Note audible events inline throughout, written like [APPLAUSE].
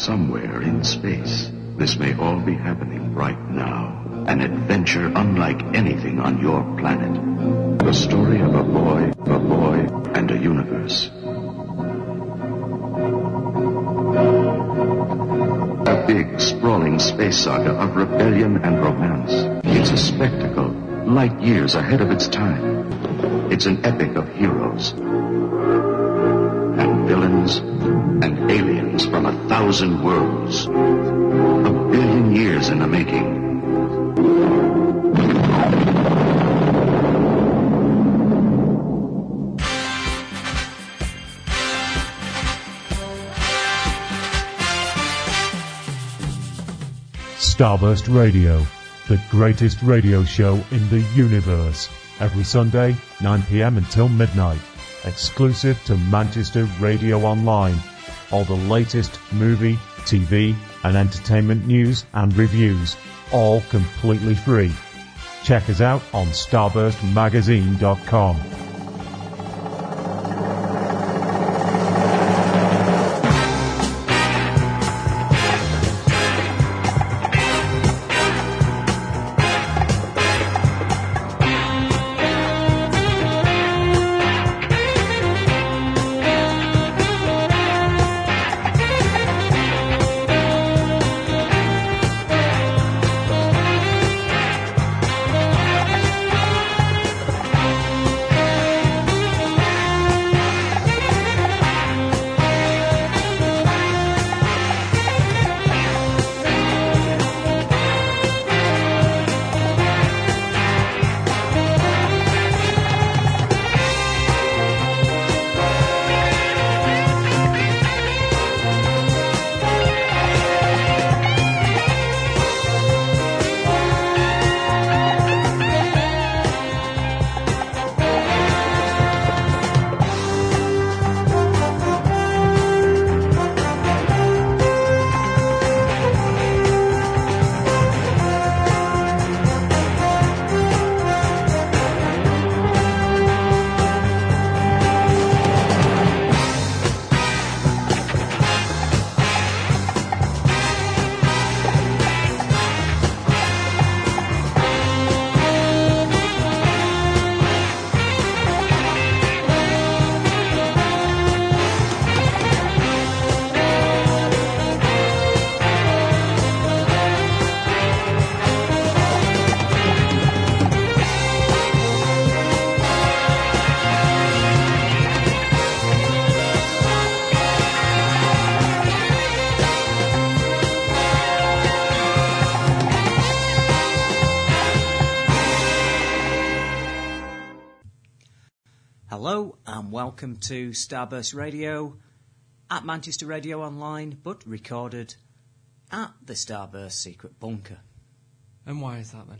Somewhere in space, this may all be happening right now. An adventure unlike anything on your planet. The story of a boy, a boy, and a universe. A big, sprawling space saga of rebellion and romance. It's a spectacle, light years ahead of its time. It's an epic of heroes villains and aliens from a thousand worlds. A billion years in the making. Starburst Radio, the greatest radio show in the universe. Every Sunday, 9pm until midnight. Exclusive to Manchester Radio Online. All the latest movie, TV, and entertainment news and reviews. All completely free. Check us out on starburstmagazine.com. Starburst Radio at Manchester Radio Online, but recorded at the Starburst Secret Bunker. And why is that then?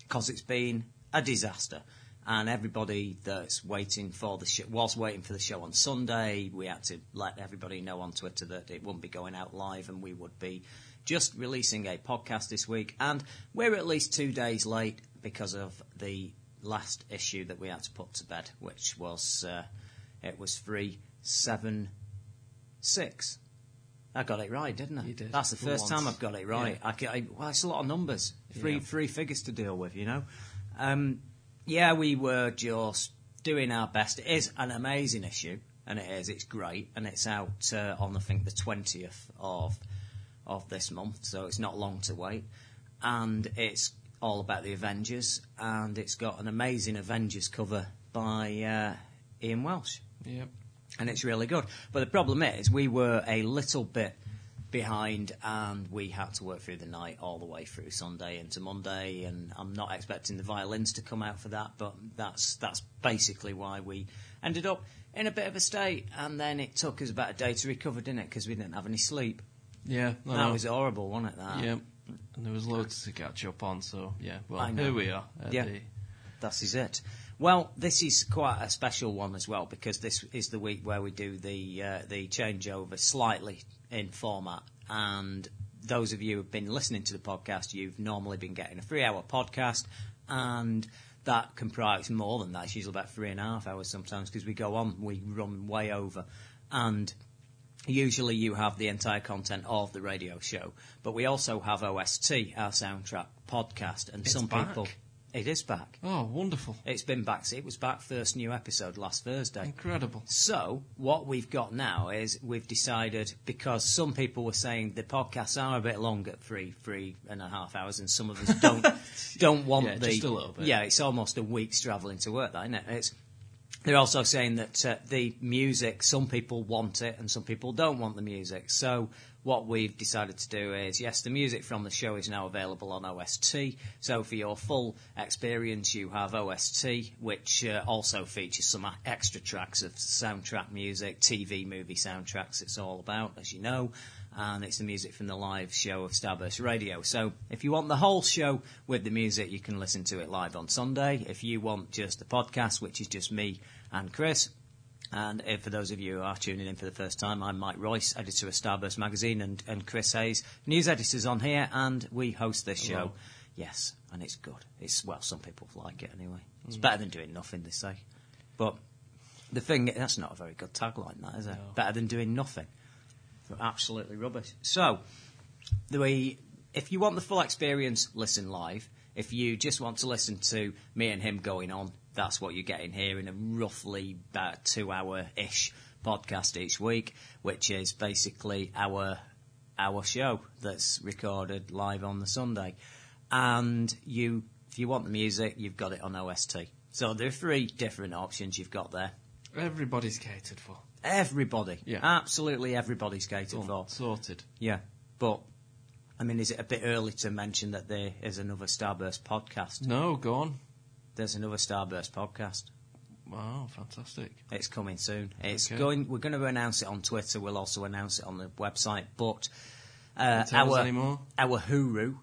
Because it's been a disaster. And everybody that's waiting for the show, was waiting for the show on Sunday, we had to let everybody know on Twitter that it wouldn't be going out live and we would be just releasing a podcast this week. And we're at least two days late because of the last issue that we had to put to bed, which was uh, it was three seven six. I got it right, didn't I? You did. That's the For first once. time I've got it right. Yeah. I, I, well, it's a lot of numbers, three Yeah. three figures to deal with, you know. Um, yeah, we were just doing our best. It is an amazing issue, and it is. It's great, and it's out uh, on I think the twentieth of of this month, so it's not long to wait. And it's all about the Avengers, and it's got an amazing Avengers cover by uh, Ian Welsh Yep. and it's really good. But the problem is, we were a little bit behind, and we had to work through the night all the way through Sunday into Monday. And I'm not expecting the violins to come out for that, but that's that's basically why we ended up in a bit of a state. And then it took us about a day to recover, didn't it? Because we didn't have any sleep. Yeah. I that was horrible, wasn't it? That. Yep. And there was loads to catch up on, so yeah. Well, here we are. At Yeah. The, That is it. Well, this is quite a special one as well because this is the week where we do the uh, the changeover slightly in format. And those of you who've been listening to the podcast, you've normally been getting a three-hour podcast, and that comprises more than that. It's usually about three and a half hours sometimes because we go on, we run way over, and usually you have the entire content of the radio show, but we also have OST, our soundtrack podcast, and It's some back. people. It is back. Oh, wonderful. It's been back. It was back first new episode last Thursday. Incredible. So, what we've got now is we've decided because some people were saying the podcasts are a bit long at three, three and a half hours, and some of us don't [LAUGHS] don't want Yeah, the just a little bit. Yeah, it's almost a week's travelling to work, that isn't it? It's they're also saying that uh, the music, some people want it and some people don't want the music. So what we've decided to do is, yes, the music from the show is now available on OST. So for your full experience, you have OST, which uh, also features some extra tracks of soundtrack music, TV movie soundtracks. It's all about, as you know. And it's the music from the live show of Starburst Radio. So if you want the whole show with the music, you can listen to it live on Sunday. If you want just the podcast, which is just me and Chris, and for those of you who are tuning in for the first time, I'm Mike Royce, editor of Starburst Magazine, and, and Chris Hayes, news editors on here, and we host this show. Hello. Yes, and it's good. It's well, some people like it anyway. It's mm. better than doing nothing, they say. But the thing that's not a very good tagline, that is it? No. Better than doing nothing. Absolutely rubbish. So, the way, if you want the full experience, listen live. If you just want to listen to me and him going on, that's what you're getting here in a roughly about two hour ish podcast each week, which is basically our our show that's recorded live on the Sunday. And you, if you want the music, you've got it on OST. So there are three different options you've got there. Everybody's catered for. Everybody, Yeah. absolutely everybody's catered Done. for. Sorted. Yeah, but I mean, is it a bit early to mention that there is another Starburst podcast? No, go on. There's another Starburst podcast. Wow, fantastic. It's coming soon. It's Okay. going. We're going to announce it on Twitter. We'll also announce it on the website. But uh, our any more? our Huru,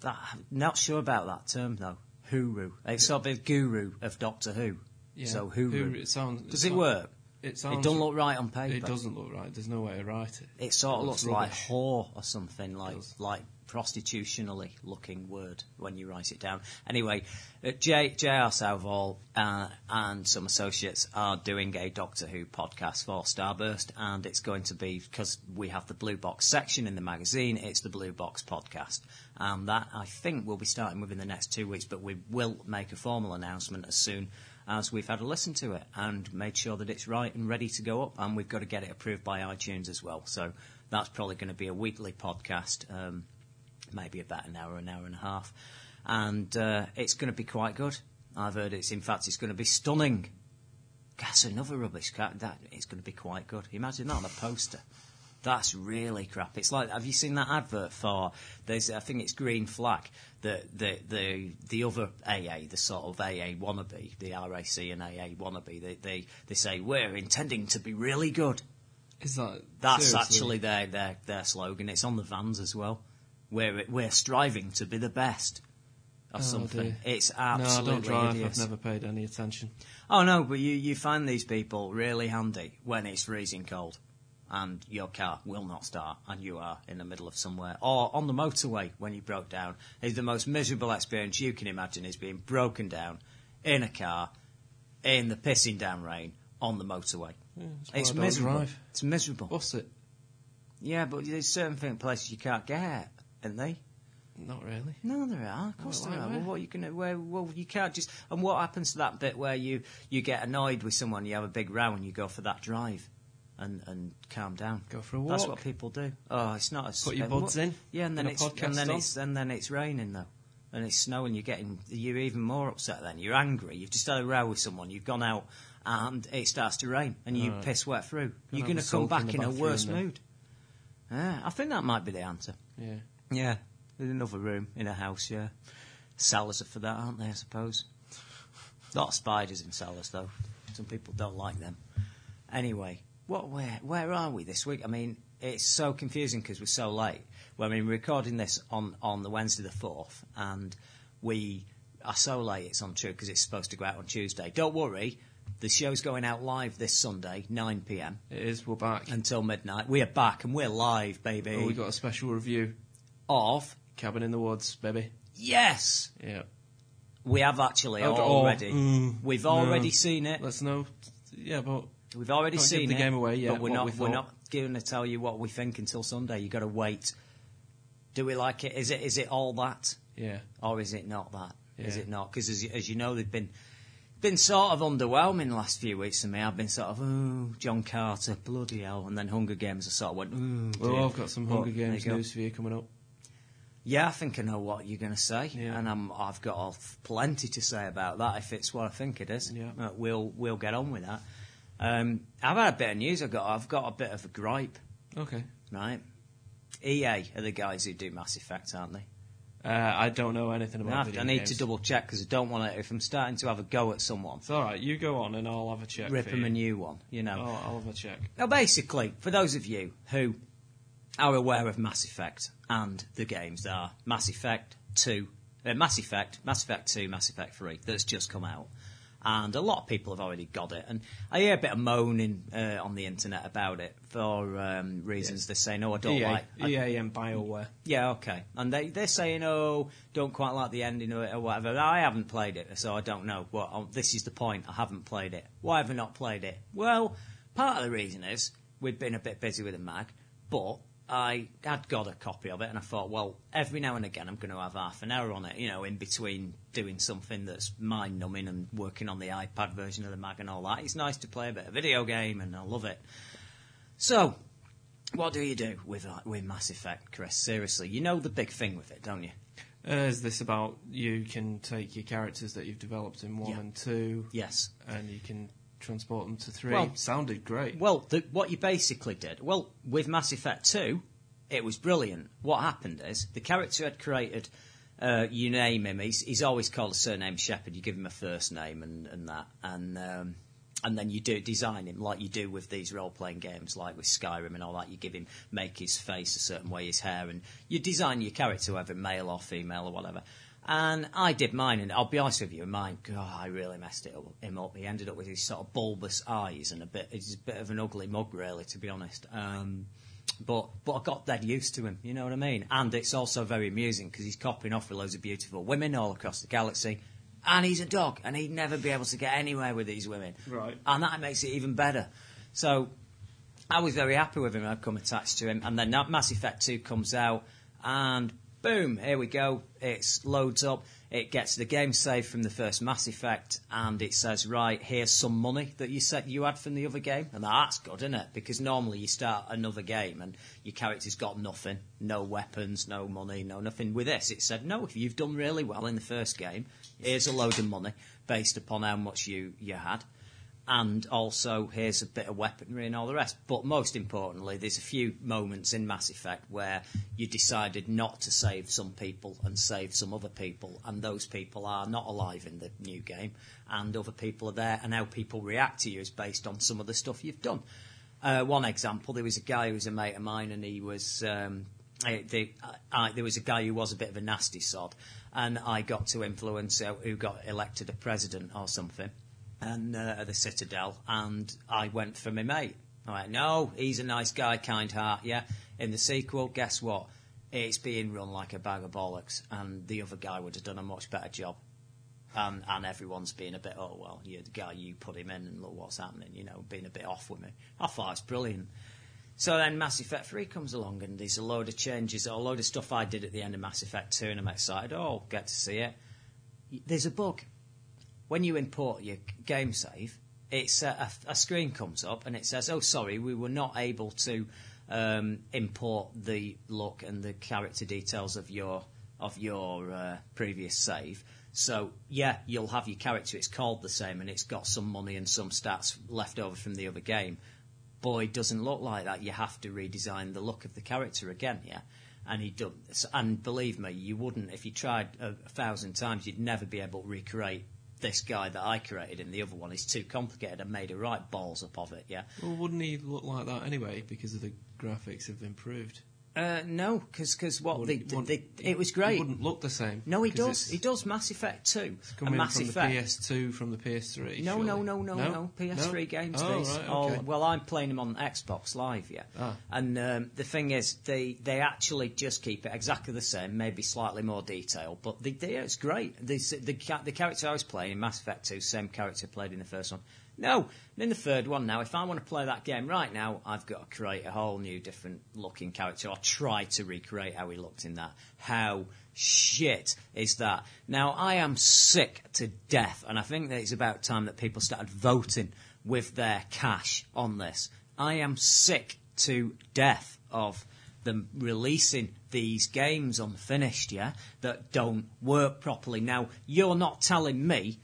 that, not sure about that term though. Huru. It's sort of a guru of Doctor Who. Yeah. So Huru. It sounds. Does it work? It sounds. It doesn't look right on paper. It doesn't look right. There's no way to write it. It sort of looks looks like whore or something, like like prostitutionally looking word when you write it down. Anyway, uh, J, J.R. Southall uh, and some associates are doing a Doctor Who podcast for Starburst, and it's going to be because we have the Blue Box section in the magazine. It's the Blue Box podcast, and that I think will be starting within the next two weeks. But we will make a formal announcement as soon as we've had a listen to it and made sure that it's right and ready to go up. And we've got to get it approved by iTunes as well. So that's probably going to be a weekly podcast, um, maybe about an hour, an hour and a half. And uh, it's going to be quite good. I've heard it's, in fact, it's going to be stunning. That's another rubbish cat. That it's going to be quite good. Imagine that on a poster. That's really crap. It's like, have you seen that advert for? There's, I think it's Green Flag. The the the the other AA, the sort of AA wannabe, the RAC and AA wannabe. They they they say we're intending to be really good. Is that? That's seriously? actually their, their their slogan. It's on the vans as well. We're we're striving to be the best or Oh, something. dear. It's No, I don't drive. hideous. I've never paid any attention. Oh no, but you, you find these people really handy when it's freezing cold and your car will not start and you are in the middle of somewhere or on the motorway when you broke down. It's the most miserable experience you can imagine is being broken down in a car in the pissing down rain on the motorway. Yeah, it's miserable. drive. It's miserable. What's it? Yeah, but there's certain thing, places you can't get, aren't they? Not really. No, there are. Of course Well, there are. where? Well, what you can, where, well, you can't just. And what happens to that bit where you you get annoyed with someone, you have a big row, and you go for that drive, and and calm down. Go for a walk. That's what people do. Oh, it's not as. Put your buds in, Yeah, and then it's and then on. it's and then it's raining though, and it's snowing. You're getting you're even more upset. Then you're angry. You've just had a row with someone. You've gone out, and it starts to rain, and you Right. piss wet through. Gonna you're going to come sulk in back in a worse mood. Yeah, I think that might be the answer. Yeah. Yeah, there's another room in a house, yeah. Cellars are for that, aren't they, I suppose? Not spiders in cellars, though. Some people don't like them. Anyway, what, where, where are we this week? I mean, it's so confusing because we're so late. Well, I mean, we're recording this on, on the Wednesday the 4th, and we are so late it's untrue because it's supposed to go out on Tuesday. Don't worry, the show's going out live this Sunday, 9pm, It is. We're back. until midnight. We are back and we're live, baby. Oh, we got a special review. of Cabin in the Woods, baby. Yes, Yeah. we have actually Oh, already. mm, We've no. already seen it. Let's know. Yeah, but We've already give seen the it. game away yet, but we're not. we we're not. going to tell you what we think until Sunday. You've got to wait. Do we like it? Is it is it all that, Yeah. or is it not that? Is Yeah. Is it not? Because as, you- as you know, they've been been sort of underwhelming the last few weeks for me. I've been sort of, oh, John Carter, bloody hell, and then Hunger Games. I sort of went, ooh. Well. I've got some Hunger there Games news for you coming up. Yeah, I think I know what you're going to say, Yeah. and I'm, I've got plenty to say about that if it's what I think it is. Yeah. Uh, we'll we'll get on with that. Um, I've had a bit of news. I've got I've got a bit of a gripe, Okay. right? EA are the guys who do Mass Effect, aren't they? Uh, I don't know anything I, about have- video I need games. to double check because I don't want to. If I'm starting to have a go at someone, It's all right. You go on, and I'll have a check. rip for them you. a new one. You know. Oh, I'll have a check. Now, basically, for those of you who are aware of Mass Effect and the games that are Mass Effect 2, uh, Mass Effect, Mass Effect 2, Mass Effect 3, that's just come out. And a lot of people have already got it. And I hear a bit of moaning uh, on the internet about it for um, reasons they're saying, oh, I don't EA, like. I- EA and Bioware. yeah, okay. And they, they're saying, oh, don't quite like the ending of it or whatever. I haven't played it, so I don't know. Well, um, this is the point. I haven't played it. Why have I not played it? Well, part of the reason is we've been a bit busy with the mag, but I had got a copy of it and I thought, well, every now and again I'm going to have half an hour on it, you know, in between doing something that's mind numbing and working on the iPad version of the mag and all that. It's nice to play a bit of video game and I love it. So, what do you do with uh, with Mass Effect, Chris? Seriously, you know the big thing with it, don't you? Uh, is this about you can take your characters that you've developed in one Yeah. and two, Yes. and you can transport them to three? Well- Sounded great. Well, the, what you basically did, well, with Mass Effect 2, it was brilliant. What happened is the character had created, uh, you name him, he's, he's always called a surname Shepard. You give him a first name and, and that, and um, and then you do design him like you do with these role playing games, like with Skyrim and all that. You give him make his face a certain way, his hair, and you design your character, whether male or female or whatever. And I did mine, and I'll be honest with you, mine, God, I really messed it up, him up. He ended up with these sort of bulbous eyes and a bit, he's a bit of an ugly mug, really, to be honest. Um, but but I got dead used to him, you know what I mean? And it's also very amusing because he's copying off with loads of beautiful women all across the galaxy. And he's a dog, and he'd never be able to get anywhere with these women. Right. And that makes it even better. So I was very happy with him. I'd come attached to him, and then that Mass Effect Two comes out, and boom, here we go. It loads up. It gets the game saved from the first Mass Effect, and it says, "Right, here's some money that you said you had from the other game," and that's good, isn't it? Because normally you start another game and your character's got nothing, no weapons, no money, no nothing. With this, it said, "No, if you've done really well in the first game, here's a load of money based upon how much you you had." And also here's a bit of weaponry and all the rest. But most importantly, there's a few moments in Mass Effect where you decided not to save some people and save some other people, and those people are not alive in the new game, and other people are there, and how people react to you is based on some of the stuff you've done. Uh, one example, there was a guy who was a mate of mine, and he was. Um, I, the, I, there was a guy who was a bit of a nasty sod, and I got to influence uh, who got elected a president or something and uh, the Citadel, and I went for my mate. I went, no, he's a nice guy, kind heart, yeah. In the sequel, guess what? It's being run like a bag of bollocks, and the other guy would have done a much better job. And, and everyone's being a bit, oh, well, you're the guy, you put him in, and look what's happening, you know, being a bit off with me. I thought it's brilliant. So then Mass Effect 3 comes along, and there's a load of changes, a load of stuff I did at the end of Mass Effect 2, and I'm excited, oh, get to see it. There's a bug when you import your game save, it's a, a, a screen comes up and it says, "Oh, sorry, we were not able to um, import the look and the character details of your of your uh, previous save." So yeah, you'll have your character. It's called the same and it's got some money and some stats left over from the other game. Boy, it doesn't look like that. You have to redesign the look of the character again. Yeah. And he does, and believe me, you wouldn't if you tried a, a thousand times. You'd never be able to recreate this guy that I created in the other one is too complicated. and made a right balls up of it, yeah. Well, wouldn't he look like that anyway because of the graphics have improved? Uh, no, because what Wouldn't- they, they, it was great. wouldn't look the same. No, he does. He does. Mass Effect Two. Coming Mass from Effect. the PS2 from the PS3. No, surely. no, no, no, no, PS3 No? games. Oh, these. right, All- well, I'm playing them on Xbox Live, yeah. Ah. And um, the thing is, they they actually just keep it exactly the same, maybe slightly more detail, but they, they, it's great. The, the the character I was playing in Mass Effect 2, same character played in the first one, No, in the third one now, if I want to play that game right now, I've got to create a whole new different looking character or try to recreate how he looked in that. How shit is that? Now, I am sick to death, and I think that it's about time that people started voting with their cash on this. I am sick to death of them releasing these games unfinished, yeah, that don't work properly. Now, you're not telling me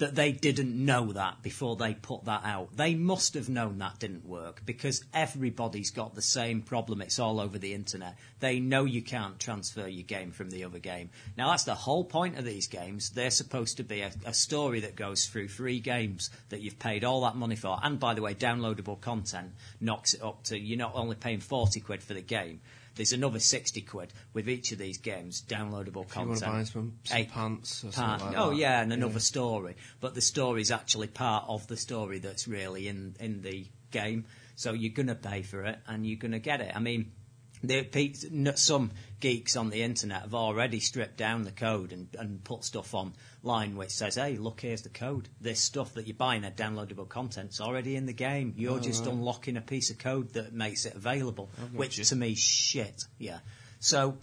that they didn't know that before they put that out. They must have known that didn't work because everybody's got the same problem. It's all over the internet. They know you can't transfer your game from the other game. Now, that's the whole point of these games. They're supposed to be a, a story that goes through three games that you've paid all that money for. And by the way, downloadable content knocks it up to you're not only paying 40 quid for the game, there's another 60 quid with each of these games, downloadable If you content. want to buy some, some pants or part- something like oh that. yeah, and another story. But the story is actually part of the story that's really in in the game. So you're gonna pay for it, and you're gonna get it. I mean, the, some geeks on the internet have already stripped down the code and, and put stuff online which says, "Hey, look, here's the code. This stuff that you're buying at downloadable content's already in the game. You're Oh, just right. unlocking a piece of code that makes it available." Which you. to me, shit. Yeah. So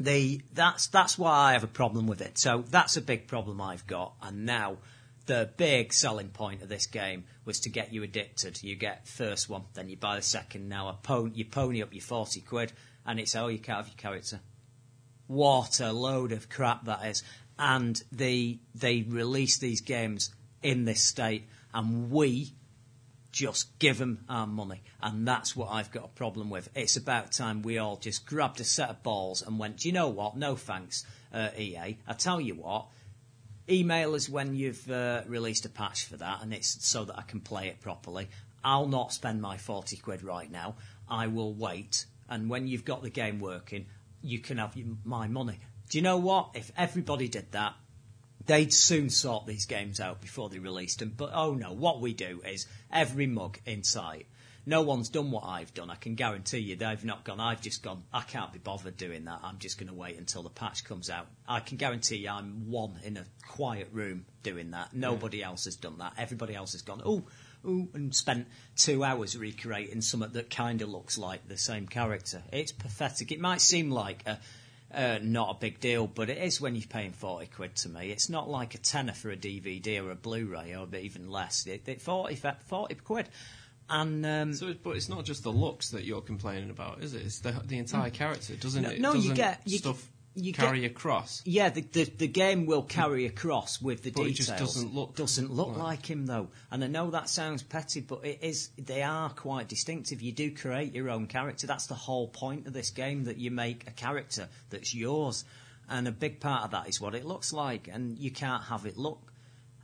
the that's that's why I have a problem with it. So that's a big problem I've got. And now the big selling point of this game was to get you addicted. You get first one, then you buy the second. Now a pon- you pony up your forty quid, and it's oh you can't have your character. What a load of crap that is! And they they release these games in this state, and we just give them our money. And that's what I've got a problem with. It's about time we all just grabbed a set of balls and went, do you know what? No thanks, uh, EA. I tell you what, email us when you've uh, released a patch for that and it's so that I can play it properly. I'll not spend my 40 quid right now. I will wait. And when you've got the game working, you can have my money. Do you know what? If everybody did that, they'd soon sort these games out before they released them. But oh no, what we do is every mug in sight. No one's done what I've done. I can guarantee you they've not gone. I've just gone. I can't be bothered doing that. I'm just going to wait until the patch comes out. I can guarantee you I'm one in a quiet room doing that. Nobody else has done that. Everybody else has gone. Oh. Ooh, and spent two hours recreating something that kind of looks like the same character. It's pathetic. It might seem like a, uh, not a big deal, but it is when you're paying 40 quid to me. It's not like a tenner for a DVD or a Blu-ray or even less. It, it 40, 40 quid. And um, So, it- but it's not just the looks that you're complaining about, is it? It's the the entire character, doesn't No, it? no, you Doesn't get- you stuff you carry get- across. yeah, the, the the game will carry across with the But it details. just doesn't look doesn't look like- like him though. And I know that sounds petty, but it is. They are quite distinctive. You do create your own character. That's the whole point of this game. That you make a character that's yours, and a big part of that is what it looks like. And you can't have it look.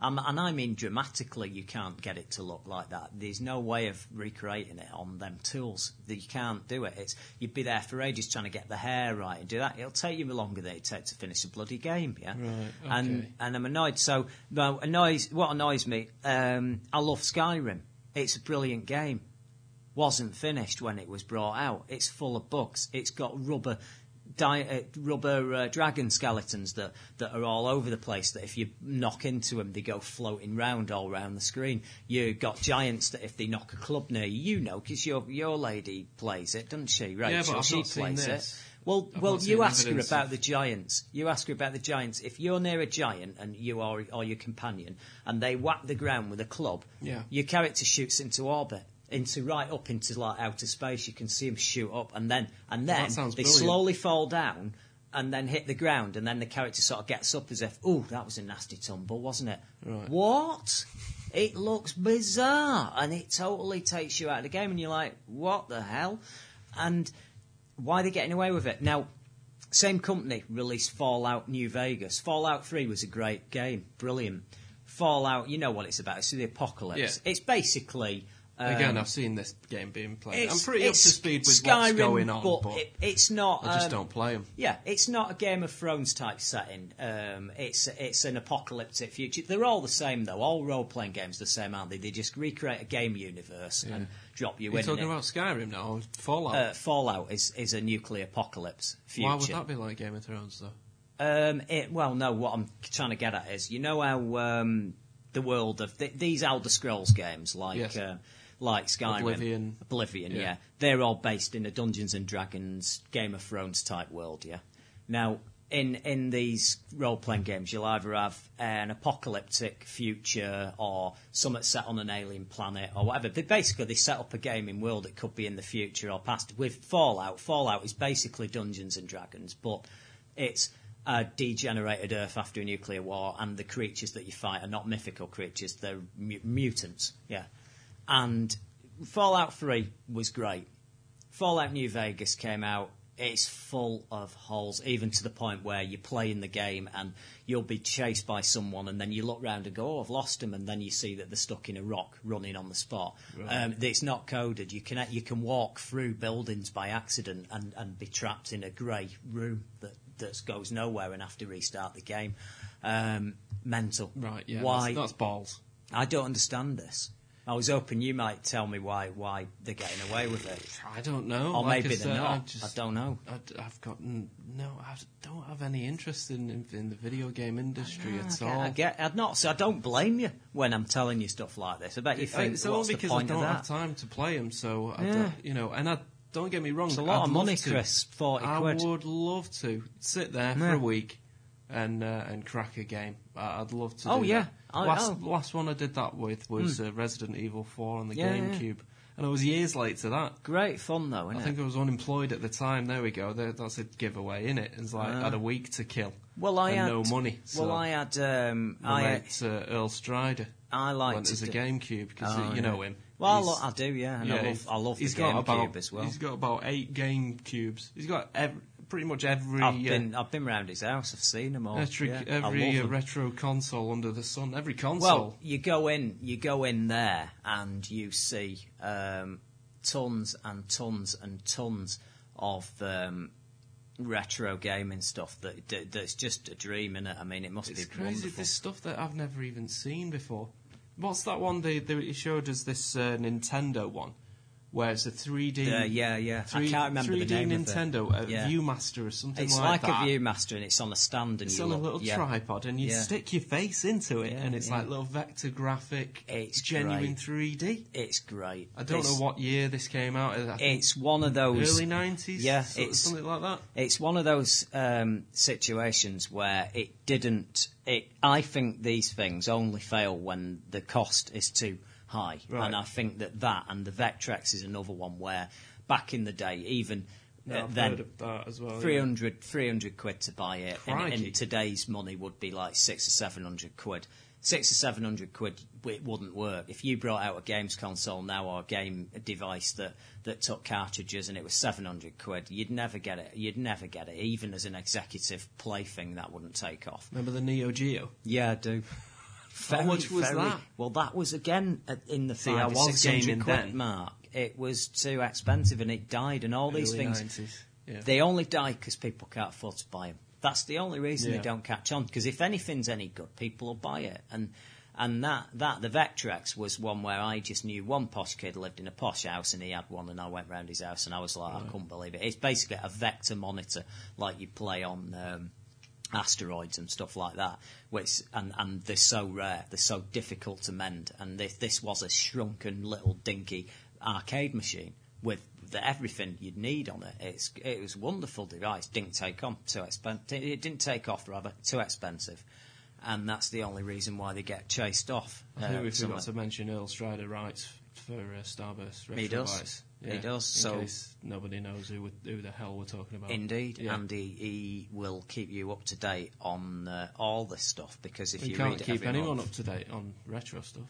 Um, and I mean dramatically, you can't get it to look like that. There's no way of recreating it on them tools. That You can't do it. It's you'd be there for ages trying to get the hair right and do that. It'll take you longer than it takes to finish a bloody game. Yeah, Right, And okay. and I'm annoyed. So no, annoys what annoys me. Um, I love Skyrim. It's a brilliant game. Wasn't finished when it was brought out. It's full of bugs. It's got rubber. Di- uh, rubber uh, dragon skeletons that, that are all over the place. That if you knock into them, they go floating round all round the screen. You've got giants that if they knock a club near you, you know, because your your lady plays it, doesn't she? Rachel, Yeah, but I've she not seen plays this. it. Well, I've well, you ask her about of- the giants. You ask her about the giants. If you're near a giant and you are or your companion, and they whack the ground with a club, Yeah. your character shoots into orbit, into right up into like outer space. You can see them shoot up, and then and then they brilliant. slowly fall down. And then hit the ground, and then the character sort of gets up as if, "Oh, that was a nasty tumble, wasn't it?" Right. What? It looks bizarre, and it totally takes you out of the game, and you're like, "What the hell?" And why are they getting away with it? Now, same company released Fallout New Vegas. Fallout 3 was a great game, brilliant. Fallout, you know what it's about, it's the apocalypse. Yeah. It's basically. Um, Again, I've seen this game being played. I'm pretty up to speed with Skyrim, what's going on, but, but, it, it's not. I just um, don't play them. yeah, it's not a Game of Thrones type setting. Um, it's it's an apocalyptic future. They're all the same though. All role playing games are the same, aren't they? They just recreate a game universe and drop you You're in. talking about Skyrim now, Fallout. uh, Fallout is is a nuclear apocalypse future. Why would that be like Game of Thrones, though? Um, it, well, no. What I'm trying to get at is, you know how um, the world of th- these Elder Scrolls games, like Yes. uh, like Skyrim, Oblivion. Oblivion, yeah. Yeah. they're all based in a Dungeons and Dragons, Game of Thrones type world, yeah. Now, in in these role playing games, you'll either have an apocalyptic future or something set on an alien planet or whatever. They basically they set up a gaming world. It could be in the future or past. With Fallout, Fallout is basically Dungeons and Dragons, but it's a degenerated Earth after a nuclear war, and the creatures that you fight are not mythical creatures; they're mu- mutants. Yeah, and Fallout Three was great. Fallout New Vegas came out. It's full of holes, even to the point where you play in the game and you'll be chased by someone, and then you look round and go, "Oh, I've lost them," and then you see that they're stuck in a rock, running on the spot. Um, it's not coded. You can you can walk through buildings by accident and, and be trapped in a grey room that that goes nowhere and have to restart the game. Um, mental. Right, yeah. Why? That's, that's balls. I don't understand this. I was hoping you might tell me why why they're getting away with it. I don't know. Or Like maybe they're not. I, I, don't know. I, have got no. I don't have any interest in in, in the video game industry I at get, all. I get. I'd not. So I don't blame you when I'm telling you stuff like this. I bet you think it's what's all the because I don't have time to play them. So I Yeah. don't, you know, and I don't get me wrong. It's a lot I'd of money, to. Chris. Forty I quid. would love to sit there for a week and uh, and crack a game. I- I'd love to. Oh, do yeah. that. I- last oh. last one I did that with was uh, Resident Evil Four on the Yeah, yeah. GameCube, and I was years late to that. Great fun though, I isn't think it? I was unemployed at the time. There we go. That's a giveaway, in it? It's like I had a week to kill. Well, I and had no money. So Well, I had. Um, I mate, uh, Earl Strider I like went as a GameCube because Oh, you yeah. know him. Well, I, do, yeah, and yeah, I love. I love the he's got GameCube about, as well. He's got about eight game cubes. He's got ev- pretty much every I've uh, been. I've been round his house. I've seen them all. every, yeah, every uh, retro console under the sun. Every console. Well, you go in, you go in there, and you see um, tons and tons and tons of um, retro gaming stuff that, that that's just a dream, is it? I mean, it must it's be crazy. wonderful. There's stuff that I've never even seen before. What's that one they, they showed us? This uh, Nintendo one, where it's a 3D. Uh, yeah, yeah. I can't remember 3D the name of it. Nintendo, a Yeah. ViewMaster or something It's like, like, that. a ViewMaster, and it's on a stand, and It's you on a little yeah. tripod, and you Yeah. stick your face into it, and it's like little vector graphic, It's genuine great. 3D. It's great. I don't It's- know what year this came out. It's one of those early 90s. Yeah, it's- something like that. It's one of those um, situations where it didn't. It, I think these things only fail when the cost is too high, Right. and I think that that and the Vectrex is another one where back in the day, even Yeah, uh, then. heard of that as well. yeah. 300, 300 quid to buy it, and in today's money would be like six or seven hundred quid. Six or seven hundred quid, it wouldn't work. If you brought out a games console now or a game device that, that took cartridges and it was seven hundred quid, you'd never get it. You'd never get it. Even as an executive plaything, that wouldn't take off. Remember the Neo Geo? Yeah, I do. How much was that? Well, that was again in the See, five I or was six hundred gaming quid then. mark. It was too expensive and it died, and all these things. 90s. Yeah. They only die because people can't afford to buy them. That's the only reason Yeah. they don't catch on. Because if anything's any good, people will buy it. And and that that the Vectrex was one where I just knew one posh kid lived in a posh house and he had one, and I went round his house and I was like, I couldn't believe it. It's basically a vector monitor like you play on. Um, asteroids and stuff like that which and and they're so rare they're so difficult to mend and this this was a shrunken little dinky arcade machine with the, everything you'd need on it it's it was a wonderful device didn't take on too expensive it didn't take off rather too expensive and that's the only reason why they get chased off I uh, think we somewhere. forgot to mention Earl Strider writes for uh, Starburst. Retro He does. He does, so- nobody knows who, we- who the hell we're talking about. Indeed, Yeah. and he, will keep you up to date on uh, all this stuff because if we you can't keep anyone month- up to date on retro stuff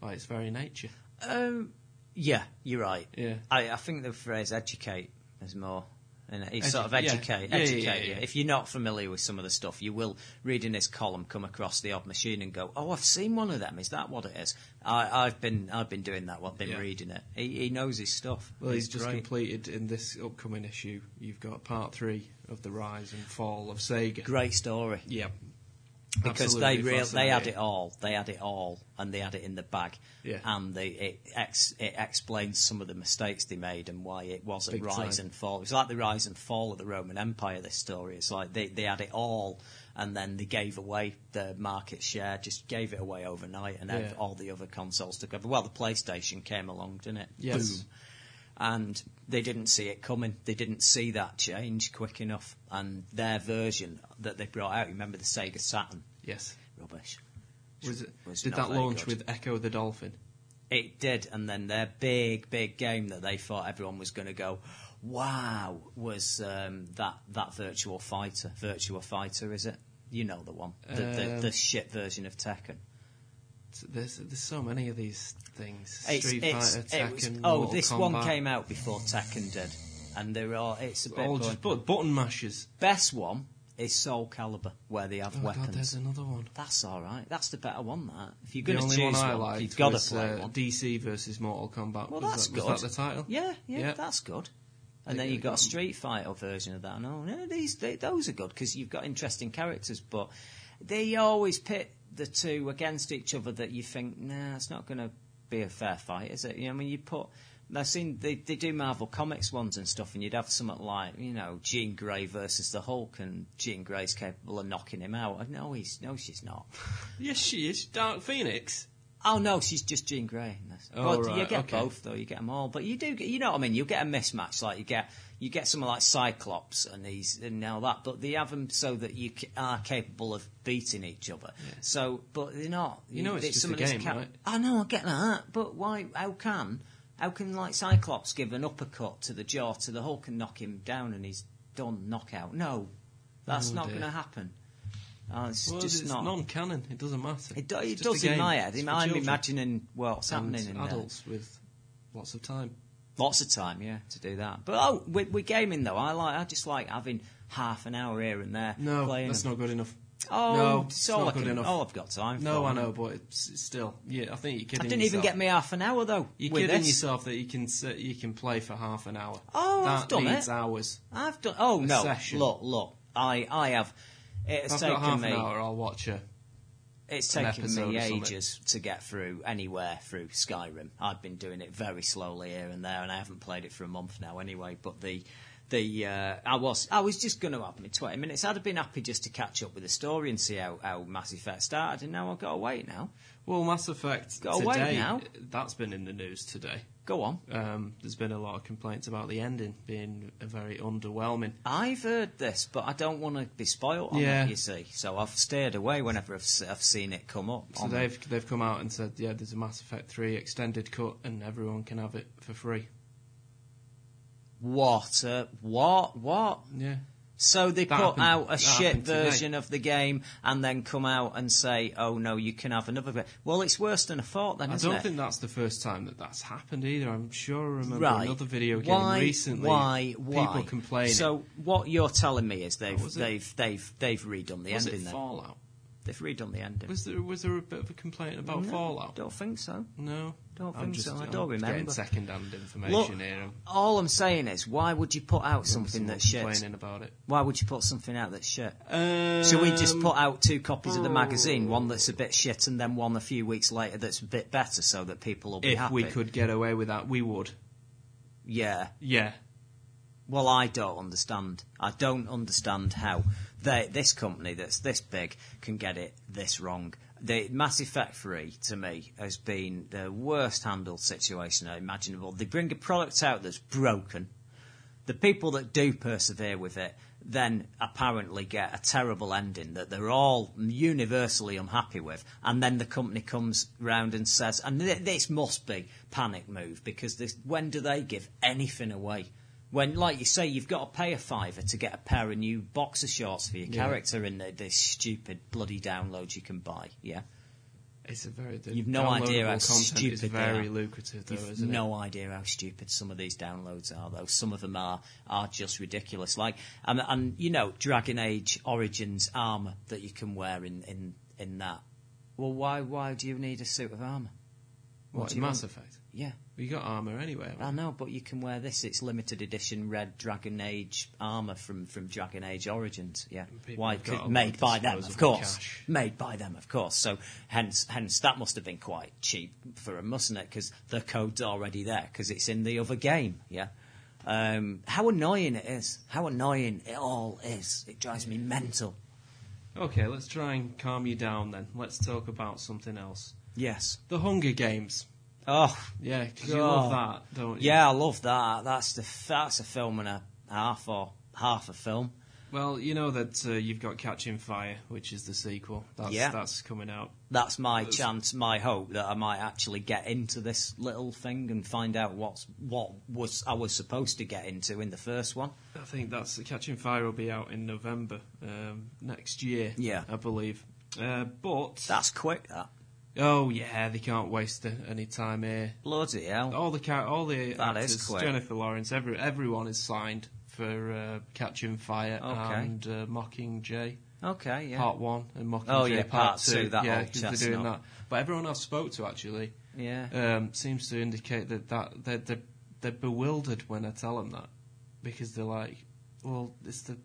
by its very nature. Um, yeah, you're right. Yeah. I, I think the phrase "educate" is more. And he Edu- sort of yeah. educate, Yeah, yeah, educate yeah, you. yeah. If you're not familiar with some of the stuff, you will read in his column, come across the odd machine, and go, "Oh, I've seen one of them. Is that what it is?" I, I've been, I've been doing that. I've been Yeah. reading it. He, he knows his stuff. Well, he's just great. completed in this upcoming issue. You've got part three of the rise and fall of Sega. Great story. Yep. Because Absolutely they real they had it all. They had it all, and they had it in the bag. Yeah. And they it ex, it explains some of the mistakes they made and why it was a Big rise time. and fall. It's like the rise and fall of the Roman Empire. This story. It's like they they had it all, and then they gave away the market share, just gave it away overnight, and then Yeah. all the other consoles took over. Well, the PlayStation came along, didn't it? Yes. Boom. And they didn't see it coming. They didn't see that change quick enough. And their version that they brought out, you remember the Sega Saturn? Yes. Rubbish. Was it, Was did that launch good. with Ecco the Dolphin? It did, and then their big, big game that they thought everyone was going to go, wow, was um, that that Virtual Fighter. Virtual Fighter, is it? You know the one, the, the, Um, the shit version of Tekken. There's there's so many of these things. It's- Street it's- Fighter, it was- oh, Mortal this Kombat. one came out before Tekken did, and there are. It's a bit. All just but button mashers. Best one is Soul Calibur, where they have Oh weapons. god, there's another one. That's all right. That's the better one. That if you're going to choose one one, you've got to play uh, one. DC versus Mortal Kombat. Well, was that's that, good. Was that the title? Yeah, yeah, Yeah. that's good. And then you've got a. Street Fighter version of that. No, no, these they, those are good because you've got interesting characters, but they always pit the two against each other. That you think, nah, it's not going to be a fair fight, is it? You know, I mean, you put. I've seen they, they do Marvel Comics ones and stuff, and you'd have something like you know Jean Grey versus the Hulk, and Jean Grey's capable of knocking him out. No, he's no, she's not. [LAUGHS] Yes, she is. Dark Phoenix. Oh no, she's just Jean Grey. Oh, but you get okay. both though. You get them all, but you do get. You know what I mean? You get a mismatch. Like you get you get someone like Cyclops and he's and all that, but they have them so that you ca- are capable of beating each other. So, but they're not. You know it's just a game, right? I know, I get that, but why? How can? How can like Cyclops give an uppercut to the jaw to the Hulk and knock him down and he's done knockout? No, that's Oh, not going to happen. Uh, it's Well, just it's not. non-canon. It doesn't matter. It, do, it does in my head. It's I'm imagining what's and happening in there. adults with lots of time. Lots of time, yeah, to do that. But oh, with, with gaming though, I like. I just like having half an hour here and there. No, playing that's them. not good enough. Oh, no, it's it's all not I good can- enough. All I've got time. No, for. I know, but it's, it's still, yeah, I think you're kidding. I didn't even get me half an hour though. You're kidding this. yourself that you can sit, you can play for half an hour. Oh, that I've done needs it. hours. I've done. Oh no! session. Look, look. I, I have. It has I've got taken half me. an hour, I'll watch a. It's taken me ages to get through anywhere through Skyrim. I've been doing it very slowly here and there, and I haven't played it for a month now anyway. But the the uh, I was I was just going to have me twenty minutes. I'd have been happy just to catch up with the story and see how, how Mass Effect started, and now I've got to wait now. Well, Mass Effect Got today. now. That's been in the news today. Go on. Um, there's been a lot of complaints about the ending being very underwhelming. I've heard this, but I don't want to be spoilt on Yeah. it. You see, so I've stayed away whenever I've, I've seen it come up. So they've they've come out and said, yeah, there's a Mass Effect 3 extended cut, and everyone can have it for free. what? Uh, what? What? Yeah. So they That put happened- out a shit today. version of the game and then come out and say, "Oh no, you can have another." Bit. Well, it's worse than a thought. Then, I isn't it? I don't it? think that's the first time that that's happened either. I'm sure I remember right. another video game why, recently. Why? Why? People complaining. So what you're telling me is they've it? they've they've they've redone the was it ending. Then Fallout? They've redone the ending. Was there was there a bit of a complaint about No, Fallout? Don't think so. No, Don't I'm think just, so. I I'm don't remember. Getting remember. second-hand information Look, here. all I'm saying is, why would you put out something Someone that's shit? complaining about it. Why would you put something out that's shit? Um, Should we just put out two copies of the magazine, one that's a bit shit and then one a few weeks later that's a bit better, so that people will be If happy? we could get away with that, we would. Yeah. Yeah. Well, I don't understand. I don't understand how they, this company that's this big can get it this wrong. The Mass Effect 3, to me, has been the worst handled situation imaginable. They bring a product out that's broken. The people that do persevere with it then apparently get a terrible ending that they're all universally unhappy with. And then the company comes round and says, and th- this must be panic move because this, when do they give anything away? When, like you say, you've got to pay a fiver to get a pair of new boxer shorts for your Yeah. character and the, this stupid bloody downloads you can buy. Yeah, It's a very. You've no idea how stupid is very lucrative, though, You've isn't no idea how stupid some of these downloads are, though. Some of them are are just ridiculous. Like, and, and you know, Dragon Age Origins armor that you can wear in in in that. Well, why why do you need a suit of armor? it? What in you Mass want? Effect? Yeah, You got armor anyway. I know, but you can wear this. It's limited edition red Dragon Age armor from, from Dragon Age Origins. Yeah, people why? have got a lot Made by them, of course. cash. Made by them, of course. So hence, hence that must have been quite cheap for them, mustn't it? Because the code's already there because it's in the other game. Yeah. Um, how annoying it is! How annoying it all is! It drives me mental. Okay, let's try and calm you down then. Let's talk about something else. Yes. The Hunger Games. Oh, Yeah, 'cause you love that, don't you? yeah, I love that. That's the that's a film and a half or half a film. Well, you know that uh, you've got Catching Fire, which is the sequel. That's, Yeah. that's coming out. that's my chance, my hope that I might actually get into this little thing and find out what's what was I was supposed to get into in the first one. I think that's Catching Fire will be out in November um, next year. Yeah. I believe. Uh, but That's quick. That oh yeah, they can't waste any time here. bloody hell. All the ca- all the That is actors. Jennifer Lawrence, every everyone is signed for uh, Catching Fire Okay. and uh, Mockingjay. Okay, yeah. Part one and Mockingjay Oh, yeah, part, part two. two, that yeah, old 'cause they're doing that. But everyone I've spoke to actually Yeah. um, seems to indicate that, that they're, they're, they're bewildered when I tell them that because they're like, well, it's the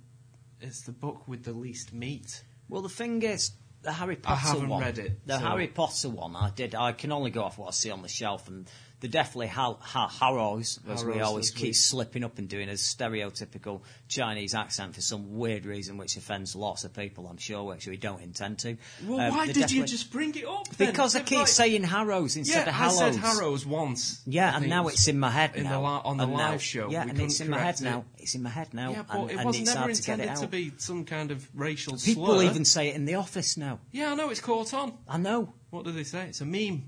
it's the book with the least meat. Well, the thing is, the Harry Potter haven't one. read it, The so- Harry Potter one, I did. I can only go off what I see on the shelf, and they're definitely ha- ha- Harrows, as we always keep slipping up and doing a stereotypical Chinese accent for some weird reason, which offends lots of people, I'm sure, which we don't intend to. Well, Um, why did you just bring it up? Then? Because I keep like- saying Harrows instead yeah, of I said Harrows once. Yeah, and now it's in my head in now. the on the And live now- show. Yeah, and it's in my head correct now. it. It's in my head now. Yeah, but and, it was it's never hard to intended to be some kind of racial People slur. even say it in the office now. Yeah, I know it's caught on. I know. What do they say? It's a meme.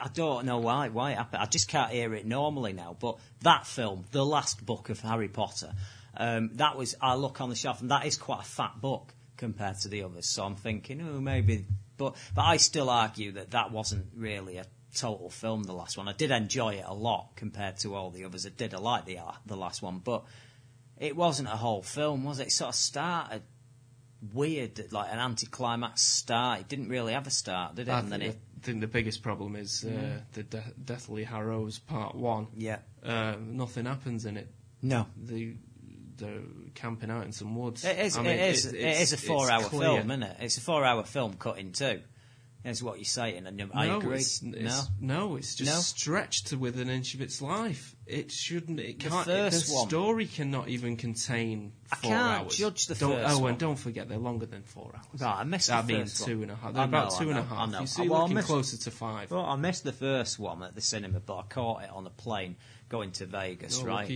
I don't know why why it happened. I just can't hear it normally now. But that film, the last book of Harry Potter, um, that was I look on the shelf and that is quite a fat book compared to the others. So I'm thinking, oh, maybe. But but I still argue that that wasn't really a total film. The last one, I did enjoy it a lot compared to all the others. I did. I like the uh, the last one, but it wasn't a whole film, was it? It sort of started weird, like an anticlimax start. It didn't really have a start, did it? I and then it, think the biggest problem is uh, the De- Deathly Harrows Part One. yeah, Uh, nothing happens in it. no. The they're camping out in some woods. It is. I mean, it is. it's- it it's- a four-hour film, isn't it? It's a four-hour film cut in two. Is what you're saying, and I no, agree. It's, no, it's, no, it's just No? stretched to within an inch of its life. It shouldn't. It The can't. the story cannot even contain I four can't hours. judge the don't, first Oh, one. and don't forget they're longer than four hours. Right, I missed means first two one. and a half. I They're about know, two I and a know, I know. You see, Well, I looking missed- closer to five. Well, I missed the first one at the cinema, but I caught it on a plane going to Vegas, Oh, right?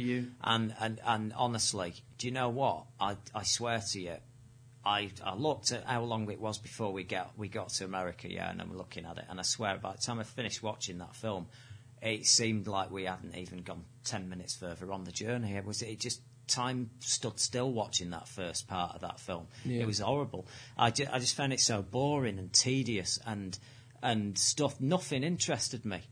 And and and honestly, do you know what? I I swear to you, I I looked at how long it was before we got we got to America, yeah, and I'm looking at it, and I swear by the time I finished watching that film, it seemed like we hadn't even gone ten minutes further on the journey. It was it just time stood still watching that first part of that film. Yeah. It was horrible. I, ju- I just found it so boring and tedious and and stuff. Nothing interested me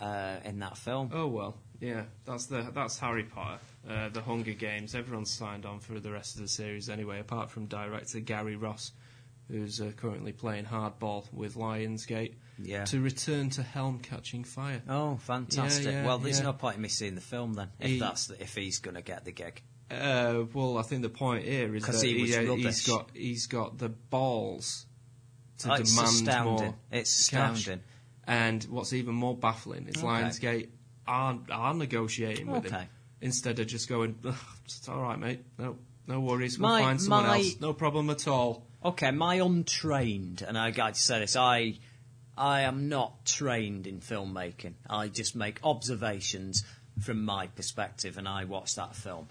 uh, in that film. Oh well, yeah. That's the that's Harry Potter, uh, the Hunger Games. Everyone's signed on for the rest of the series anyway, apart from director Gary Ross, who's uh, currently playing hardball with Lionsgate. Yeah. To return to Helm Catching Fire. Oh, fantastic! Yeah, yeah, well, there's yeah. no point in me seeing the film then if He- that's the, if he's going to get the gig. Uh, well, I think the point here is that he was uh, got he's got the balls to Oh, demand astounding. more. It's cash. astounding. And what's even more baffling is Okay. Lionsgate are are negotiating with him Okay. Instead of just going, "It's all right, mate. No, no worries. We'll My- find someone my- else. No problem at all." Okay, my untrained, and I got to say this, I I am not trained in filmmaking. I just make observations from my perspective, and I watched that film.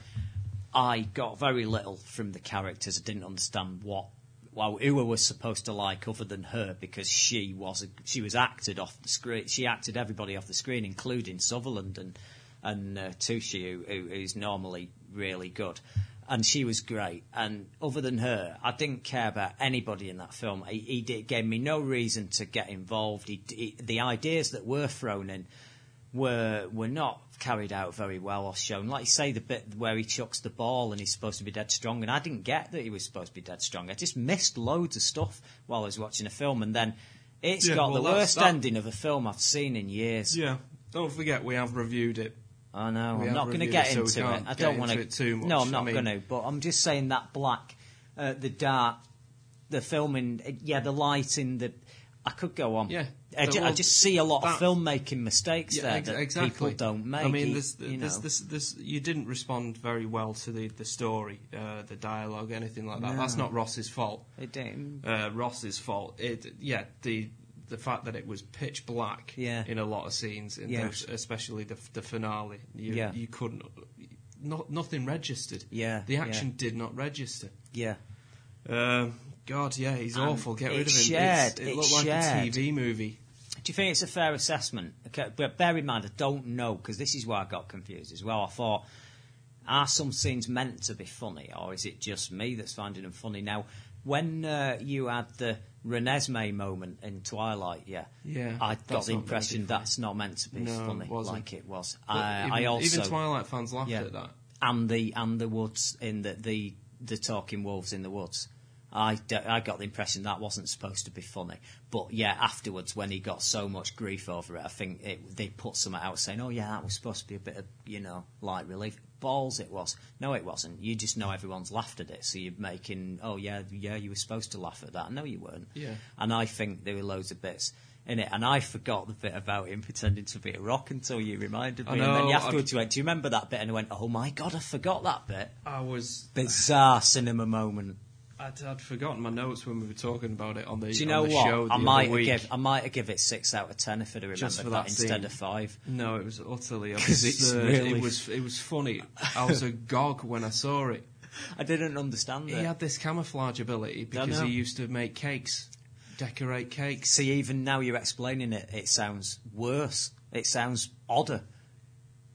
I got very little from the characters. I didn't understand what well, who I was supposed to like other than her because she was a, she was acted off the screen. She acted everybody off the screen, including Sutherland and and uh, who, who's normally really good. And she was great. And other than her, I didn't care about anybody in that film. He, he did, gave me no reason to get involved. He, he, the ideas that were thrown in were were not carried out very well or shown. Like you say, the bit where he chucks the ball and he's supposed to be dead strong, and I didn't get that he was supposed to be dead strong. I just missed loads of stuff while I was watching a film, and then it's Yeah, got well, the worst that- ending of a film I've seen in years. Yeah, Don't forget, we have reviewed it. I know. We I'm not going to get it, so into it. I don't want to. too No. I'm I not mean- going to. But I'm just saying that black, uh, the dark, the filming, uh, yeah, the lighting, the. I could go on. Yeah. I, ju- I just see a lot that- of filmmaking mistakes there ex- that exactly. people don't make. I mean, You- there's, you know. there's, there's, you didn't respond very well to the, the story, uh, the dialogue, anything like that. That's not Ross's fault. It didn't- Uh, Ross's fault. It, yeah, the the fact that it was pitch black Yeah. in a lot of scenes, in Yeah. those, especially the the finale. You, Yeah. you couldn't. Not, nothing registered. Yeah, the yeah. action did not register. yeah. Um, God, yeah, he's And awful. Get rid of him. shared, it it looked like a TV movie. Do you think it's a fair assessment? Okay, but bear in mind, I don't know because this is where I got confused as well. I thought, are some scenes meant to be funny, or is it just me that's finding them funny? Now, when uh, you had the Renesmee moment in Twilight, yeah, Yeah, I got the not meant to be impression that's not meant to be No, funny it like it was. I, even, I also even Twilight fans laughed yeah. at that. and the and the woods in the the, the talking wolves in the woods. I, d- I got the impression that wasn't supposed to be funny, but yeah, afterwards when he got so much grief over it, I think it, they put something out saying, "Oh yeah, that was supposed to be a bit of you know light relief." Balls, it was. No, it wasn't. You just know everyone's laughed at it, so you're making, "Oh yeah, yeah, you were supposed to laugh at that." No, you weren't. Yeah. And I think there were loads of bits in it, and I forgot the bit about him pretending to be a rock until you reminded me. I and then know, you I've- afterwards you went, "Do you remember that bit?" And I went, "Oh my god, I forgot that bit." I was. bizarre cinema moment. I'd, I'd forgotten my notes when we were talking about it on the, Do you know what? I might give I might have give it six out of ten if I'd have Just remembered for that, that instead of five. No, it was utterly [LAUGHS] absurd. really It was it was funny. I was agog when I saw it. [LAUGHS] I didn't understand He it. had this camouflage ability because he used to make cakes, decorate cakes. See, even now you're explaining it, it sounds worse. It sounds odder.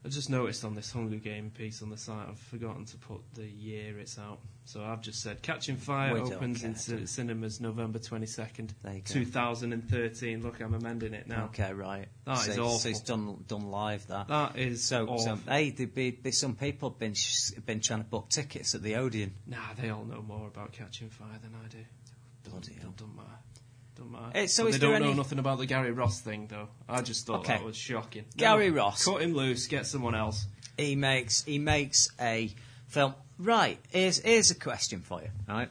I just noticed on this Hunger Game piece on the site, I've forgotten to put the year it's out. So I've just said Catching Fire We opens in ci- cinemas November 22nd, There you go. 2013. Look, I'm amending it now. Okay, right. That so, is so awful. it's done done live. That. That is so, awful. so hey, there'd be, be some people been sh- been trying to book tickets at the Odeon. Nah, they all know more about Catching Fire than I do. Bloody hell. Don't matter. Don't matter. So But they don't know nothing about the Gary Ross thing, though. I just thought Okay. that was shocking. Gary No, Ross. cut him loose, get someone else. he makes he makes a film. Right, here's here's a question for you. Right,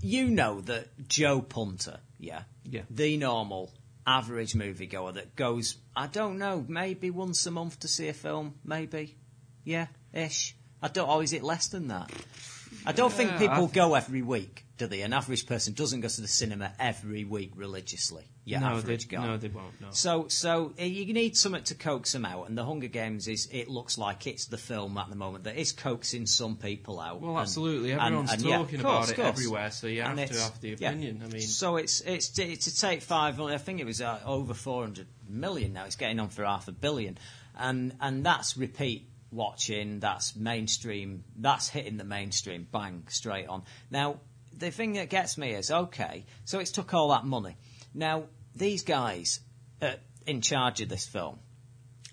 you know that Joe Punter, yeah, Yeah. the normal average moviegoer that goes, I don't know, maybe once a month to see a film, maybe, yeah, ish. I don't. Or is it less than that? I don't think people go every week, do they? An average person doesn't go to the cinema every week religiously. Yeah, no, they, guy. no, they won't. No. So, so uh, you need something to coax them out, and the Hunger Games is. It looks like it's the film at the moment that is coaxing some people out. Well, and- absolutely. and- Everyone's and, yeah, talking of course, about it everywhere, so you And have to have the yeah. opinion. I mean, so it's it's it's to take five. I think it was uh, over four hundred million now. It's getting on for half a billion, and and that's repeat watching. That's mainstream. That's hitting the mainstream. Bang straight on. Now the thing that gets me is okay. So it's took all that money. Now these guys uh, in charge of this film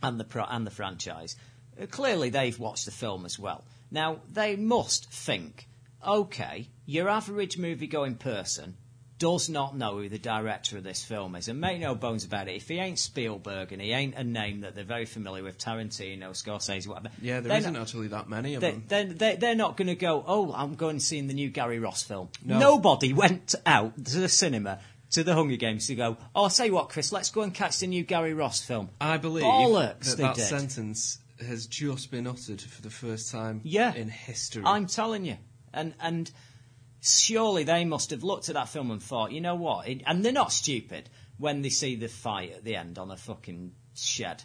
and the pro- and the franchise. Uh, clearly, they've watched the film as well. Now they must think, okay, your average movie-going person does not know who the director of this film is, and make no bones about it. If he ain't Spielberg and he ain't a name that they're very familiar with, Tarantino, Scorsese, whatever. yeah, there isn't not- actually that many of they, them. they're, they're, they're not going to go, oh, I'm going to see the new Gary Ross film. No. Nobody went out to the cinema to the Hunger Games to go, oh, I'll tell you what, Chris, let's go and catch the new Gary Ross film. I believe Bollocks, that that did. sentence has just been uttered for the first time Yeah. in history. I'm telling you. And and surely they must have looked at that film and thought, you know what? It, and they're not stupid when they see the fight at the end on a fucking shed.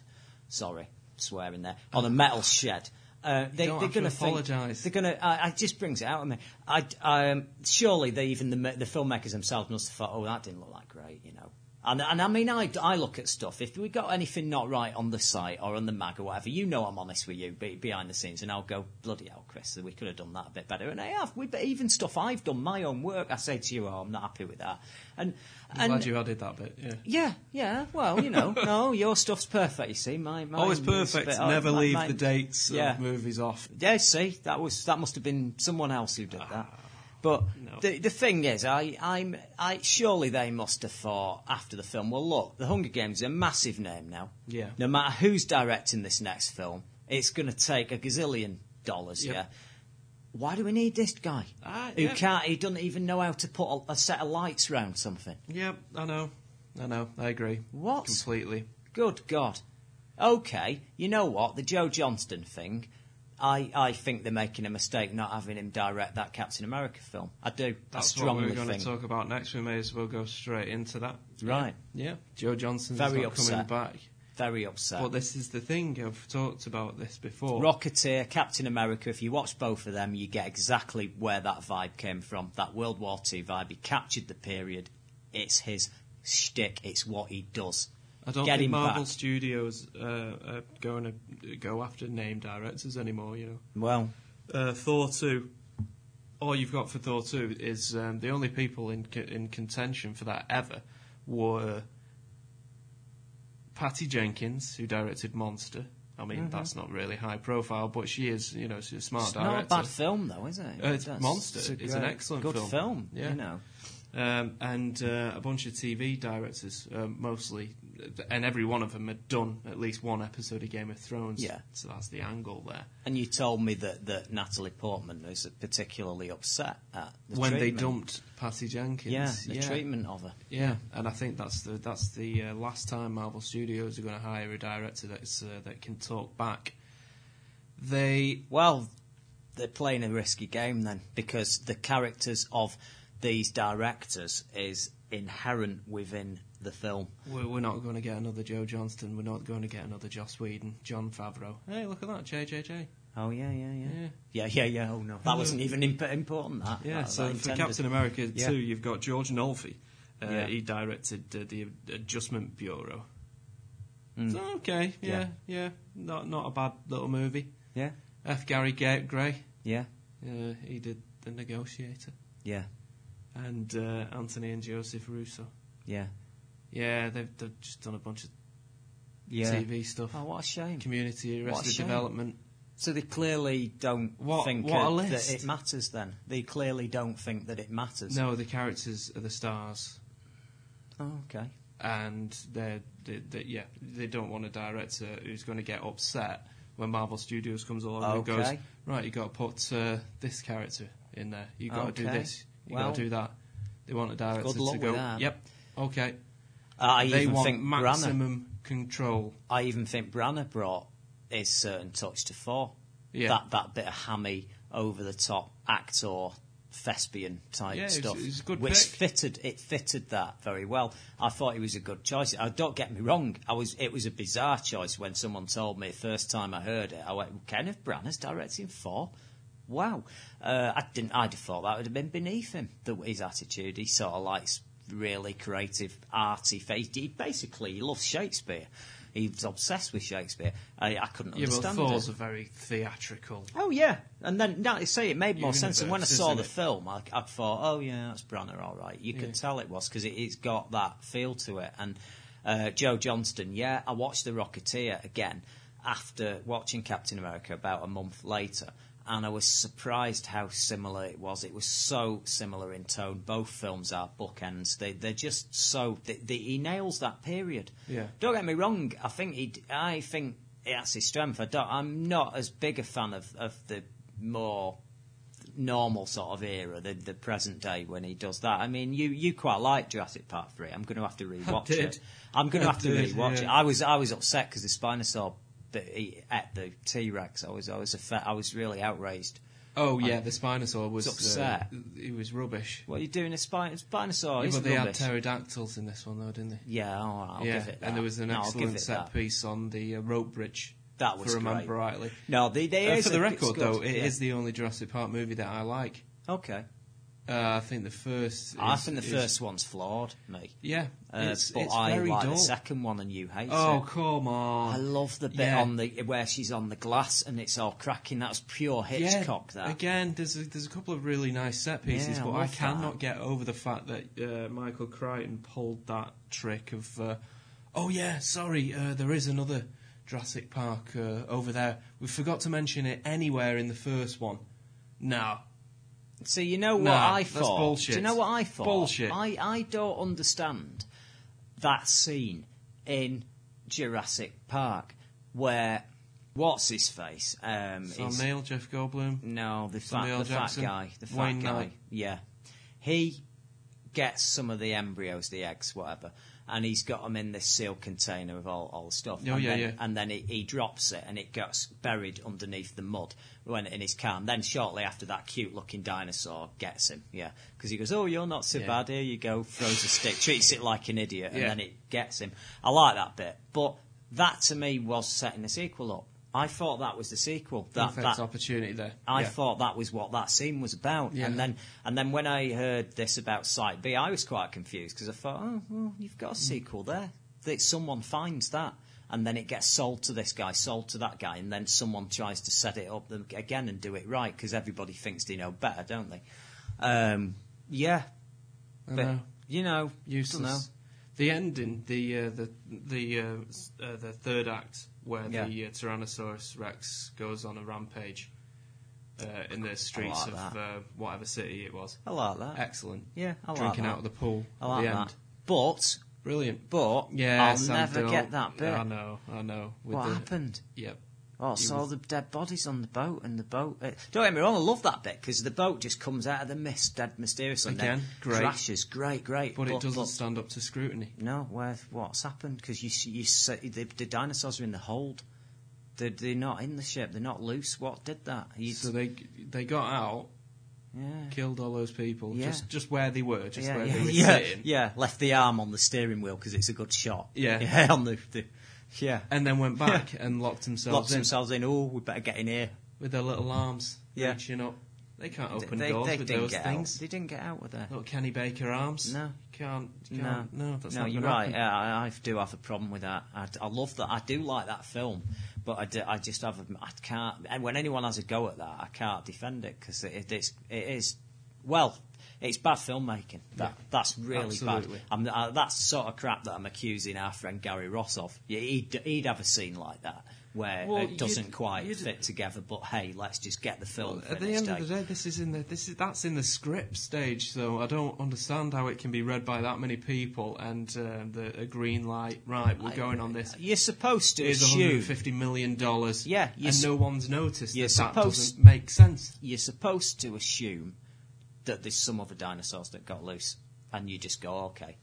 Sorry, swearing there on a metal shed. Uh, they, they're going to apologise. They're going to. Uh, it just brings it out of me. I, um, surely they even the the filmmakers themselves must have thought, oh, that didn't look like great, you know. And, and I mean, I, I look at stuff. If we got anything not right on the site or on the mag or whatever, you know I'm honest with you be, behind the scenes, and I'll go, bloody hell, Chris, we could have done that a bit better. And I have. We, but even stuff I've done, my own work, I say to you, oh, I'm not happy with that. And, I'm and glad you added that bit. Yeah. yeah, yeah. Well, you know, [LAUGHS] no, your stuff's perfect. You see, my, mine Always perfect. bit- oh, Never my- leave mine- the dates Yeah. of movies off. yeah, see, that was that must have been someone else who did that. Ah. But No. the the thing is, I I'm I surely they must have thought after the film. Well, look, the Hunger Games is a massive name now. Yeah. No matter who's directing this next film, it's going to take a gazillion dollars. Yep. Yeah. Why do we need this guy? Ah, who yeah. can't? He doesn't even know how to put a, a set of lights round something. Yep, I know. I know. I agree. What? Completely. Good God. Okay, you know what? The Joe Johnston thing, I, I think they're making a mistake not having him direct that Captain America film. I do. That's I what we're going think. to talk about next. We may as well go straight into that. Right. Yeah. Joe Johnston's Very not coming upset. back. Very upset. But this is the thing. I've talked about this before. Rocketeer, Captain America, if you watch both of them, you get exactly where that vibe came from. That World War II vibe. He captured the period. It's his shtick. It's what he does. I don't Get think Marvel back. Studios uh, are going to go after name directors anymore. You know. Well, uh, Thor 2, all you've got for Thor 2 is um, the only people in co- in contention for that ever were Patty Jenkins, who directed Monster. I mean, that's not really high profile, but she is, you know, she's a smart Mm-hmm. it's director. not a bad film, though, is it? Uh, it's That's- Monster. It's an excellent good film. film. Yeah. You know. Um, and uh, a bunch of TV directors, um, mostly, and every one of them had done at least one episode of Game of Thrones. Yeah. So that's the angle there. And you told me that, that Natalie Portman was particularly upset at the when they dumped Patty Jenkins. Yeah, the yeah. treatment of her. Yeah, and I think that's the that's the uh, last time Marvel Studios are going to hire a director that's uh, that can talk back. They Well, they're playing a risky game then, because the characters of these directors is inherent within the film. we're, we're not going to get another Joe Johnston. We're not going to get another Joss Whedon, Jon Favreau. Hey, look at that, JJJ. Oh yeah, yeah, yeah, Yeah. yeah, yeah, yeah. Oh no, that wasn't even imp- important. That Yeah, that- so that for. Captain America Yeah. 2, you've got George Nolfi. Uh, Yeah. He directed uh, the Adjustment Bureau. Mm. So, okay, yeah, Yeah. yeah, not not a bad little movie. Yeah, F. Gary Ga- Gray, yeah, uh, he did The Negotiator. yeah, and uh, Anthony and Joseph Russo. yeah, Yeah, they've, they've just done a bunch of yeah. TV stuff. Oh, what a shame. Community, Arrested shame. Development. So they clearly don't What- think what list. that it matters. Then they clearly don't think that it matters. No, the characters are the stars, Oh, okay. and they're, they they yeah, they don't want a director who's going to get upset when Marvel Studios comes along and goes, right, you've got to put uh, this character in there. You've got to do this. You Well, got to do that. They want a director to go. Yep. Okay. I they even want think maximum control. I even think Branagh brought his certain touch to Thor. Yeah. That that bit of hammy, over the top actor thespian type Yeah, it was- stuff, it was a good which pick. fitted it fitted that very well. I thought it was a good choice. Uh, don't get me wrong, I was it was a bizarre choice when someone told me the first time I heard it. I went, Kenneth Branagh's directing Thor. Wow, uh, I didn't. I'd have thought that would have been beneath him. The, his attitude, he sort of likes really creative, arty face. He basically he loves Shakespeare. He's obsessed with Shakespeare. I, I couldn't Yeah, understand Thor's it. a very theatrical. Oh yeah, and then now you say it made more sense. And when I saw the it? film, I, I thought, oh yeah, that's Branagh, all right. You Yeah. could tell it was because it, it's got that feel to it. And uh, Joe Johnston, yeah, I watched The Rocketeer again after watching Captain America about a month later. And I was surprised how similar it was. It was so similar in tone. Both films are bookends. They, they're just so. They, they, he nails that period. Yeah. Don't get me wrong. I think he. I think that's his strength. I don't, I'm not as big a fan of, of the more normal sort of era, the, the present day when he does that. I mean, you, you quite like Jurassic Park three. I'm going to have to rewatch it. I'm going to have to did, rewatch yeah. it. I was I was upset because the Spinosaur that he ate the T Rex. I was I was affa- I was really outraged. Oh yeah, the Spinosaur was was upset. Uh, he was rubbish. What are you doing? A Spin- Spinosaur? Yeah, but they had pterodactyls in this one though, didn't they? yeah, all right, I'll yeah, give it that. and there was an No, excellent set that. piece on the uh, rope bridge. That was if I remember great. rightly. No, the, there Uh, is for the record, though, it is yeah. the only Jurassic Park movie that I like. okay. Uh, I think the first. I is- think the is- first one's flawed, me. Yeah, Uh, it's, but it's I very like dull. the second one, and you hate Oh it. Oh come on! I love the bit Yeah. on the where she's on the glass and it's all cracking. That's pure Hitchcock. Yeah, that again, there's a, there's a couple of really nice set pieces, Yeah, but I love cannot that. get over the fact that uh, Michael Crichton pulled that trick of, uh, oh yeah, sorry, uh, there is another Jurassic Park uh, over there. We forgot to mention it anywhere in the first one. No, So you know what Nah, I that's thought? bullshit. Do you know what I thought? Bullshit. I, I don't understand that scene in Jurassic Park where what's his face? Um, Sam is- Neill, Jeff Goldblum. no, the fat, Samuel the fat Jackson, guy, the fat Wayne guy. Knight. Yeah, he gets some of the embryos, the eggs, whatever, and he's got them in this sealed container of all, all the stuff. Oh, and yeah, then, yeah. And then he, he drops it, and it gets buried underneath the mud when in his car. And then shortly after that, cute-looking dinosaur gets him. Yeah, because he goes, "Oh, you're not so Yeah. bad. Here you go." Throws a stick, treats it like an idiot, and Yeah. then it gets him. I like that bit, but that to me was setting the sequel up. I thought that was the sequel. That, Perfect that, opportunity there. I Yeah. thought that was what that scene was about, Yeah. and then and then when I heard this about Site B, I was quite confused because I thought, oh, well, you've got a sequel there. That someone finds that, and then it gets sold to this guy, sold to that guy, and then someone tries to set it up again and do it right because everybody thinks they know better, don't they? Um, yeah, I but know. you know, useless. Dunno. The ending, the uh, the the uh, uh, the third act, where Yeah. the uh, Tyrannosaurus Rex goes on a rampage uh, in the streets like of uh, whatever city it was. I like that. Excellent. Yeah, I like that. Drinking that. out of the pool I at the that. end. But Brilliant. but Yeah, I'll never get that bit. I know, I know. With what the, happened? Yep. Oh, saw was- the dead bodies on the boat, and the boat. Uh, don't get me wrong, I love that bit because the boat just comes out of the mist, dead mysteriously, Again, great. crashes. Great, great. But, it doesn't stand up to scrutiny. no, where what's happened? Because you see- you the, the dinosaurs are in the hold. They're, they're not in the ship. They're not loose. What did that? You, So they they got out, yeah. killed all those people, Yeah. just just where they were, just yeah, where yeah, they were yeah, sitting, [LAUGHS] yeah, left the arm on the steering wheel because it's a good shot. Yeah. [LAUGHS] yeah, on the, the yeah. and then went back and locked themselves Locked in themselves in. Oh, we better get in here. with their little arms Yeah. reaching up. They can't open they, doors they with didn't those get things. out. They didn't get out with that. Little Kenny Baker arms. No. can't. No, can't no, that's no, not you're gonna right. happen. Yeah, I, I do have a problem with that. I, I love that. I do like that film, but I, just have. A, I can't. And when anyone has a go at that, I can't defend it because it, it's it is well. It's bad filmmaking. That that's really absolutely. bad. I'm, uh, that's the sort of crap that I'm accusing our friend Gary Ross of. Yeah, he'd, he'd have a scene like that where Well, it doesn't you'd- quite you'd- fit together. But hey, let's just get the film. At the end of eh? the day, this is in the this is that's in the script stage. So I don't understand how it can be read by that many people and uh, the a green light. Right, we're going on this. You're supposed to Here's assume 150 million dollars. Yeah, and s- no one's noticed you're that that supposed- doesn't make sense. you're supposed to assume that there's some other dinosaurs that got loose, and you just go, okay.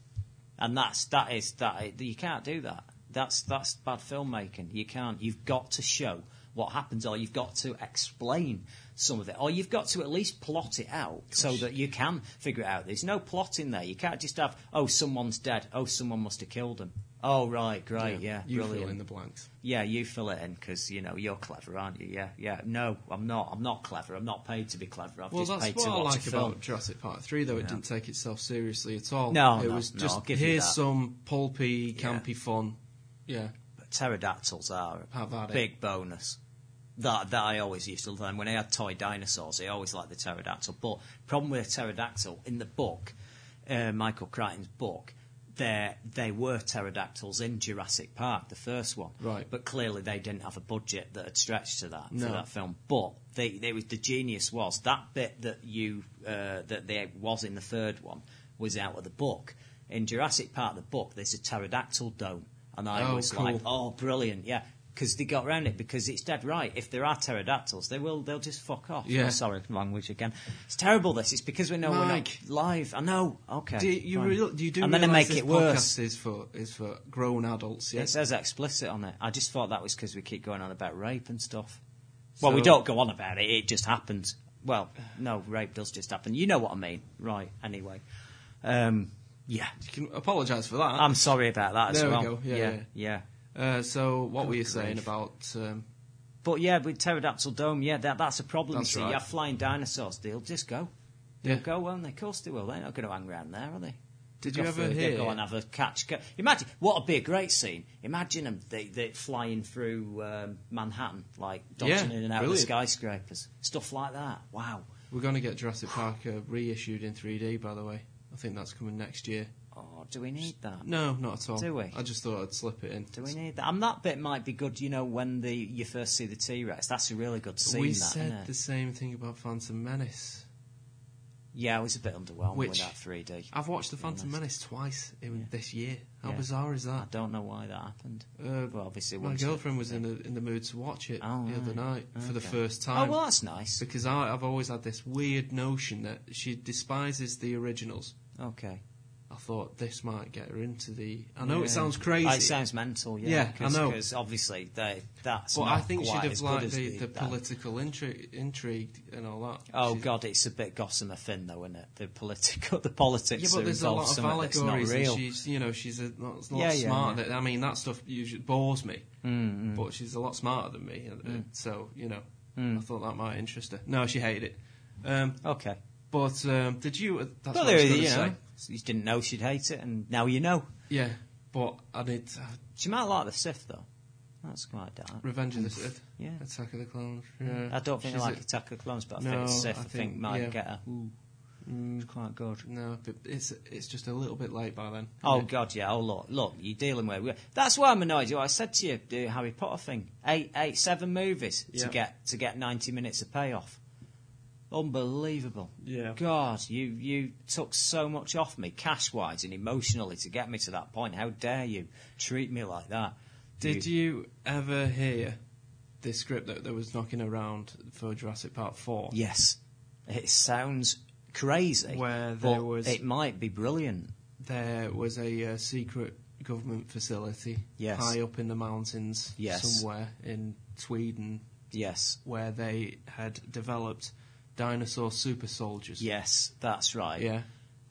And that's that is that you can't do that. That's that's bad filmmaking. You can't. You've got to show what happens, or you've got to explain some of it, or you've got to at least plot it out so that you can figure it out. There's no plot in there. You can't just have, oh, someone's dead. Oh, someone must have killed them. Oh, right, great, yeah, you brilliant. fill in the blanks. Yeah, you fill it in because you know you're clever, aren't you? Yeah, yeah. No, I'm not. I'm not clever. I'm not paid to be clever. I've Well, just that's paid what to I like about Jurassic Park 3, though. It didn't take itself seriously at all. No, it no, was just give here's some pulpy, Yeah. campy fun. Yeah, But pterodactyls are a had it. big bonus. That that I always used to learn when I had toy dinosaurs. I always liked the pterodactyl. But problem with a pterodactyl in the book, uh, Michael Crichton's book. There, they were pterodactyls in Jurassic Park, the first one. Right. But clearly, they didn't have a budget that had stretched to that No. for that film. But they, they was the genius was that bit that you uh, that there was in the third one was out of the book. In Jurassic Park, the book, there's a pterodactyl dome, and I Oh, was cool. like, oh, brilliant, yeah. Because they got around it because it's dead right. If there are pterodactyls, they will they'll just fuck off. Yeah. Oh, sorry, language again. It's terrible. This. It's because we know we're not live. I know. Okay. do you, real, do you do and then I make it worse. podcast is for is for grown adults? Yeah, It says explicit on it. I just thought that was because we keep going on about rape and stuff. Well, we don't go on about it. It just happens. Well, no, rape does just happen. You know what I mean, right? Anyway, um, yeah. you can apologise for that. I'm sorry about that as There we well. go. Yeah, yeah, yeah. yeah. Uh, so what were you Good saying about? Um, But yeah, with pterodactyl dome, yeah, that, that's a problem. That's you see, right. you have flying dinosaurs. They'll just go. They'll Yeah. go, won't they? Of course they will. They're not going to hang around there, are they? Did you ever hear- Go and have a catch. Imagine what would be a great scene. Imagine them they they flying through um, Manhattan, like dodging Yeah, in and out of brilliant. the skyscrapers, stuff like that. Wow. we're going to get Jurassic Park uh, reissued in 3D, by the way. I think that's coming next year. Oh, do we need that? No, not at all. Do we? I just thought I'd slip it in. Do we need that? And that bit might be good. You know, when the you first see the T Rex, that's a really good scene. we that, said the same thing about Phantom Menace. Yeah, I was a bit underwhelmed Which- with that 3D. I've watched The Phantom Menace twice in this year. How Yeah. bizarre is that? I don't know why that happened. Uh, well, obviously, My girlfriend was in the in the mood to watch it Oh, the other night for the Okay. first Oh, time. well, that's nice. because I, I've always had this weird notion that she despises the originals. Okay. I thought this might get her into the. I know Yeah. it sounds crazy. Oh, it sounds mental, yeah. Yeah, I cause, know. Because obviously, they, that's but I think she'd have as liked as the, the political intrigue, intrigue and all that. Oh She's- God, it's a bit gossamer thin though, isn't it? The political, the politics. Yeah, are but there's a involved lot of something that's not allegories, and real. she's, you know, she's a lot, lot Yeah, yeah, smarter. yeah. Than, I mean, that stuff usually bores me, Mm, but she's a lot smarter than me. uh, Mm. So, you know, I thought that might interest her. No, she hated it. Um, Okay. but um, did you? uh, That's Well, what I was there, you to know, say. You didn't know she'd hate it, and now you know. Yeah, but I did. Uh, She might like the Sith though. That's quite dark. Revenge of the Sith. Yeah. Attack of the Clones. Yeah. I don't think She's I like a- Attack of the Clones, but I No, think Sith I I think- think might yeah. get her. Ooh, Mm, it's quite good. no, but it's it's just a little bit late by then. Oh? God, yeah. Oh look, look, you're dealing with. That's why I'm annoyed. You. know, I said to you, the Harry Potter thing, eight, eight, seven movies Yeah. to get to get 90 minutes of payoff. Unbelievable. Yeah. God, you you took so much off me, cash wise and emotionally, to get me to that point. How dare you treat me like that? Did you ever hear the script that, that was knocking around for Jurassic Park 4? Yes, it sounds crazy. Where there was- it might be brilliant. There was a uh, secret government facility Yes. high up in the mountains Yes. somewhere in Sweden Yes, where they had developed dinosaur super soldiers. yes, that's right. Yeah.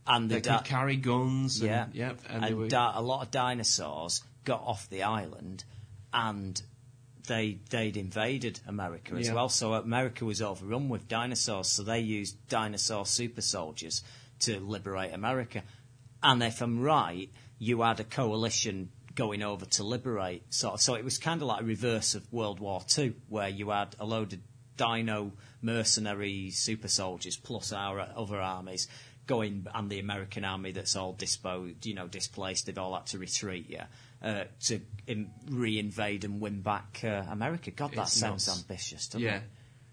and the They da- could carry guns. And, Yeah, Yep. And, and, were. di- a lot of dinosaurs got off the island, and they they'd invaded America as Yeah. well. So America was overrun with dinosaurs, so they used dinosaur super soldiers to liberate America. And if I'm right, you had a coalition going over to liberate. So, so it was kind of like a reverse of World War Two, where you had a load of dino mercenary super soldiers plus our other armies going, and the American army that's all disposed, you know, displaced, they've all had to retreat, yeah, uh, to in, re-invade and win back uh, America. God, that It's sounds nuts. ambitious, doesn't Yeah.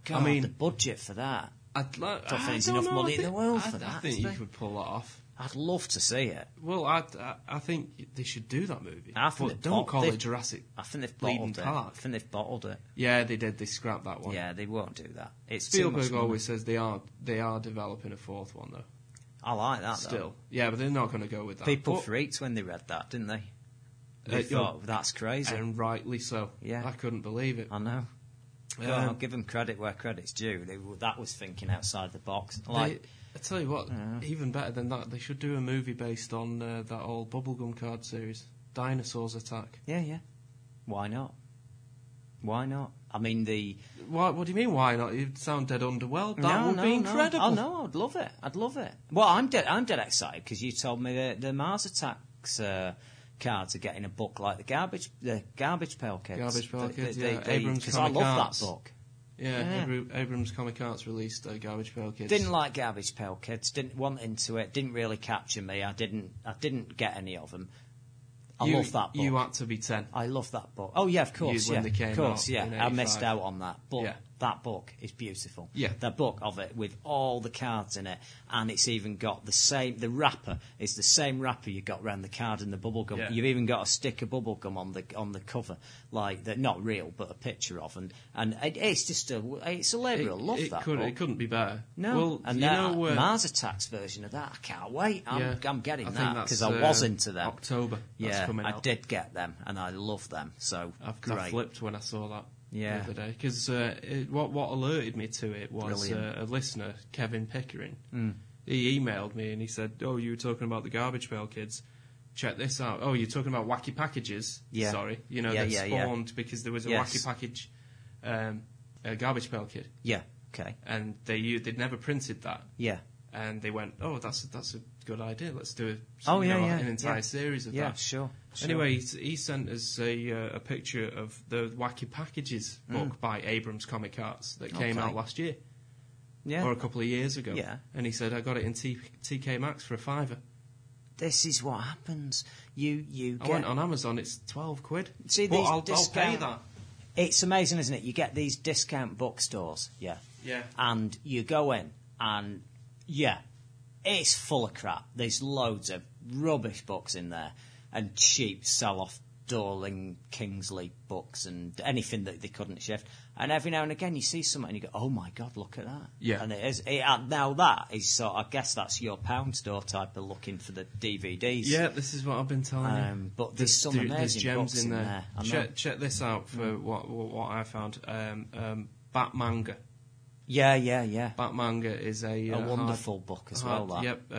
it? I mean- the budget for that. I'd lo- Don't think there's enough know, money I in the think- world I, for I that, think you could pull that off. I'd love to see it. Well, I, I, I think they should do that movie. I think but don't call it Jurassic. I think they've bottled it. Park. I think they've bottled it. Yeah, they did. They scrapped that one. Yeah, they won't do that. It's Spielberg always says they are they are developing a fourth one though. I like that. though. Still, yeah, but they're not going to go with that. people But- freaked when they read that, didn't they? Uh, They yeah. thought that's crazy. and rightly so. Yeah. I couldn't believe it. I know. Um, I'll give them credit where credit's due. They, that was thinking outside the box. Like, I tell you what, even better than that, they should do a movie based on uh, that old bubblegum card series, Dinosaurs Attack. yeah, yeah. Why not? Why not? I mean, the What, what do you mean? Why not? You sound dead underwhelmed. That no, would no, be no. incredible. Oh no, I'd love it. I'd love it. Well, I'm dead. I'm dead excited because you told me that the Mars Attacks uh, cards are getting a book like the garbage, the Garbage Pail Kids. Garbage Pail Kids, they- yeah. they- Abrams 'cause I love that book. Yeah, Yeah. Abra- Abrams Comic Arts released uh, Garbage Pail Kids. Didn't like Garbage Pail Kids. Didn't want into it. Didn't really capture me. I didn't. I didn't get any of them. I you, love that book. You had to be ten. I love that book. Oh yeah, of course. You- when yeah, they came of course. out Yeah, I missed out on that. But Yeah. That book is beautiful. Yeah. the book of it with all the cards in it, and it's even got the same. The wrapper is the same wrapper you got around the card and the bubble gum. Yeah. You've even got a stick of bubble gum on the on the cover, like that. Not real, but a picture of, and and it, it's just a it's a labour of love. it that could, book. it couldn't be better. No, well, and you know, uh, Mars Attacks version of that, I can't wait. I'm, yeah, I'm getting I that because I was uh, into them. October. That's yeah, I out. did get them, and I love them. So I've, I great. flipped when I saw that Yeah. the other day because uh, what what alerted me to it was uh, a listener, Kevin Pickering. Mm. He emailed me and he said, "Oh, you were talking about the Garbage Pail Kids. Check this out. Oh, you're talking about wacky packages. Yeah. Sorry, you know Yeah, that yeah, yeah. spawned because there was a Yes. wacky package, um, a Garbage Pail Kid, Yeah. Okay. and they they'd never printed that." Yeah. And they went, "Oh, that's a, that's a good idea. Let's do a, Oh, yeah, know, yeah, an entire yeah. series of Yeah. that." Sure. Sure. Anyway, he, sent us a, uh, a picture of the Wacky Packages book by Abrams Comic Arts that came Mm. Okay. out last year Yeah. or a couple of years ago. Yeah. And he said, I got it in T- TK Maxx for a fiver. this is what happens. You you I get. went on Amazon, it's 12 quid. See, these I'll, I'll pay that. It's amazing, isn't it? You get these discount bookstores. Yeah. Yeah. and you go in and yeah it's full of crap. There's loads of rubbish books in there, and cheap sell-off Dorling Kindersley books and anything that they couldn't shift. And every now and again, you see something and you go, "Oh my god, look at that!" Yeah. and it is. It, uh, now that is sort. I guess that's your pound store type of looking for the DVDs. Yeah, this is what I've been telling you. Um, but there's some there- amazing gems books in there. I know. Check, check this out for what, what what I found. Um, um, Batmanga. Yeah, yeah, yeah. Batmanga is a, A uh, hard- wonderful book as well. That. Yep, uh,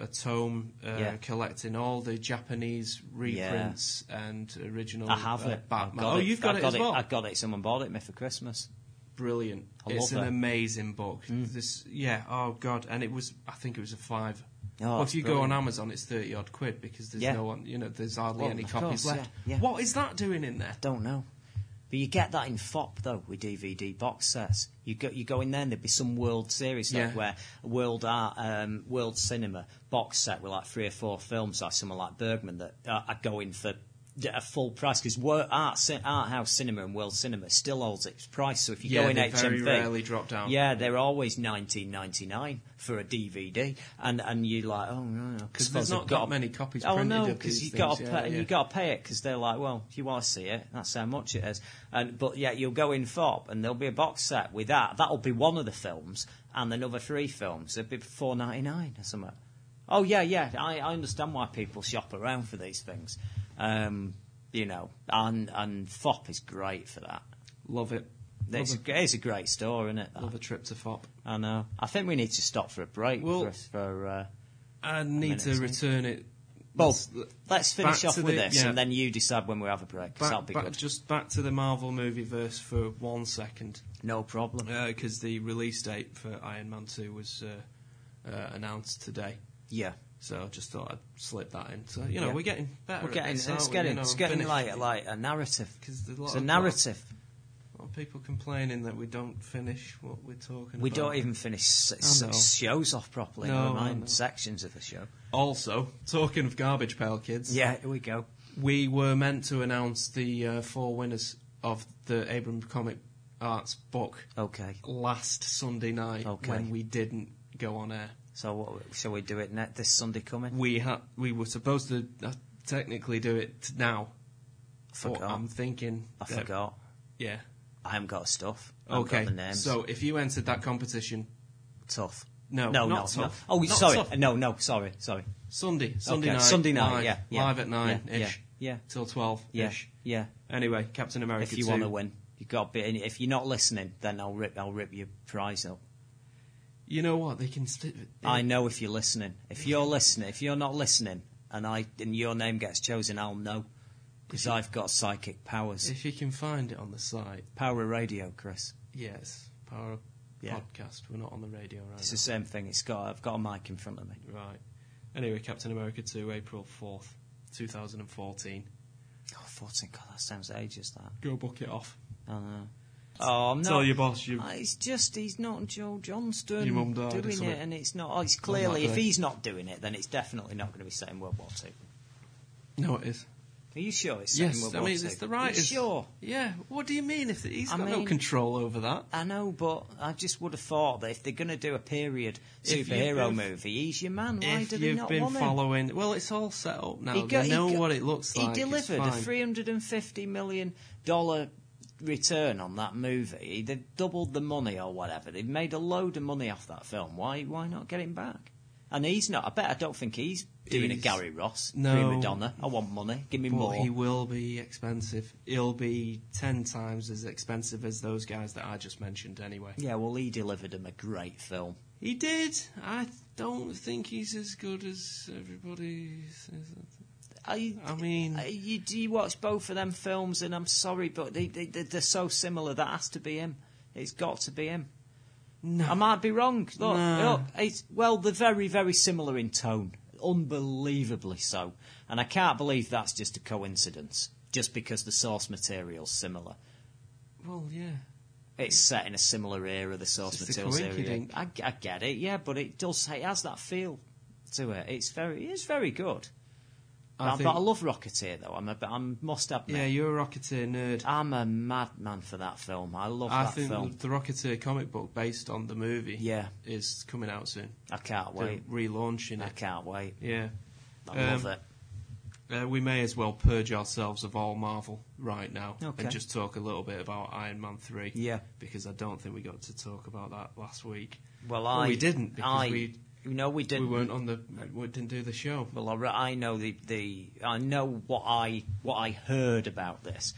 a, a tome uh, Yeah. collecting all the Japanese reprints and original. I have uh, it. Batman. oh, it. you've got it got as well. I got it. Someone bought it me for Christmas. Brilliant. I it's an it. Mm. amazing book. This, yeah. Oh God, and it was. I think it was a five. Oh, well, if you go on. Amazon, it's thirty odd quid because there's Yeah. no one. You know, there's hardly Well, any copies course, left. yeah, yeah. What is that doing in there? Don't know. But you get that in Fopp though with DVD box sets. You go, you go in there and there'd be some World Series stuff Yeah. where World Art, um, World Cinema box set with like three or four films, like someone like Bergman that uh, are going for a full price because art, art house cinema and world cinema still holds its price. So if you Yeah, go in they HMV, very rarely drop down. Yeah, they're always nineteen ninety nine for a DVD, and and you like oh no, because there's they've not got that many copies Oh no, because you got yeah, yeah. you got to pay it because they're like, well, if you want to see it, that's how much it is. And but yeah, you'll go in Fopp and there'll be a box set with that. That'll be one of the films, and another three films. It'll be four ninety nine or something. Oh yeah, yeah. I, I understand why people shop around for these things. Um, you know, and and Fopp is great for that. Love it. It's Love a, it's a great store, isn't it? that? love a trip to Fopp. I know. I think we need to stop for a break Well- for, for uh, I need to return it. well, Let's- let's finish off with the- this, yeah. and then you decide when we have a break. Back, be back- good. just back to the Marvel movie verse for one second, No problem. because the release date for Iron Man Two was uh, uh, announced today. yeah. So I just thought I'd slip that in. So you know, Yeah. we're getting better. We're getting, this, it's aren't we? getting, You know, it's getting finish- like, like a narrative. 'cause there's a lot It's a narrative. A lot of people complaining that we don't finish what we're talking We about. We don't even finish s- I know. s- shows off properly. No, mind sections of the show. Also, talking of garbage pail kids, Yeah, here we go. we were meant to announce the uh, four winners of the Abram Comic Arts book Okay. last Sunday night Okay. when we didn't go on air. So what, shall we do it net this Sunday coming? We had we were supposed to uh, technically do it now. I but forgot. I'm thinking. I that- forgot. Yeah. I haven't got stuff. I haven't Okay. Got the names. So if you entered that competition tough. No, no, not no, tough. no. Oh, Not sorry. tough. No, no. Sorry, sorry. Sunday, Sunday Okay, night, Sunday night, live, yeah, yeah, live at nine yeah, ish, yeah, till twelve Yeah, ish. yeah. Anyway, Captain America. If you 2. want to win, you got. to be. If you're not listening, then I'll rip. I'll rip your prize up. You know what? They can. St- I know if you're listening. If you're listening, if you're not listening, and I and your name gets chosen, I'll know because I've got psychic powers. If you can find it on the site, Power of radio, Chris. yes. Power Yeah. podcast. We're not on the radio right It's the same thing. It's got. I've got a mic in front of me. Right. Anyway, Captain America 2, April 4th, 2014. Oh, 14. God, that sounds ages. That. Go book it off. I know. Oh, I'm Tell not. your boss you. Ah, It's just he's not Joe Johnston Your mum died or doing something. it, and it's not. Oh, it's clearly if day. he's not doing it, then it's definitely not going to be set in World War Two. No, it is. Are you sure it's set in Yes, World I War mean Two? it's the Are you sure? Yeah. What do you mean? If he's I got no mean- control over that? I know, but I just would have thought that if they're going to do a period If you've superhero been- movie, he's your man. Why if do they you've not been want him? following, well, it's all set up now. Got- they know got- what it looks like. He it's delivered a fine. three hundred and fifty million dollar return on that movie. They've doubled the money or whatever. They've made a load of money off that film. Why? Why not get him back? And he's not. I bet. I don't think he's doing a Gary Ross No. prima donna. I want money. Give me But more. he will be expensive. He'll be ten times as expensive as those guys that I just mentioned. Anyway, yeah. Well, he delivered him a great film. he did. I don't think he's as good as everybody says. I, I mean- you, do you watch both of them films? And I'm sorry, but they, they, they're so similar. That has to be him. It's got to be him. No, I might be wrong. Look, No. look, it's, well, they're very, very similar in tone. Unbelievably so. And I can't believe that's just a coincidence, just because the source material's similar. well, yeah. It's set in a similar era, the source It's material's era. I, I get it, yeah, but it does, it has that feel to it. It's very, it's very good. I but, think- I love Rocketeer though. I'm a, I must admit, Yeah, you're a Rocketeer nerd. I'm a madman for that film. I love I that think film. the Rocketeer comic book based on the movie Yeah. is coming out soon. I can't They're wait. relaunching I can't wait. Yeah. I Um, love it. Uh, we may as well purge ourselves of all Marvel right now Okay. and just talk a little bit about Iron Man 3. Yeah. Because I don't think we got to talk about that last week. Well, Well, I we didn't because I, we no, we we didn't. We weren't on the we didn't do the show. Well, I, I know the, the I know what I what I heard about this.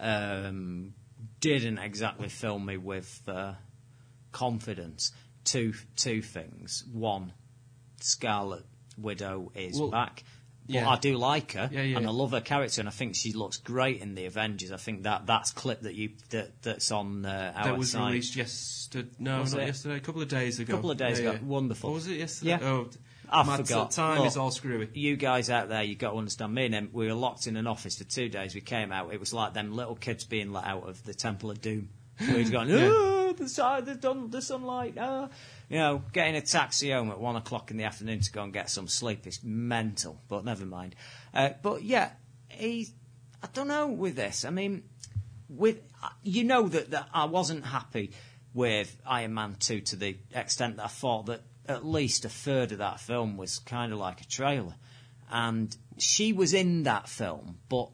Um, didn't exactly fill me with uh, confidence. Two two things. One, Scarlet Widow is Well, back. But yeah. I do like her, Yeah, yeah. and I love her character, and I think she looks great in the Avengers. I think that that's clip that you that that's on uh, our that was site. released yesterday. No, Was not it? yesterday. A couple of days ago. A couple of days ago. Wonderful. Or was it yesterday? Yeah. Oh, I my forgot. time Look, is all screwy. You guys out there, you got to understand. Me and him, we were locked in an office for two days. We came out. It was like them little kids being let out of the Temple of Doom. We'd gone, oh, the side, the, dun- the sunlight. Oh. You know, getting a taxi home at one o'clock in the afternoon to go and get some sleep is mental. But never mind. Uh, but yeah, he. I don't know with this. I mean, with you know that, that I wasn't happy with Iron Man 2 to the extent that I thought that at least a third of that film was kind of like a trailer. And she was in that film, but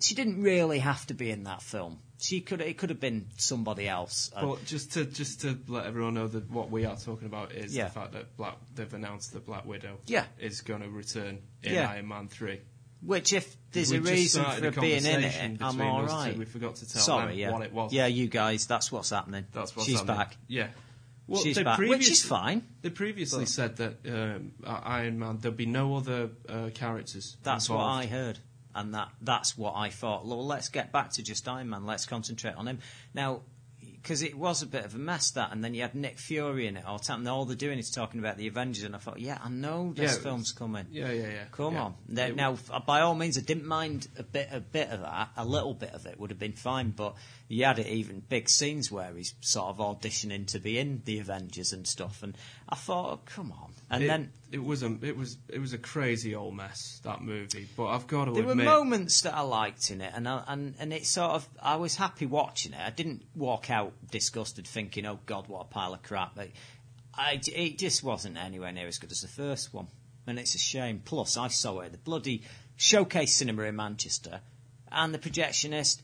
she didn't really have to be in that film. She could it could have been somebody else. Uh, Well, just to just to let everyone know that what we are talking about is Yeah. the fact that Black they've announced that Black Widow Yeah. is going to return in Yeah. Iron Man three. which if there's We a reason for a being in it, I'm all us two. We forgot to tell Sorry, them yeah. what it was. Yeah, you guys, that's what's happening. That's what's She's happening. back. Yeah. Well, She's back, which is fine. They previously But- said that um, uh, Iron Man there'd be no other uh, characters. That's what I heard, and that that's what I thought. Well, let's get back to just Iron Man. Let's concentrate on him now, because it was a bit of a mess that, and then you had Nick Fury in it all the time. And all they're doing is talking about the Avengers, and I thought, yeah, I know this Yeah, film's coming. Yeah, yeah, yeah. Come yeah. on. Now, now, by all means, I didn't mind a bit, a bit of that. A little bit of it would have been fine, but you had it even big scenes where he's sort of auditioning to be in the Avengers and stuff, and I thought, oh, come on. And it, then it was a it was it was a crazy old mess that movie. But I've got to admit. There admit, were moments that I liked in it, and I, and and it sort of I was happy watching it. I didn't walk out disgusted, thinking, "Oh God, what a pile of crap." But I, it just wasn't anywhere near as good as the first one, and it's a shame. Plus, I saw it at the bloody showcase cinema in Manchester, and the projectionist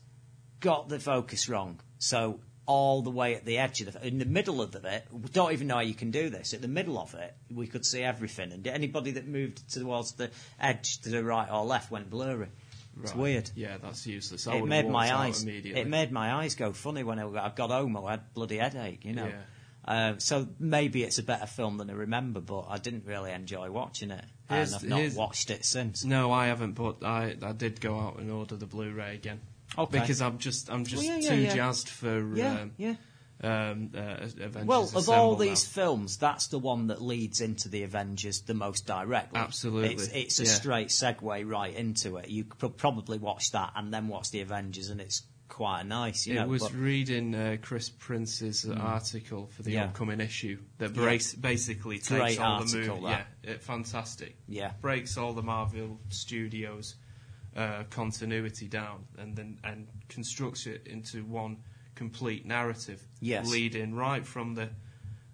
got the focus wrong. So all the way at the edge of the, in the middle of it, we don't even know how you can do this. At the middle of it, we could see everything, and anybody that moved towards the edge to the right or left went blurry. It's weird. Yeah, that's useless. I It made my eyes. It made my eyes go funny when I I got home. I had bloody headache, you know. Yeah. Uh, so maybe it's a better film than I remember, but I didn't really enjoy watching it, Here's- and I've not watched it since. No, I haven't, but I I did go out and order the Blu-ray again. Okay. Because I'm just I'm just Well, yeah, yeah, too yeah. jazzed for Yeah, um, yeah. um, uh, Avengers Well, of Assemble all now. these films, that's the one that leads into the Avengers the most directly. Absolutely, It's, it's a yeah. straight segue right into it. You could probably watch that and then watch the Avengers, and it's quite nice. You it know, was but- Mm. reading uh, Chris Prince's article for the Yeah. upcoming issue that Yeah. basically takes Great all article, the movie. that. Yeah, it, fantastic. Yeah. breaks all the Marvel Studios uh, continuity down and then and constructs it into one complete narrative. Yes. leading right from the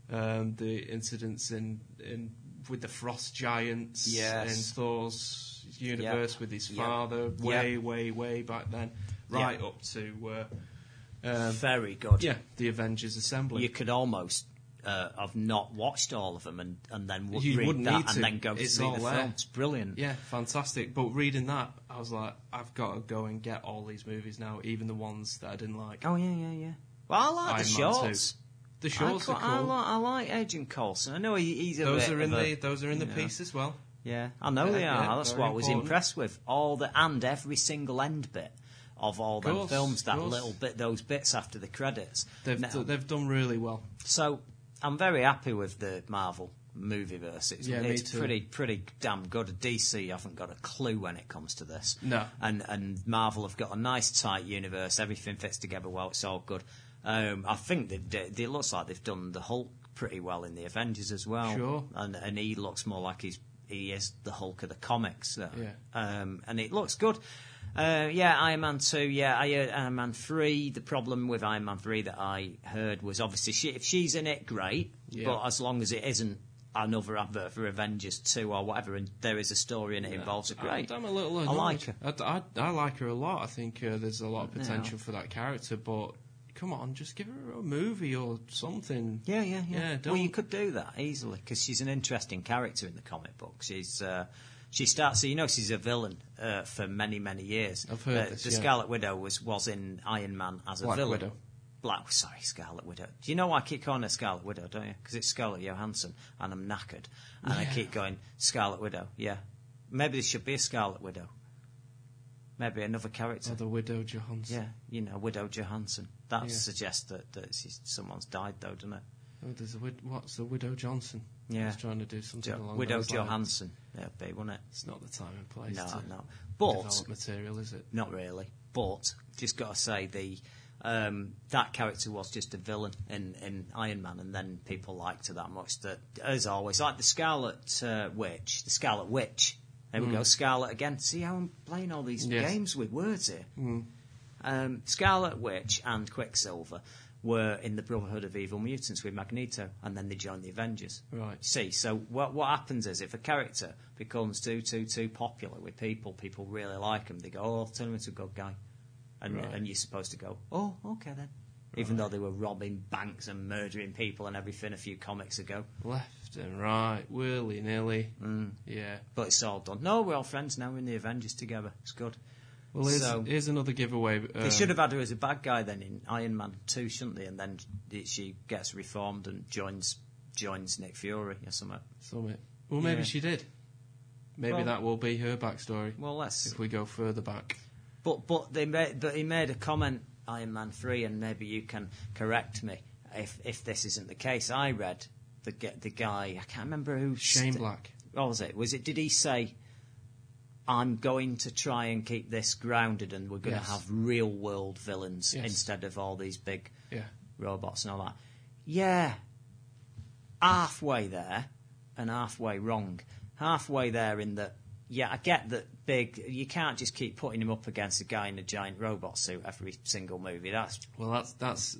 um, the incidents in in with the frost giants Yes. in Thor's universe with his father, Yeah. way way way back then, right up to. Uh, um, very good. yeah, the Avengers Assembly. you could almost uh, have not watched all of them and, and then w- You read that and to. then go It's see the there. film. It's brilliant. Yeah, fantastic. But reading that, I was like, I've got to go and get all these movies now, even the ones that I didn't like. Oh yeah, yeah, yeah. Well, I like the Iron Man shorts. The shorts I, are quite- I cool. like, I like Agent Coulson. I know he, he's a those bit are in a- the those are in the know. piece as well. Yeah, I know Yeah, they yeah, are. That's very what I was impressed with. All the and every single end bit of all them Course, films. That course. little bit, those bits after the credits. They've Now- they've done really well. So I'm very happy with the Marvel movieverse. It's, Yeah, it's pretty pretty damn good. DC haven't got a clue when it comes to this. No. And and Marvel have got a nice tight universe. Everything fits together well. It's all good. Um, I think that it looks like they've done the Hulk pretty well in the Avengers as well. Sure. And and he looks more like he's he is the Hulk of the comics. Though. Yeah. Um, and it looks good. Uh, yeah, Iron Man 2, yeah, I, uh, Iron Man 3. The problem with Iron Man 3 that I heard was obviously she, if she's in it, great, Yeah. but as long as it isn't another advert for Avengers 2 or whatever, and there is a story and it involves it, great. I'm a little I like her. I, I, I like her a lot. I think uh, there's a lot of potential for that character, but come on, just give her a movie or something. Yeah, yeah, yeah. Yeah, well, you could do that easily because she's an interesting character in the comic book. She's uh, she starts, so you know, she's a villain uh, for many, many years. I've heard Uh, this, The yeah. Scarlet Widow was was in Iron Man as a Black villain. Widow. Black, sorry, Scarlet Widow. Do you know why I keep calling her Scarlet Widow, don't you? Because it's Scarlett Johansson, and I'm knackered, and I keep going Scarlet Widow. Yeah, maybe there should be a Scarlet Widow. Maybe another character. Or the Widow Johansson. Yeah, you know, Widow Johansson. That Yeah. suggests that, that she's, someone's died, though, doesn't it? Oh, there's a wid- what's the Widow Johnson? Yeah. He's trying to do something Jo- along Widow those lines. Johansson. Yeah, be, wouldn't it? It's not the time and place No, to no. But material, is it? not really. But just got to say the um, that character was just a villain in, in Iron Man, and then people liked her that much that, as always, like the Scarlet uh, Witch, the Scarlet Witch. There we go, Scarlet again. See how I'm playing all these Mm. Yes. games with words here. Um, Scarlet Witch and Quicksilver were in the Brotherhood of Evil Mutants with Magneto, and then they joined the Avengers. Right. See, so what what happens is if a character becomes too too too popular with people, people really like him. They go, "Oh, turn him into a good guy," and Right. and you're supposed to go, "Oh, okay then." Even though they were robbing banks and murdering people and everything a few comics ago, Left and right, willy nilly. Mm. Yeah. but it's all done. No, we're all friends now. We're in the Avengers together. It's good. Well, here's, So- here's another giveaway. They um, should have had her as a bad guy then in Iron Man 2, shouldn't they? And then she gets reformed and joins joins Nick Fury or something. Summit. Well, maybe Yeah. she did. Maybe Well- that will be her backstory Well, let's. if we go further back. But but they made but he made a comment Iron Man 3, and maybe you can correct me if if this isn't the case. I read the the guy I can't remember who Shane st- Black. What was it? Was it? Did he say? I'm going to try and keep this grounded, and we're going Yes. to have real world villains Yes. instead of all these big Yeah. robots and all that. Yeah, halfway there and halfway wrong. Halfway there in that, yeah, I get that big. You can't just keep putting him up against a guy in a giant robot suit every single movie. That's Well, that's that's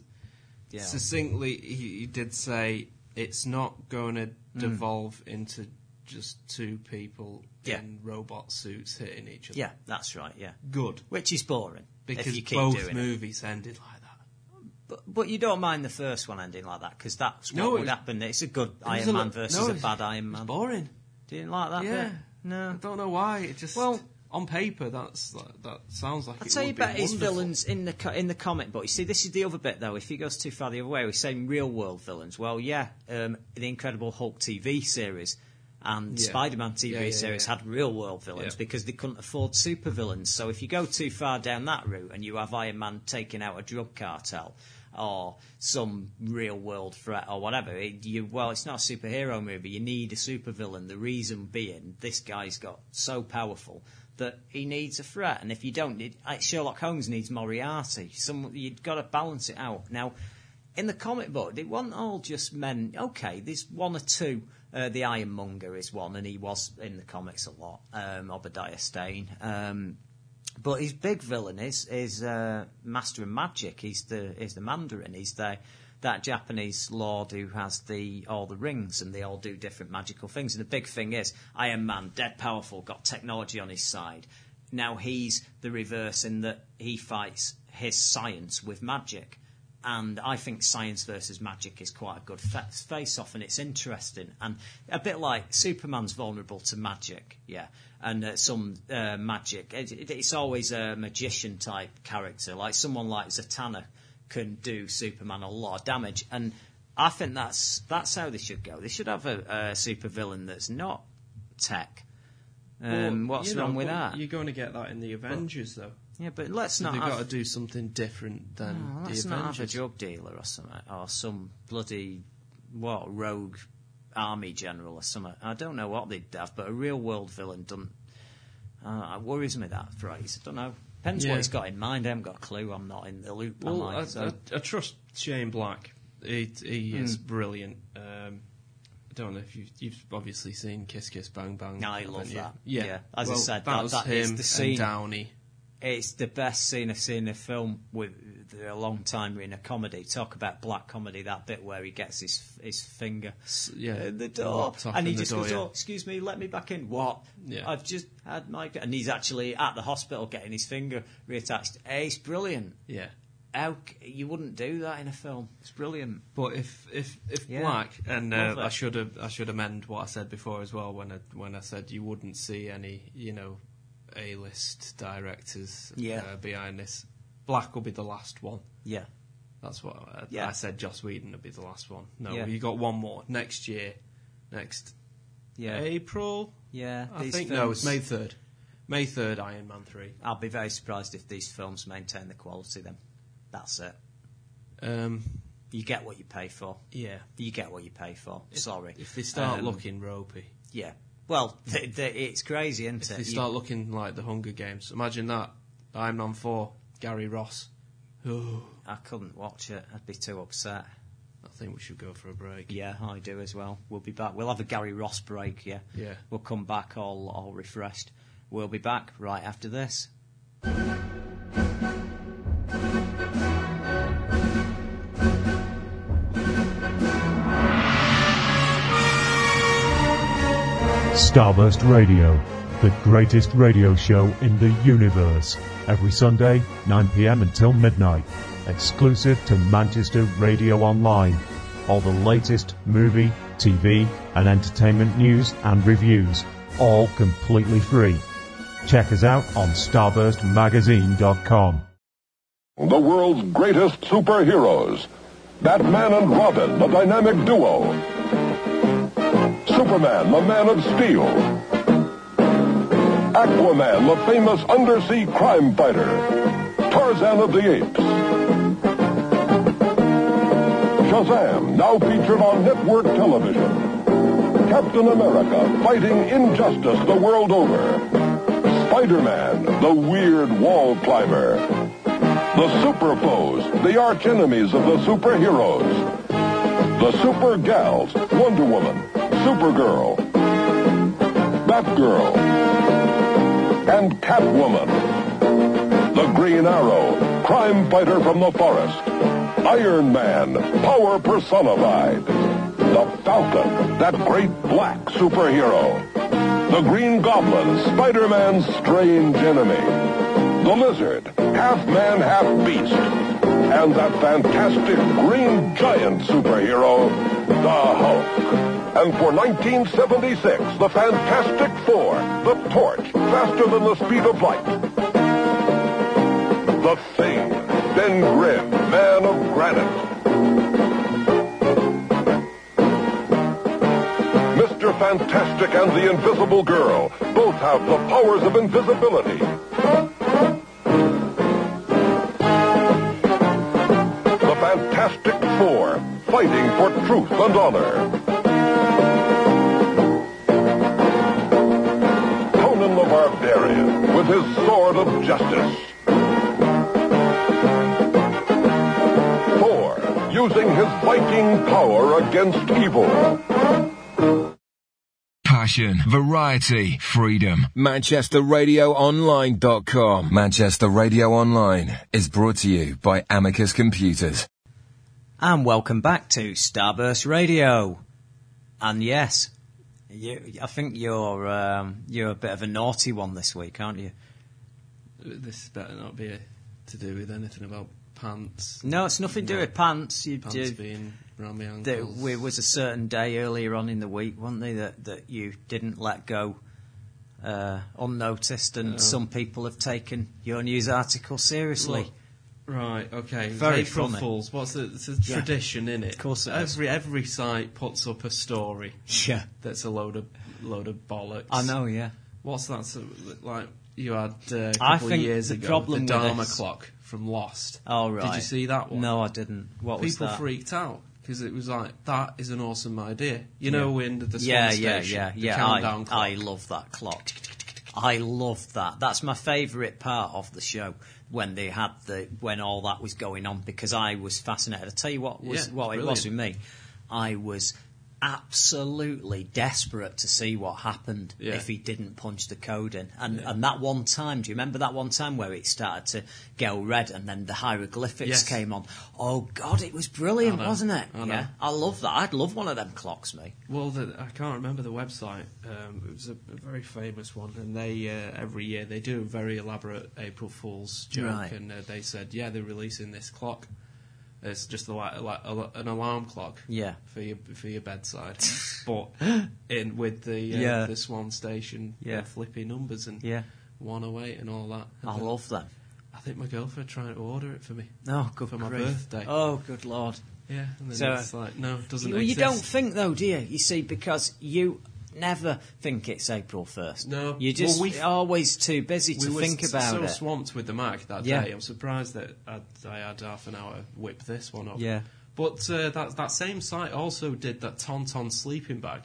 yeah, succinctly. He, he did say it's not going to hmm. devolve into just two people Yeah. in robot suits hitting each other. yeah, that's right. Yeah, Good. which is boring Because you both doing it. movies ended like that. But, but you don't mind the first one ending like that because that's what No, would was- happen. It's a good It Iron a Man lo- versus no, a bad Iron Man. boring. Didn't like that Yeah. bit. No, I don't know why. It just Well- on paper that's that, that sounds like I'll it tell you about his villains in the co- in the comic book. You see, this is the other bit though. If he goes too far the other way, we're saying real world villains. Well, yeah, um, the Incredible Hulk TV series and Yeah. Spider-Man TV Yeah, yeah, series had real world villains because they couldn't afford super villains. So if you go too far down that route and you have Iron Man taking out a drug cartel or some real world threat or whatever, it, you well, it's not a superhero movie. You need a supervillain. The reason being, this guy's got so powerful that he needs a threat, and if you don't, it, Sherlock Holmes needs Moriarty. Some you've got to balance it out. Now, in the comic book, it wasn't all just men. Okay, there's one or two. Uh, the Ironmonger is one, and he was in the comics a lot. Um, Obadiah Stane. Um, but his big villain is is uh, Master of Magic. He's the he's the Mandarin. He's the that Japanese lord who has the all the rings and they all do different magical things. And the big thing is Iron Man, dead powerful, got technology on his side. Now he's the reverse in that he fights his science with magic. And I think science versus magic is quite a good fa- face off, and it's interesting. And a bit like Superman's vulnerable to magic, yeah, and uh, some uh, magic. It, it, it's always a magician type character, like someone like Zatanna can do Superman a lot of damage. And I think that's that's how they should go. They should have a, a supervillain that's not tech. Um, Well, what's you know, wrong with that? You're going to get that in the Avengers, though. Yeah, but let's So not they've have got to do something different than Oh, the let's not have a drug dealer or something, or some bloody what rogue army general or something. I don't know what they'd have, but a real world villain doesn't. Uh, it worries me that phrase. I don't know. Depends Yeah. what he's got in mind. I haven't got a clue. I'm not in the loop. Well, I? I, So- I, I trust Shane Black. He, he Hmm. is brilliant. Um, don't know if you've, you've obviously seen Kiss Kiss Bang Bang. I haven't love you? that. Yeah. Yeah. As I said, that, that- was that him is the scene- and Downey. It's the best scene I've seen in a film with a long time in a comedy. Talk about black comedy, that bit where he gets his his finger yeah, in the the door, and he just door, goes, yeah. "Oh, excuse me, let me back in." What? Yeah. I've just had my, and he's actually at the hospital getting his finger reattached. Hey, it's brilliant. Yeah. How you wouldn't do that in a film? It's brilliant. But if if if Yeah. black and uh. I should have I should amend what I said before as well when I when I said you wouldn't see any you know A list directors Yeah. uh, behind this. Black will be the last one. Yeah. That's what I, Yeah. I said. Joss Whedon would be the last one. No, Yeah. you got one more next year. Next Yeah. April. Yeah. I think no, it's May third. May third, Iron Man three. I'll be very surprised if these films maintain the quality. Then that's it. Um, You get what you pay for. yeah. You get what you pay for. Sorry. If they start Um, looking ropey, Yeah. Well, [LAUGHS] it's crazy, isn't if it? If they You- start looking like the Hunger Games, imagine that. Iron Man four, Gary Ross. [GASPS] I couldn't watch it. I'd be too upset. I think we should go for a break. Yeah, I do as well. We'll be back. We'll have a Gary Ross break. Yeah. Yeah. We'll come back all all refreshed. We'll be back right after this. Starburst Radio, the greatest radio show in the universe. Every Sunday, 9pm until midnight. Exclusive to Manchester Radio Online. All the latest movie, TV, and entertainment news and reviews. All completely free. Check us out on starburstmagazine.com. The world's greatest superheroes. Batman and Robin, the dynamic duo. Superman, the man of steel. Aquaman, the famous undersea crime fighter. Tarzan of the Apes. Shazam, now featured on network television. Captain America, fighting injustice the world over. Spider-Man, the weird wall climber. The Super Foes, the arch enemies of the superheroes. The Super Gals, Wonder Woman, Supergirl, Batgirl, and Catwoman. The Green Arrow, crime fighter from the forest. Iron Man, power personified. The Falcon, that great black superhero. The Green Goblin, Spider-Man's strange enemy. The Lizard, half man, half beast. And that fantastic green giant superhero, the Hulk. And for 1976, the Fantastic Four, the Torch, faster than the speed of light. The Thing, Ben Grimm, man of granite. Mr. Fantastic and the Invisible Girl both have the powers of invisibility. Passion, variety, freedom. ManchesterRadioOnline.com. Manchester Radio Online is brought to you by Amicus Computers. And welcome back to Starburst Radio. And yes, you, I think you're um, you're a bit of a naughty one this week, aren't you? This better not be to do with anything about pants. No, it's nothing to do with pants. You, Pants you, being around my there ankles. there was a certain day earlier on in the week, wasn't there, that, that you didn't let go uh, unnoticed, and Oh. some people have taken your news article seriously. Right, okay. Very April funny. Fools. What's the, it's a Yeah. tradition, in it? Of course it is. every every site puts up a story Yeah, that's a load of load of bollocks. I know. Yeah, What's that? So, like you had uh, a couple I of years the ago, problem the Dharma clock from Lost. oh right. Did you see that one? No, I didn't. What was that? People freaked out because it was like that is an awesome idea. You know, Yeah. when the yeah, yeah, station, yeah, the yeah. countdown I, clock. I love that clock. I love that. That's my favourite part of the show when they had the when all that was going on because I was fascinated. I tell you what was Yeah, what it's it was with me. I was absolutely desperate to see what happened Yeah. if he didn't punch the code in. And and that one time, do you remember that one time where it started to go red and then the hieroglyphics Yes. came on? Oh God, it was brilliant, wasn't it? I. Yeah, I love that. I'd love one of them clocks, me. Well, the, I can't remember the website. Um, it was a, a very famous one, and they uh, every year they do a very elaborate April Fool's joke, Right. and uh, they said, yeah, they're releasing this clock. It's just a, a, an alarm clock. Yeah. For your for your bedside, [LAUGHS] but in with the uh, Yeah. the Swan Station uh, Yeah. flippy numbers and Yeah. 108 and all that. And I then love them. I think my girlfriend tried to order it for me. Oh, good For my birthday. Oh, good lord. Yeah, and then So, it's like no, it doesn't You, you don't think though, do you? You see, because you never think it's April first. No. you're just Well, we- always too busy to we think about so it. swamped with the Mac that Yeah. day. I'm surprised that I had half an hour whip this one up. Yeah. But uh, that that same site also did that Tauntaun sleeping bag,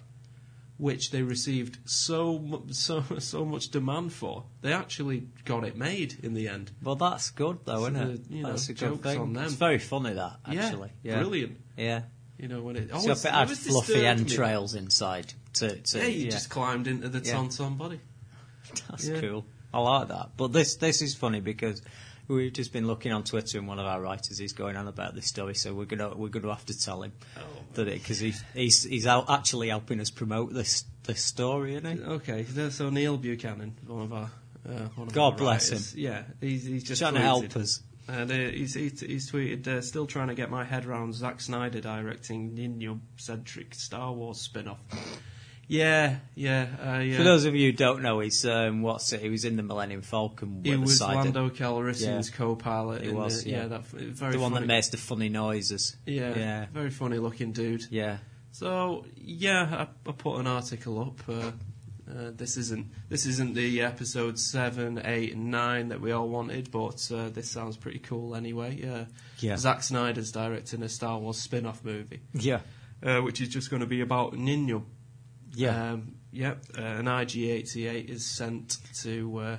which they received so so [LAUGHS] so much demand for. They actually got it made in the end. Well, that's good though, So isn't the, it? know, that's a good thing. on them. It's very funny that actually. yeah, Yeah, brilliant. Yeah. You know when it. So if it had always fluffy disturbed me. entrails inside, to, to Yeah, you yeah. just climbed into the Yeah. Tauntaun body. [LAUGHS] That's Yeah. cool. I like that. But this this is funny because we've just been looking on Twitter and one of our writers is going on about this story, so we're gonna we're gonna have to tell him Oh. that because he's he's he's out actually helping us promote this this story, isn't he? Okay, so Neil Buchanan, one of our. Uh, one of God our bless writers, Yeah, he's, he's just Trying to tweeted. help us. And uh, he's, he's, he's tweeted, uh, still trying to get my head around Zack Snyder directing Nino-centric Star Wars spin-off. Yeah, yeah. Uh, yeah. For those of you who don't know, he's um, what's it? He was in the Millennium Falcon. he was. Lando Calrissian's Yeah. co-pilot. He was, the, yeah. that very the one funny, that makes the funny noises. Yeah, yeah, very funny looking dude. yeah. So yeah, I, I put an article up. Uh, uh, this isn't this isn't the episode seven, eight, and nine that we all wanted, but uh, this sounds pretty cool anyway. Uh, Yeah. Zack Snyder's directing a Star Wars spin-off movie, yeah, uh, which is just going to be about Nino. Yeah. Um, yep, uh, an IG-88 is sent to uh,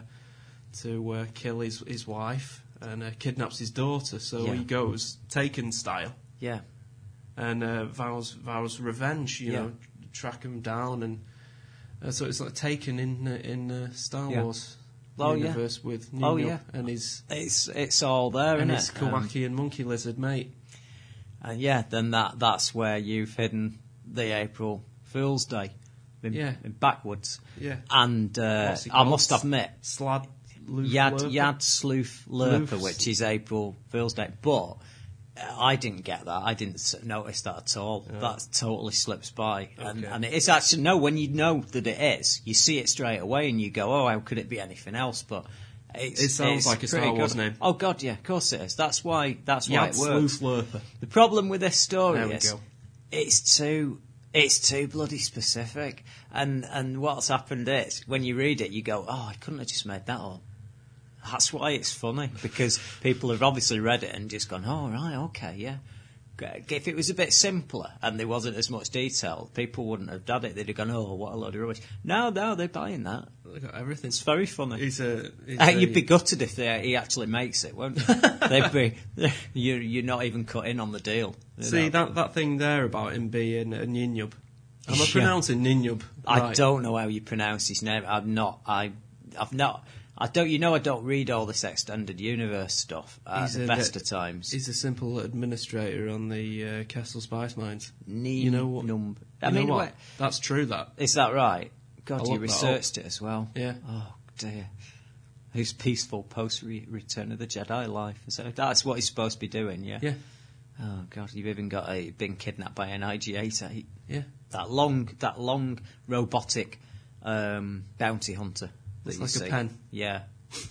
to uh, kill his his wife and uh, kidnaps his daughter. So Yeah. he goes Taken style yeah. and uh, vows vows revenge. You Yeah. know, track him down, and uh, so it's like taken in in uh, Star Yeah. Wars Oh, yeah. universe with Nino Oh, yeah. and his It's it's all there, and his it? Um, Kowakian monkey lizard mate. And yeah, then that that's where you've hidden the April Fool's Day. In, Yeah. backwards. Yeah. And uh, I must admit, Slad. Loof Yad Lurper? Yad Sleuth Lurper, Loofs. which is April Fool's Day, but uh, I didn't get that. I didn't notice that at all. That totally slips by, and, Okay. and it is actually no. When you know that it is, you see it straight away, and you go, "Oh, how could it be anything else?" But it's, It sounds it's like a Star Wars good. name. Oh God, yeah, of course it is. That's why. That's why Yad it works. The problem with this story is go. it's too it's too bloody specific, and and what's happened is when you read it, you go, oh, I couldn't have just made that up. That's why it's funny because people have obviously read it and just gone, oh right, okay, yeah. If it was a bit simpler and there wasn't as much detail, people wouldn't have done it. They'd have gone, oh, what a load of rubbish. No, no, they're buying that. They got everything. It's very funny. He's a. He's Uh, a you'd be gutted if they, he actually makes it, won't you? [LAUGHS] They'd be, [LAUGHS] you're, you're not even cut in on the deal. See know. that that thing there about him being a Ninyub. Am I Yeah. pronouncing Ninyub? I don't know how you pronounce his name. I'm not. I, I've not. I don't. You know, I don't read all this extended universe stuff at He's the best bit- of times. He's a simple administrator on the uh, Kessel Spice Mines. Neem you know what? num- I you mean, what? wait, That's true. That is that right? God, you researched it as well. Yeah. Oh dear. Who's peaceful post Return of the Jedi life? So that's what he's supposed to be doing. Yeah. yeah, Oh God, you've even got a been kidnapped by an IG-88. yeah. That long, that long robotic um, bounty hunter. It's like a pen. Yeah.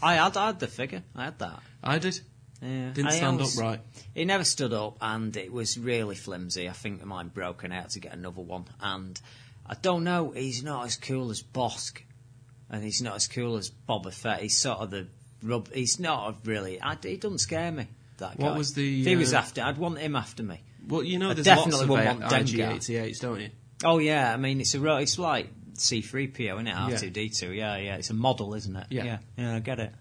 I had, I had the figure. I had that. I did. Yeah. Didn't I stand always- up right. It never stood up, and it was really flimsy. I think mine broken out to get another one, and I don't know. He's not as cool as Bossk, and he's not as cool as Boba Fett. He's sort of the rub. He's not really. I, he doesn't scare me. That guy. What was the, If he was uh, after, I'd want him after me. Well, you know, I there's definitely lots of want Dengar. IG88s, don't you? Oh yeah, I mean it's a it's like C3PO, isn't it? R2D2. Yeah, yeah. It's a model, isn't it? Yeah. yeah, yeah, I get it.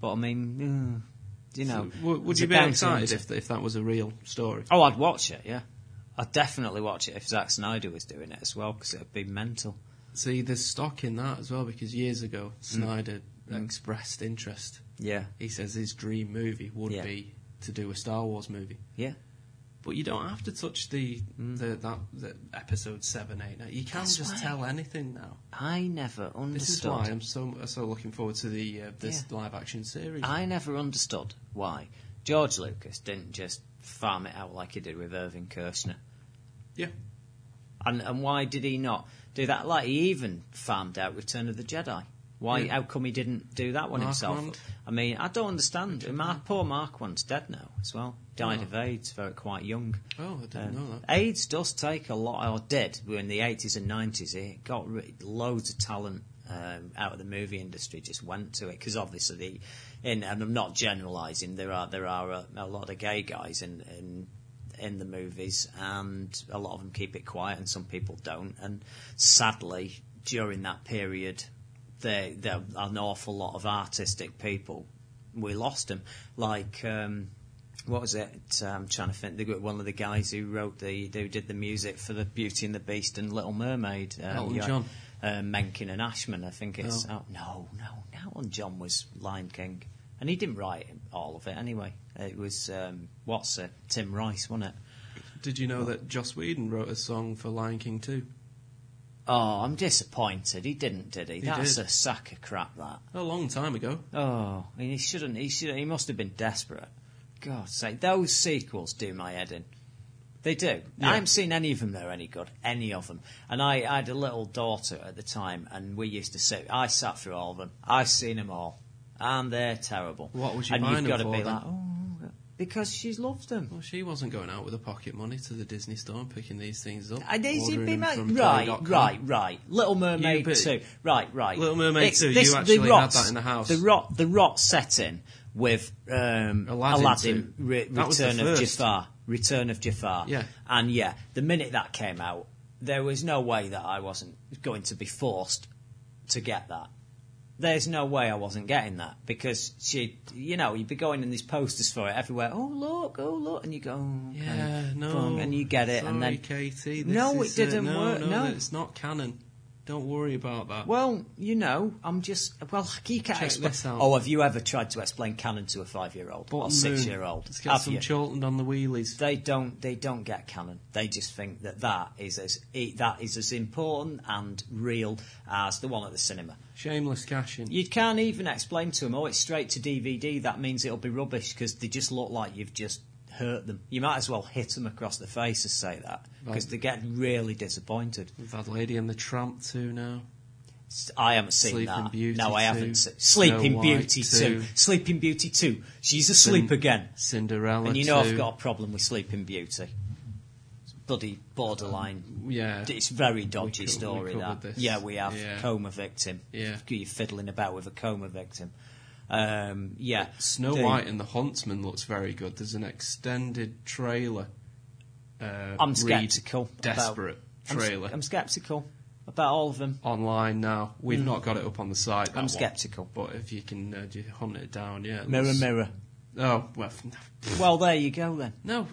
But I mean, uh, you know, W- would you be excited if if that was a real story? Oh, I'd watch it. Yeah, I'd definitely watch it if Zack Snyder was doing it as well because it'd be mental. See, there's stock in that as well because years ago Mm. Snyder expressed interest. Yeah, He says his dream movie would Yeah. be to do a Star Wars movie. yeah. But you don't have to touch the the that the episode seven, eight. nine. You can Mm. That's just tell anything now. I never understood. This is why I'm so so looking forward to the uh, this Yeah. live action series. I never understood why George Lucas didn't just farm it out like he did with Irvin Kershner. Yeah. And and why did he not do that? Like he even farmed out Return of the Jedi. Why? Yeah. How come he didn't do that one himself? Marquand. I mean, I don't understand. Poor Marquand's dead now as well. Died Oh. of AIDS, very quite young. Oh, I didn't Um, know that. AIDS does take a lot, or did we were in the 80s and 90s. It got loads of talent um, out of the movie industry. Just went to it because obviously, the, in, and I'm not generalising. There are there are a, a lot of gay guys in, in in the movies, and a lot of them keep it quiet, and some people don't. And sadly, during that period, there there are an awful lot of artistic people. We lost them, like. Um, what was it? I'm trying to think. They got one of the guys who wrote the, who did the music for the Beauty and the Beast and Little Mermaid. Uh, Elton yeah, John. Uh, Menken and Ashman, I think it's. Oh. Oh. no, no, Elton John was Lion King, and he didn't write all of it anyway. It was um, what's it? Tim Rice, wasn't it? Did you know that Joss Whedon wrote a song for Lion King 2? Oh, I'm disappointed. He didn't, did he? He That's did. a sack of crap. That. A long time ago. Oh, and he shouldn't. He should. He must have been desperate. God's sake, those sequels do my head in. They do. Yeah. I haven't seen any of them that are any good. Any of them. And I, I had a little daughter at the time, and we used to sit. I sat through all of them. I've seen them all, and they're terrible. What was you and you've got to be then? like, oh, because she loves them. Well, she wasn't going out with a pocket money to the Disney store and picking these things up. And these ordering you'd be ma- right, right, right. Little Mermaid You two, right, right. Little Mermaid It's 2, you this- actually the had rot, that in the house. The rot, the rot setting with um, Aladdin Aladdin, Re- That was the Return of. Jafar, Return of Jafar. Yeah. and yeah, the minute that came out, there was no way that I wasn't going to be forced to get that. There's no way I wasn't getting that because she, you know, you'd be going in these posters for it everywhere. Oh look, oh look, and you go, oh, Yeah, no. boom, and you get it, Sorry, and then Katie. No, it didn't no, work, no. it's not canon. Don't worry about that. Well, you know, I'm just well. [LAUGHS] You can't Check explain. this out. Oh, have you ever tried to explain canon to a five-year-old or Bottom six-year-old? Let's get Have some you? Cholton on the wheelies. They don't. They don't get canon. They just think that that is as i- that is as important and real as the one at the cinema. Shameless cashing. You can't even explain to them. Oh, it's straight to DVD. That means it'll be rubbish because they just look like you've just hurt them. You might as well hit them across the face and say that because they get really disappointed. We've had Lady and the Tramp too now. I haven't seen Sleeping that. Beauty no, I 2, haven't seen Sleeping White Beauty 2. 2. Sleeping Beauty 2. She's asleep Cin- again. Cinderella And you know too. I've got a problem with Sleeping Beauty. It's bloody borderline. Yeah. It's very dodgy we story, that. this. Yeah, we have. Yeah. Coma victim. Yeah. You're fiddling about with a coma victim. Um, yeah. Snow The- White and the Huntsman looks very good. There's an extended trailer. Uh, I'm read sceptical. about- Desperate I'm trailer I'm, sceptical about all of them. online now. We've not got it up on the site. I'm one. sceptical. But if you can uh, hunt it down, yeah. it Mirror, looks- mirror. Oh well, [LAUGHS] Well, there you go then. no,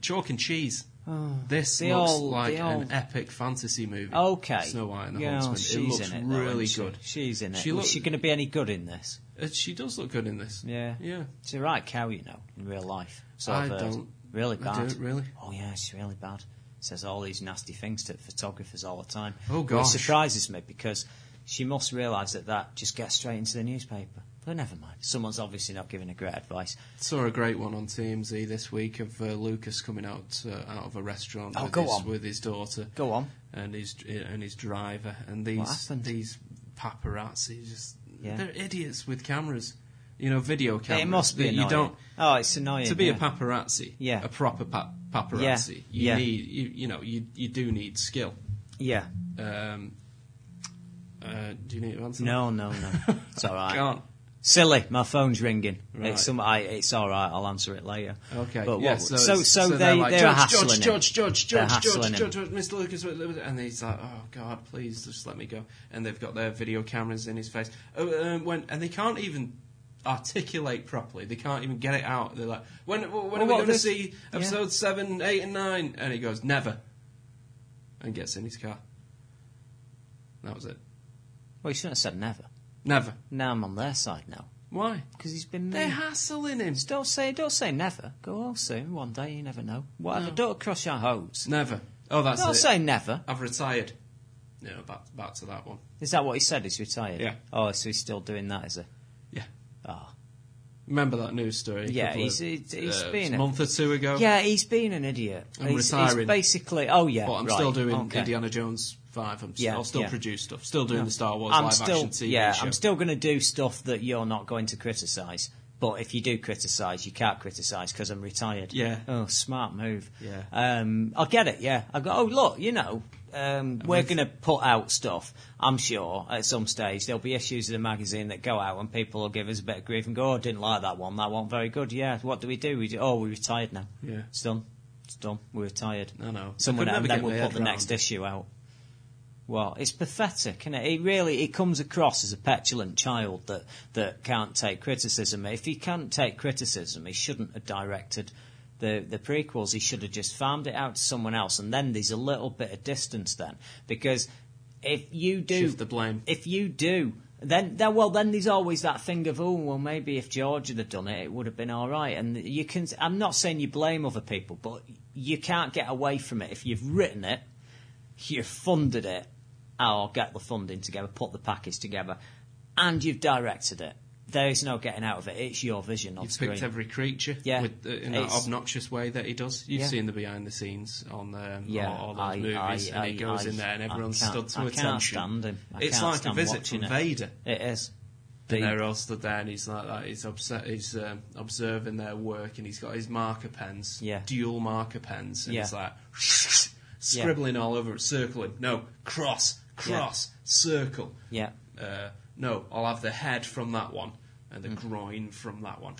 chalk and cheese. this looks like an epic fantasy movie. Okay. Snow White and the yeah, Huntsman. She's it looks in it, though, really she? good. She's in it. She look- she going to be any good in this? Uh, she does look good in this. Yeah. Yeah. She's a right cow, you know, in real life. So I I've heard. don't- Really bad. I don't, really? Oh yeah, she's really bad. Says all these nasty things to photographers all the time. Oh, Which gosh. surprises me because she must realise that that just gets straight into the newspaper. But never mind. Someone's obviously not giving her great advice. Saw a great one on TMZ this week of uh, Lucas coming out uh, out of a restaurant Oh, with, go his, on. with his daughter Go on. and his and his driver and these happened? these paparazzi just Yeah. they're idiots with cameras. You know, video cameras. It must be annoying. You don't Oh, it's annoying. to be yeah. a paparazzi. Yeah. a proper pa- paparazzi. Yeah, You need you, you know you you do need skill. Yeah. Um, uh, do you need to answer? No, no, no. It's all [LAUGHS] right. Silly, my phone's ringing. Right. It's, some, I, it's all right. I'll answer it later. Okay. But yeah, what, so, so, so, they, they're like, they're George, hassling George. George, George, George, George. George, George, Mr. Lucas, and he's like, oh God, please just let me go. And they've got their video cameras in his face. Um, when and they can't even articulate properly. They can't even get it out. They're like, when, when are we going to see yeah. episode 7, 8, and 9? And he goes, never. And gets in his car. That was it. Well, you shouldn't have said never. Never. Now I'm on their side now Why? because he's been They're hassling him. Just don't say, don't say never. Go all soon. One day you never know. Whatever. No. Don't cross your hopes. Never. Oh, that's Don't it. say never. I've retired. No, back, back to that one. Is that what he said? He's retired. Yeah. Oh, so he's still doing that, is he? Yeah. Ah. Remember that news story? a Yeah, couple he's- of, he's- he's uh, been a a- month or two ago. Yeah, he's been an idiot. I'm he's, retiring. He's basically. Oh yeah. But I'm right, still doing okay. Indiana Jones 5. I'm Yeah, I'll still yeah. produce stuff. Still doing the Star Wars I'm live still, action TV yeah, show. I'm still going to do stuff that you're not going to criticise. But if you do criticise, you can't criticise because I'm retired. Yeah. Oh, smart move. Yeah. Um, I'll get it. Yeah. I go. Oh, look. You know, um, we're going to put out stuff. I'm sure at some stage there'll be issues of the magazine that go out and people will give us a bit of grief and go, "Oh, I didn't like that one. That wasn't very good." Yeah. What do we do? We do. Oh, we're retired now. Yeah. It's done. It's done. We're retired. I know. Someone and then we'll put the next issue out. Well, it's pathetic, and it? it really it comes across as a petulant child that that can't take criticism. If he can't take criticism, he shouldn't have directed the the prequels. He should have just farmed it out to someone else, and then there's a little bit of distance then, because if you do Shift the blame. if you do, then, then well, then there's always that thing of, oh, well, maybe if George had done it, it would have been all right. And you can, I'm not saying you blame other people, but you can't get away from it. If you've written it, you've funded it, or get the funding together, put the package together, and you've directed it. There is no getting out of it. It's your vision on You've screen. picked every creature Yeah. with, uh, in that obnoxious way that he does. You've Yeah. seen the behind the scenes on um, yeah, all, all those I, movies, I, and he goes I, in there and I everyone's can't- stood to I attention. can't stand him. I it's like a visit from it. Vader. It is. And they're all stood there, and he's like that. He's upset. He's um, observing their work, and he's got his marker pens, Yeah. dual marker pens, and Yeah. he's like scribbling all over it, circling. No, cross, cross, circle. yeah. Uh, no, I'll have the head from that one and the groin from that one.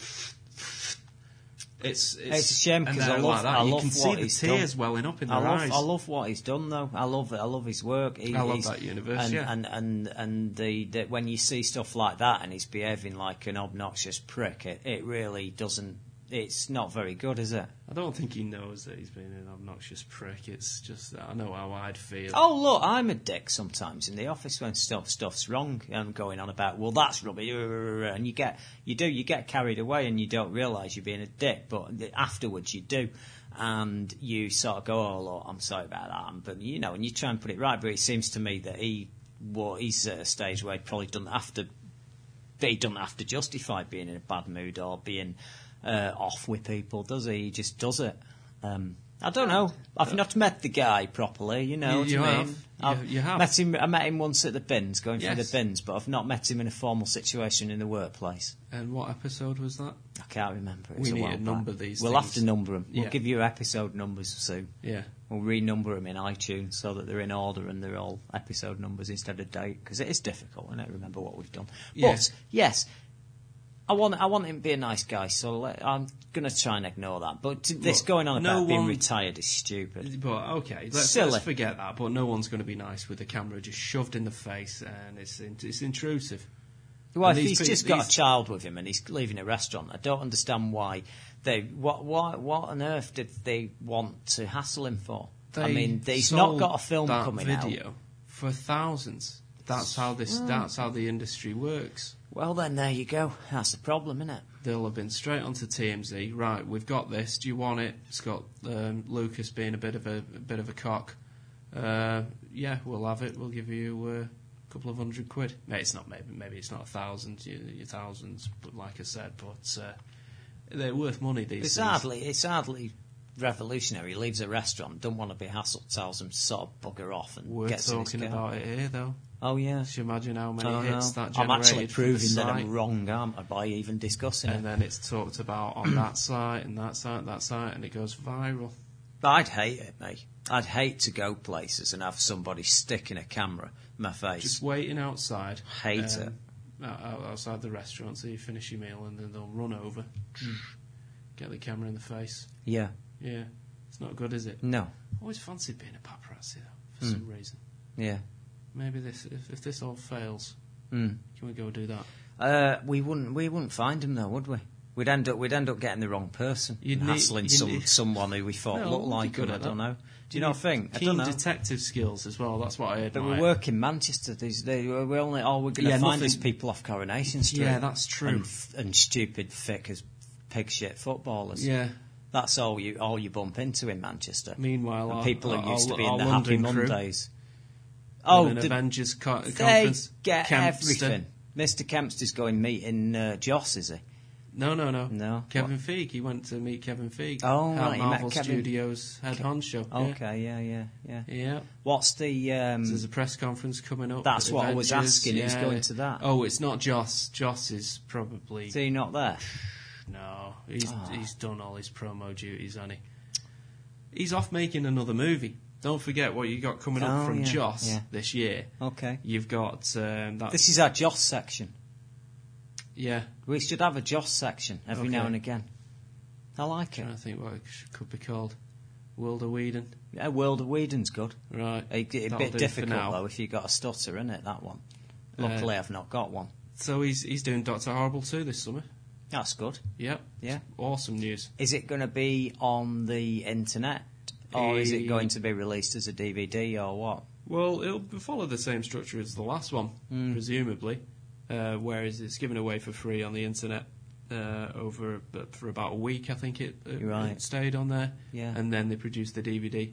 It's it's, It's a shame because I love- like that. I you love can see what the he's tears done. welling up in I their love, eyes. I love what he's done though. I love it. I love his work. He, I love he's- that universe, And, yeah. and and and the, the when you see stuff like that and he's behaving like an obnoxious prick, it, it really doesn't. It's not very good, is it? I don't think he knows that he's been an obnoxious prick. It's just that I know how I'd feel. Oh look, I'm a dick sometimes in the office when stuff stuff's wrong. I'm going on about well that's rubbish, and you get you do you get carried away and you don't realise you're being a dick, but afterwards you do, and you sort of go oh look I'm sorry about that, but you know and you try and put it right. But it seems to me that he well he's at a stage where he probably doesn't have to he doesn't have to justify being in a bad mood or being uh, off with people, does he? He just does it. Um, I don't know. I've not met the guy properly, you know You- what you I have. mean? You- I've you have. Met him, I met him once at the bins, going through the bins, but I've not met him in a formal situation in the workplace. And what episode was that? I can't remember. It We a need to back. number these We'll have to number them. We'll give you episode numbers soon. Yeah. We'll renumber them in iTunes so that they're in order and they're all episode numbers instead of date because it is difficult, and I don't remember what we've done. Yeah. But yes, I want I want him to be a nice guy, so let, I'm going to try and ignore that. But this Look, going on no about being retired is stupid. But okay, let's, Silly. let's forget that. But no one's going to be nice with the camera just shoved in the face, and it's in- it's intrusive. Well, And if he's just got a child with him and he's leaving a restaurant, I don't understand why they what what what on earth did they want to hassle him for? I mean, he's not got a film coming video for thousands. That's how this. That's how the industry works. Well, then there you go. That's the problem, isn't it? They'll have been straight onto TMZ. Right, we've got this. Do you want it? It's got um, Lucas being a bit of a, a bit of a cock. Uh, yeah, we'll have it. We'll give you uh, a couple of hundred quid. Maybe it's not. Maybe maybe it's not a thousand. You, your thousands, but like I said, but uh, they're worth money. These It's things. hardly it's hardly revolutionary. He leaves a restaurant, don't want to be hassled, tells him to sort of bugger off and We're gets talking about it here, though. Oh yeah. Just imagine how many Oh, hits no. that I'm actually proving that. I'm wrong, aren't I, by even discussing And it. And then it's talked about on that [CLEARS THROAT] site and that site, and that site, and it goes viral. I'd hate it, mate. I'd hate to go places and have somebody sticking a camera in my face. Just waiting outside. Hate um, out- Outside the restaurant, so you finish your meal, and then they'll run over, [SNIFFS] get the camera in the face. yeah. Yeah, it's not good, is it? No. Always fancied being a paparazzi though, for Hmm. some reason. Yeah. Maybe this, if, if this all fails, Can we go do that? Uh, we wouldn't we wouldn't find him though, would we? We'd end up we'd end up getting the wrong person, You'd and need- hassling some need- someone who we thought No, looked like him. I don't know. Do you not think? I Keen don't know. detective skills as well. That's what I But admire. we work in Manchester. These days. We're only all we're going to Yeah, find is nothing- people off Coronation Street. Yeah, that's true. And, and stupid, thick as pig shit footballers. Yeah. That's all you all you bump into in Manchester. Meanwhile, And our- people who our- used to be in our the Happy London crew Mondays. Oh, an Avengers co- they conference. get Kempster. everything. Mr. Kempster's going meeting uh, Joss, is he? No, no, no. No. Kevin Feige. He went to meet Kevin Feige. Oh, at right, Marvel Kevin- Studios head honcho. Yeah. Okay, yeah, yeah, yeah. Yeah. What's the? Um, So there's a press conference coming up. That's at what I was Avengers, asking, who's going to that? Oh, it's not Joss. Joss is probably is he not there? no. He's Ah. he's done all his promo duties, hasn't he? He's off making another movie. Don't forget what you got coming up Oh, from yeah, Joss yeah. this year. Okay. You've got um, that. This is our Joss section. yeah. We should have a Joss section every now and again. I like it. trying to think what it could be called. World of Whedon. Yeah, World of Whedon's good. Right. A, a bit difficult though if you've got a stutter, isn't it? That one. Uh, Luckily, I've not got one. So he's he's doing Doctor Horrible too this summer. That's good. Yep. Yeah. Awesome news. Is it going to be on the internet, or is it going to be released as a DVD, or what? Well, it'll follow the same structure as the last one, Hmm. presumably. Uh, whereas it's given away for free on the internet uh, over uh, for about a week, I think it, it, Right. it stayed on there. Yeah. And then they produced the DVD.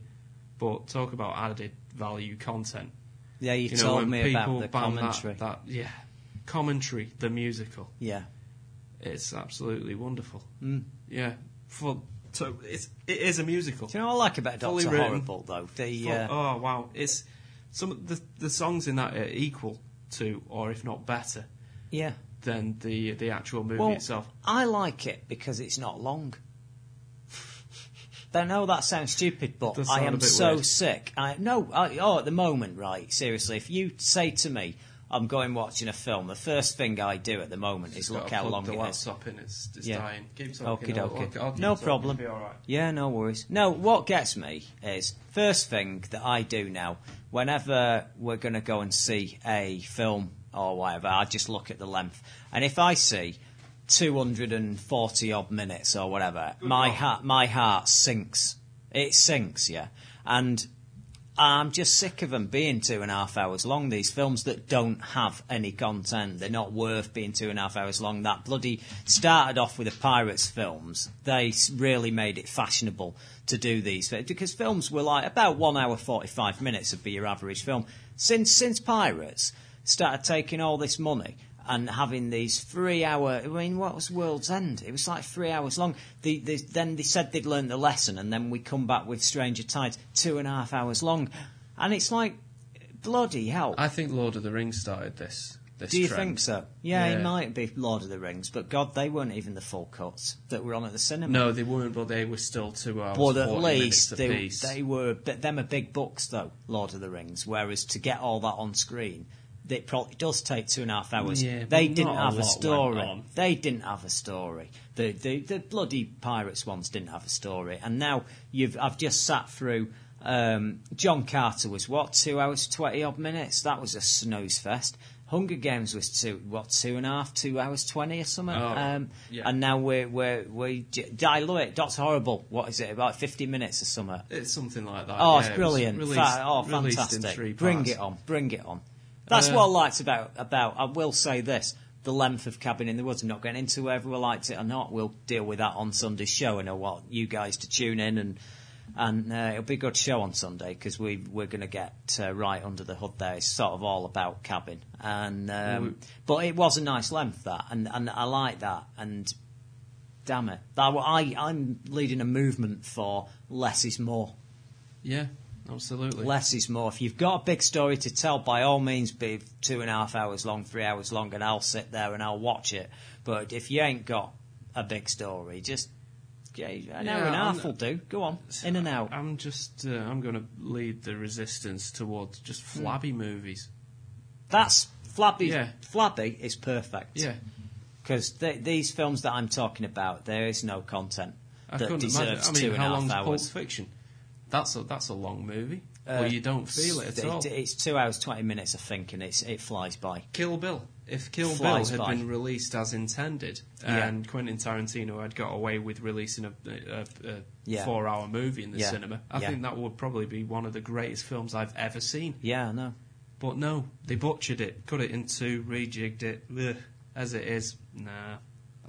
But talk about added value content. Yeah, you, You told when me about the commentary. That, that, yeah, commentary, the musical. Yeah. It's absolutely wonderful. Mm. Yeah, for so it's it is a musical. Do you know what I like about Fully Doctor written. Horrible though? The uh, oh wow, it's some of the the songs in that are equal to, or if not better, yeah. than the the actual movie Well, itself. I like it because it's not long. I know that sounds stupid, but Does I am so weird. sick. I no, I, oh, at the moment, right? Seriously, if you say to me, "I'm going watching a film," the first thing I do at the moment is look how long the it is. in. It's, it's Yeah. dying. Keep talking. Okie I'll- I'll- I'll keep No problem. It'll be all right. Yeah, no worries. No, what gets me is first thing that I do now, whenever we're going to go and see a film or whatever, I just look at the length. And if I see 240 odd minutes or whatever, my heart, my heart sinks. It sinks, yeah. And I'm just sick of them being two and a half hours long. These films that don't have any content, they're not worth being two and a half hours long. That bloody started off with the Pirates films. They really made it fashionable to do these because films were like about one hour forty five minutes would be your average film. Since since Pirates started taking all this money and having these three hour. I mean, what was World's End? It was like three hours long. The, the, then they said they'd learned the lesson, and then we come back with Stranger Tides, two and a half hours long, and it's like bloody hell. I think Lord of the Rings started this. this Do you trend. think so? Yeah, Yeah. it might be Lord of the Rings, but God, they weren't even the full cuts that were on at the cinema. No, they weren't, but they were still two hours. But at least they, they were, but them are big books though, Lord of the Rings. Whereas to get all that on screen, it probably does take two and a half hours. Yeah, they didn't not a have a story. They didn't have a story. The, the the bloody pirates ones didn't have a story. And now you've I've just sat through. Um, John Carter was what two hours twenty odd minutes. That was a snooze fest. Hunger Games was two what two and a half, two hours twenty or something. Oh, um, yeah. And now we're we're we j- I love it. Doctor Horrible. What is it? About fifty minutes or something. It's something like that. Oh, yeah, it's it brilliant! Released, Fa- oh, released in fantastic! three Bring it on! Bring it on! That's Uh, what I liked about about. I will say this: the length of Cabin in the Woods. I'm not getting into whether we liked it or not. We'll deal with that on Sunday's show. And I what you guys to tune in and. And uh, it'll be a good show on Sunday because we we're going to get uh, right under the hood there. It's sort of all about cabin, and um, but it was a nice length that, and and I like that. And damn it, that, I I'm leading a movement for less is more. Yeah, absolutely. Less is more. If you've got a big story to tell, by all means, be two and a half hours long, three hours long, and I'll sit there and I'll watch it. But if you ain't got a big story, just yeah, an hour Yeah, and a half will do. Go on, in and out. I'm just. Uh, I'm going to lead the resistance towards just flabby movies. That's flabby. Yeah. Flabby is perfect. Yeah, because th- these films that I'm talking about, there is no content I that deserves imagine. I mean, two and a half Pulp hours. Fiction? That's a that's a long movie. well, uh, you don't feel it at all. It's two hours twenty minutes, I think, and it's it flies by. Kill Bill. If Kill Flies Bill had by. been released as intended, Yeah. and Quentin Tarantino had got away with releasing a, a, a Yeah. four-hour movie in the Yeah. cinema, I think that would probably be one of the greatest films I've ever seen. Yeah, I know. But no, they butchered it, cut it in two, rejigged it. Ugh, as it is, nah.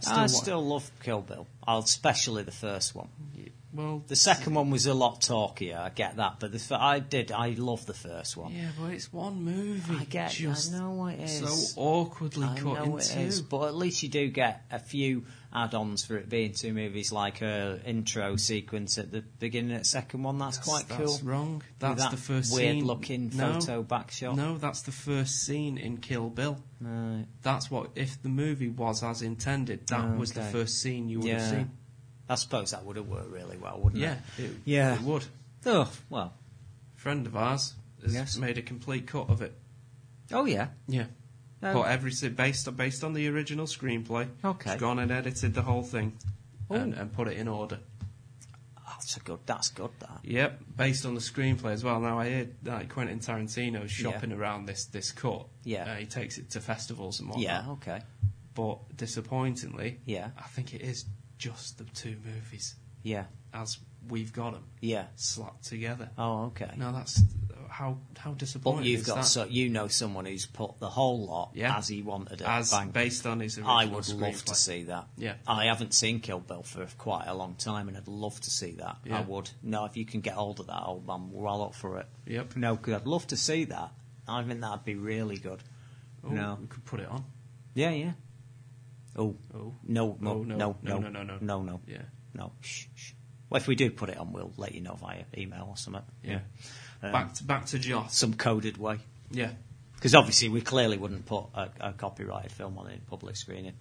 I wa- still love Kill Bill, I'll- especially the first one. Well, The second one was a lot talkier, I get that, but the, I did, I love the first one. yeah, but it's one movie. I get, just I know it is. so awkwardly I cut know in it two. is, but at least you do get a few add-ons for it being two movies, like a intro sequence at the beginning of the second one. That's, quite cool. That's wrong. That's that the first weird scene. looking no, photo back shot. No, that's the first scene in Kill Bill. Right. That's what if the movie was as intended, that Oh, was the first scene you would Yeah. have seen. I suppose that would have worked really well, wouldn't Yeah, it? it, Yeah. it would. Oh well. friend of ours has Yes. made a complete cut of it. Oh yeah. Yeah. Oh. Put every si- based based on the original screenplay. Okay. He's gone and edited the whole thing and, Oh. and put it in order. That's a good. That's good. That. Yep, based on the screenplay as well. Now I heard that Quentin Tarantino's shopping around this this cut. Yeah. Uh, he takes it to festivals and whatnot. Yeah. Okay. But disappointingly, Yeah. I think it is just the two movies Yeah. as we've got them Yeah. slapped together. Oh okay. Now that's how how disappointing. But you've got that? so you know someone who's put the whole lot Yeah. as he wanted it. as Bang. based on his original I would love to see that. Yeah. I haven't seen Kill Bill for quite a long time, and I'd love to see that. Yeah. I would. No, if you can get hold of that, I'll, I'm well up for it. Yep. No, because I'd love to see that. I think that'd be really good. Oh, No. we could put it on. Yeah, yeah. Oh, Oh. no, no, Oh, no, no. no, No, no, no, no. no, no, Yeah. no. Shh, shh. Well, if we do put it on, we'll let you know via email or something. Yeah. Um, back to back to Joss. some coded way. Yeah. Because obviously we clearly wouldn't put a, a copyrighted film on a public screening.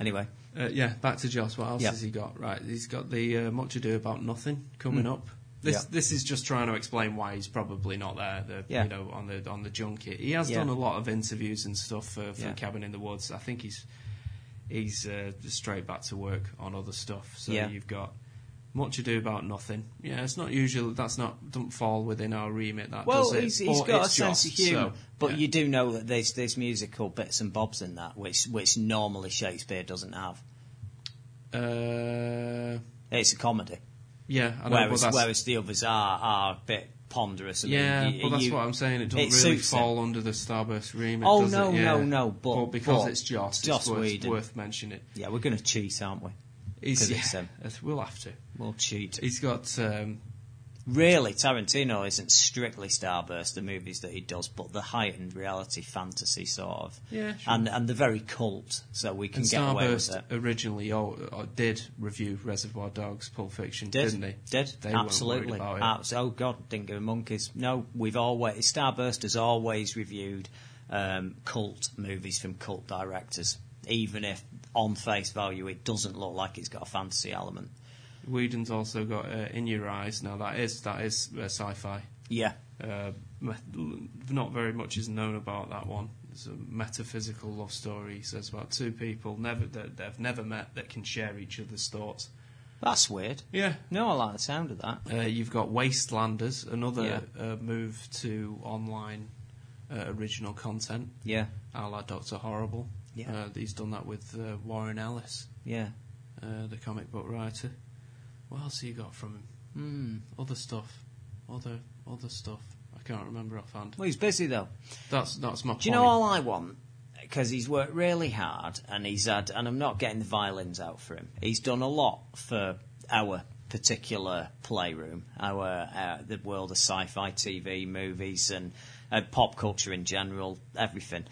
Anyway, Uh, yeah, back to Joss. What else Yeah. has he got? Right, he's got the uh, Much Ado About Nothing coming up. This. Yeah. this is just trying to explain why he's probably not there. The, Yeah. You know, on the on the junket. He has Yeah. done a lot of interviews and stuff for, for Yeah. Cabin in the Woods. I think he's he's uh, straight back to work on other stuff. So Yeah. you've got Much Ado About Nothing. Yeah, it's not usual. That's not doesn't fall within our remit. That well, does it. he's, he's got a sense of humour, so, but yeah. you do know that there's there's musical bits and bobs in that, which which normally Shakespeare doesn't have. Uh, It's a comedy, yeah, I know, whereas whereas the others are are a bit ponderous. I mean, Yeah, you- but that's you- what I'm saying. It doesn't it really fall under the Starburst remit. Oh, no, it? Yeah. no, no, but- because but it's Joss, Joss it's worth, worth mentioning. Yeah, we're going to cheat, aren't we? He's, yeah, him. [LAUGHS] we'll have to. We'll cheat. He's got um, Really, Tarantino isn't strictly Starburst, the movies that he does, but the heightened reality fantasy sort of. Yeah, sure. And and the very cult, so we can and get away with Starburst it. originally oh, uh, did review Reservoir Dogs, Pulp Fiction, Did, not they? did, They absolutely. about. Abs- oh God, didn't give a monkeys. No, we've always Starburst has always reviewed um, cult movies from cult directors, even if on face value it doesn't look like it's got a fantasy element. Whedon's also got uh, In Your Eyes. Now that is that is uh, sci-fi. Yeah, Uh, not very much is known about that one. It's a metaphysical love story. He says about two people never that they've never met that can share each other's thoughts. that's weird. Yeah. No, I like the sound of that. Uh, you've got Wastelanders, another Yeah. uh, move to online uh, original content, Yeah, a la Doctor Horrible. Yeah. Uh, he's done that with uh, Warren Ellis, yeah. uh, the comic book writer. What else have you got from him? Hmm. Other stuff. Other other stuff. I can't remember offhand. Well, he's busy though. That's that's my Do you know all I want? Because he's worked really hard and he's had, and I'm not getting the violins out for him. He's done a lot for our particular playroom, our uh, the world of sci-fi TV, movies, and uh, pop culture in general, everything.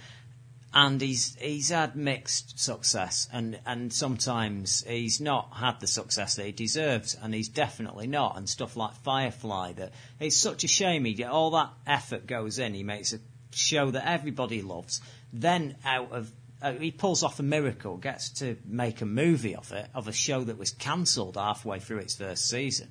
And he's he's had mixed success, and, and sometimes he's not had the success that he deserves, and he's definitely not. And stuff like Firefly, that it's such a shame. He all that effort goes in. He makes a show that everybody loves. Then out of uh, he pulls off a miracle, gets to make a movie of it, of a show that was cancelled halfway through its first season,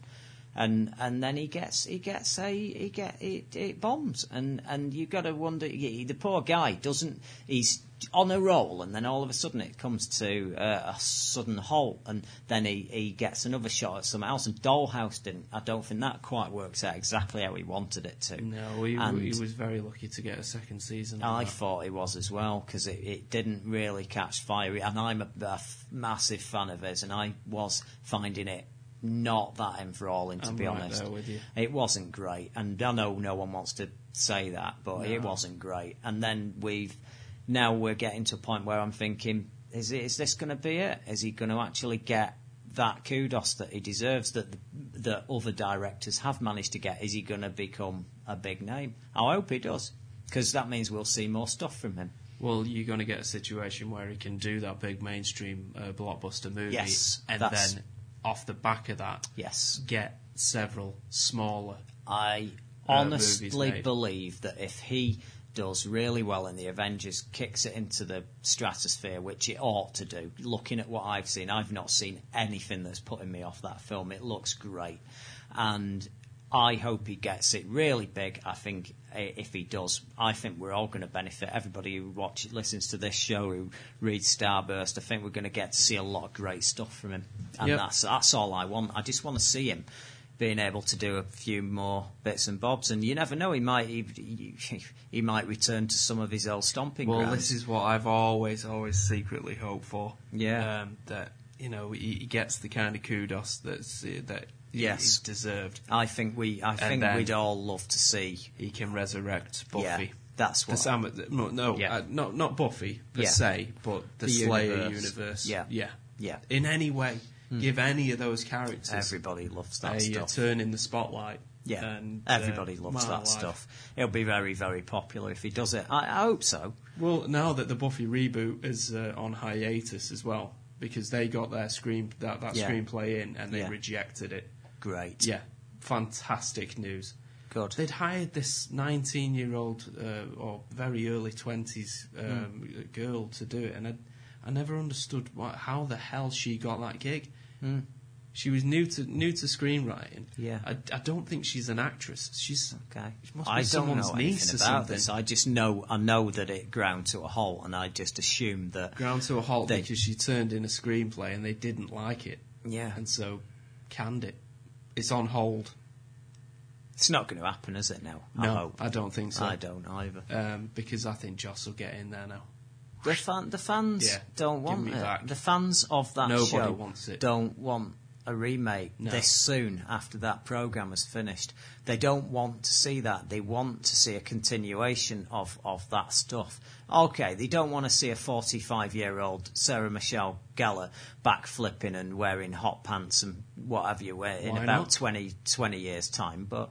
and and then he gets he gets a he get it, it bombs, and and you got to wonder he, the poor guy doesn't he's on a roll, and then all of a sudden it comes to uh, a sudden halt, and then he, he gets another shot at something else. And Dollhouse didn't. I don't think that quite works out exactly how he wanted it to. No, he, And- he was very lucky to get a second season. I that. thought he was as well because it, it didn't really catch fire, and I'm a, a f- massive fan of his, and I was finding it not that enthralling to I'm be right honest. there with you. It wasn't great, and I know no one wants to say that, but it wasn't great. And then we've now we're getting to a point where I'm thinking, is it, is this going to be it? Is he going to actually get that kudos that he deserves that the, that other directors have managed to get? Is he going to become a big name? I hope he does, because that means we'll see more stuff from him. Well, you're going to get a situation where he can do that big mainstream uh, blockbuster movie, Yes, and then off the back of that, Yes. get several smaller. I uh, honestly believe that if he does really well in the Avengers, kicks it into the stratosphere, which it ought to do. Looking at what I've seen, I've not seen anything that's putting me off that film. It looks great, and I hope he gets it really big. I think eh, if he does, I think we're all going to benefit. Everybody who watch, listens to this show, who reads Starburst, I think we're going to get to see a lot of great stuff from him, and Yep. that's that's all I want. I just want to see him being able to do a few more bits and bobs, and you never know, he might he, [LAUGHS] he, might return to some of his old stomping Well, grounds. this is what I've always, always secretly hoped for. Yeah. um, that you know he, he gets the kind of kudos that's uh, that Yes. he's deserved. I think we I think then- we'd all love to see. He can resurrect Buffy. Yeah, that's The what. Sam, no, no Yeah. uh, not not Buffy per Yeah. se, but the, The Slayer universe. universe. Yeah. yeah, Yeah. Hmm. In any way, give any of those characters Everybody loves that a uh, stuff. turn in the spotlight. Yeah, and uh, everybody loves my that life. stuff. It'll be very, very popular if he does it. I, I hope so. Well, now that the Buffy reboot is uh, on hiatus as well, because they got their screen that, that Yeah. screenplay in and they Yeah. rejected it. Great. Yeah, fantastic news. Good. They'd hired this 19 year old uh, or very early 20s um, Hmm. girl to do it, and I, I never understood what, how the hell she got that gig. She was new to new to screenwriting. Yeah. I, I don't think she's an actress. She's Okay. She must be I don't someone's know niece anything or about something. this. I just know I know that it ground to a halt, and I just assumed that. ground to a halt They- because she turned in a screenplay and they didn't like it, Yeah, and so canned it. It's on hold. it's not going to happen, is it? Now, I No, hope. I don't think so. I don't either. Um, because I think Joss will get in there now. The fan, the fans Yeah, don't want it. back. The fans of that Nobody show wants it. don't want a remake No. this soon after that program is finished. They don't want to see that. They want to see a continuation of, of that stuff. Okay, they don't want to see a 45 year old Sarah Michelle Gellar backflipping and wearing hot pants and what have you uh, in Why about not? 20, 20 years' time, but.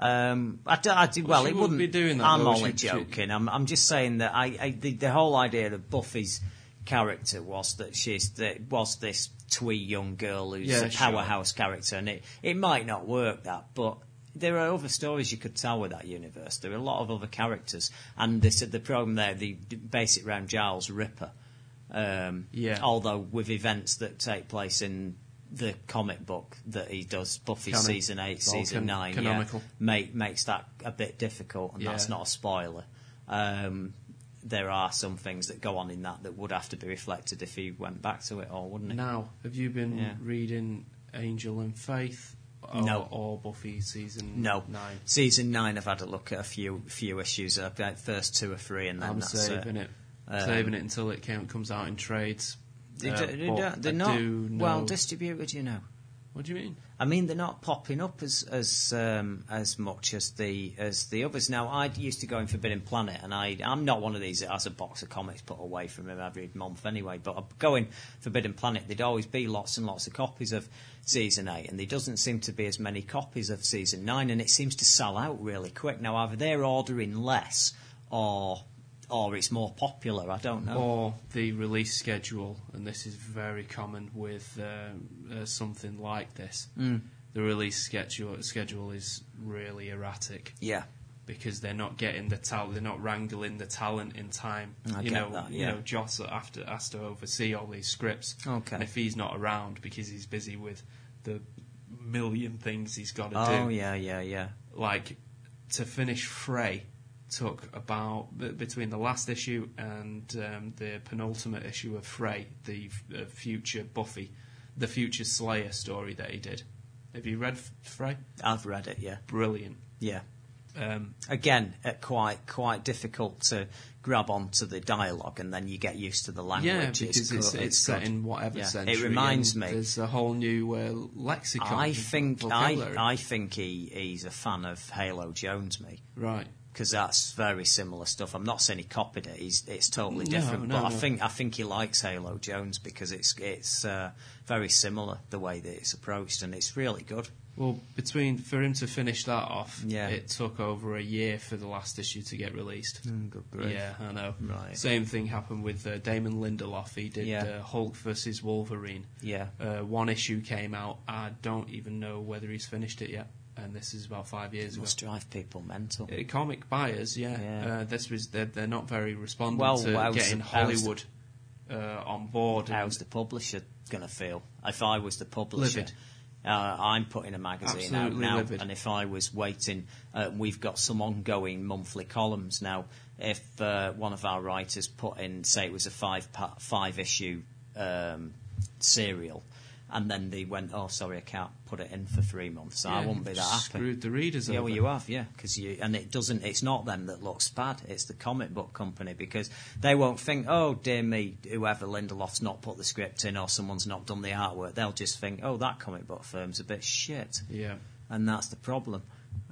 Um, I, d- I d- well, she it wouldn't be doing that, I'm though, only joking. I'm, I'm just saying that I, I the, the whole idea of Buffy's character was that she's that was this twee young girl who's Yeah, a sure. powerhouse character, and it it might not work that, but there are other stories you could tell with that universe. There are a lot of other characters, and they said the problem there the basic it around Giles Ripper. Um, Yeah. Although with events that take place in the comic book that he does, Buffy Canon. season eight, season can- nine, canonical. yeah, make, makes that a bit difficult, and that's not a spoiler. Um, there are some things that go on in that that would have to be reflected if he went back to it, or wouldn't it? Now, have you been Yeah. reading Angel and Faith? Or, No. Or Buffy season No. nine? Season nine, I've had a look at a few few issues. Got first two or three, and then I'm that's saving it. Um, saving it until it comes out in trades. They, Uh, do, they they're not do well distributed, you know. What do you mean? I mean, they're not popping up as as um, as much as the as the others. Now, I used to go in Forbidden Planet, and I I'm not one of these that has a box of comics put away from him every month anyway. But I go in Forbidden Planet, there'd always be lots and lots of copies of season eight, and there doesn't seem to be as many copies of season nine, and it seems to sell out really quick. Now, either they're ordering less, or or it's more popular. I don't know. Or the release schedule, and this is very common with um, uh, something like this. Mm. The release schedule schedule is really erratic yeah, because they're not getting the talent, they're not wrangling the talent in time. I you get know, that, you know, Joss after has to oversee all these scripts, Okay. and if he's not around because he's busy with the million things he's got to oh do, Oh yeah, yeah, yeah. like to finish Fray took about between the last issue and um, the penultimate issue of Fray, the uh, future Buffy, the future Slayer story that he did. Have you read Fray? I've read it. Yeah, Brilliant. yeah. Um, Again, uh, quite quite difficult to grab onto the dialogue, and then you get used to the language. yeah, because it's, good, it's, set in whatever Yeah. century. It reminds me. There's a whole new uh, lexicon. I think I. I think he, he's a fan of Halo Jones, me. right. Because that's very similar stuff. I'm not saying he copied it; he's, it's totally different. no, no, but I think I think he likes Halo Jones because it's it's uh, very similar the way that it's approached, and it's really good. Well, between for him to finish that off, Yeah. it took over a year for the last issue to get released. good grief. Yeah, I know. Right. Same thing happened with uh, Damon Lindelof. He did Yeah. uh, Hulk versus Wolverine. Yeah, Uh, one issue came out. I don't even know whether he's finished it yet, and this is about five years it ago. must drive people mental. Uh, comic buyers, yeah. Yeah. Uh, this was they're, they're not very responsive Well, to how's getting the- how's the- Hollywood uh, on board. How's the publisher going to feel if I was the publisher? Uh, I'm putting a magazine Absolutely out now, livid. and if I was waiting, uh, we've got some ongoing monthly columns now. If uh, one of our writers put in, say, it was a five pa- five issue um, serial, and then they went, "Oh, sorry, I can't put it in for three months," I Yeah, wouldn't be that happy. Screwed the readers Yeah, over. well, you have, yeah, because you and it doesn't. It's not them that looks bad. It's the comic book company because they won't think, oh dear me, whoever Lindelof's not put the script in or someone's not done the artwork. They'll just think, oh, that comic book firm's a bit shit, Yeah. and that's the problem.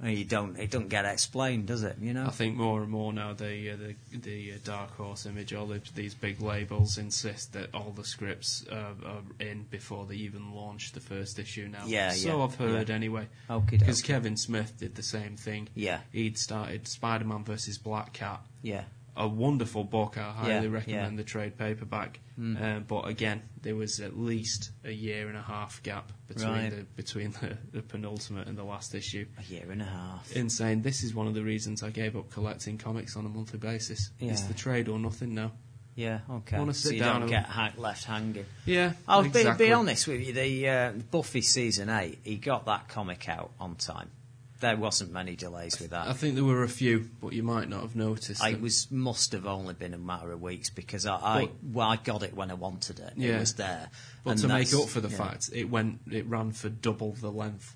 You don't. It doesn't get explained, does it? You know. I think more and more now the uh, the, the uh, Dark Horse Image, all of these big labels insist that all the scripts uh, are in before they even launch the first issue now. Yeah, so yeah, I've heard yeah. anyway. Okey Because. Kevin Smith did the same thing. Yeah. He'd started Spider-Man versus Black Cat, Yeah. a wonderful book. I highly Yeah, recommend the trade paperback. Uh, but again, there was at least a year and a half gap between Right. the between the, the penultimate and the last issue A year and a half. insane. This is one of the reasons I gave up collecting comics on a monthly basis. It's the trade or nothing now. Yeah. Okay. Wanna so sit you down don't get ha- left hanging. Yeah, I'll exactly. be, be honest with you. The uh, Buffy season eight, he got that comic out on time. There wasn't many delays with that. I think there were a few, but you might not have noticed. I them. was must have only been a matter of weeks because I, I well I got it when I wanted it. Yeah. It was there. but And to make up for the yeah. fact it went, it ran for double the length.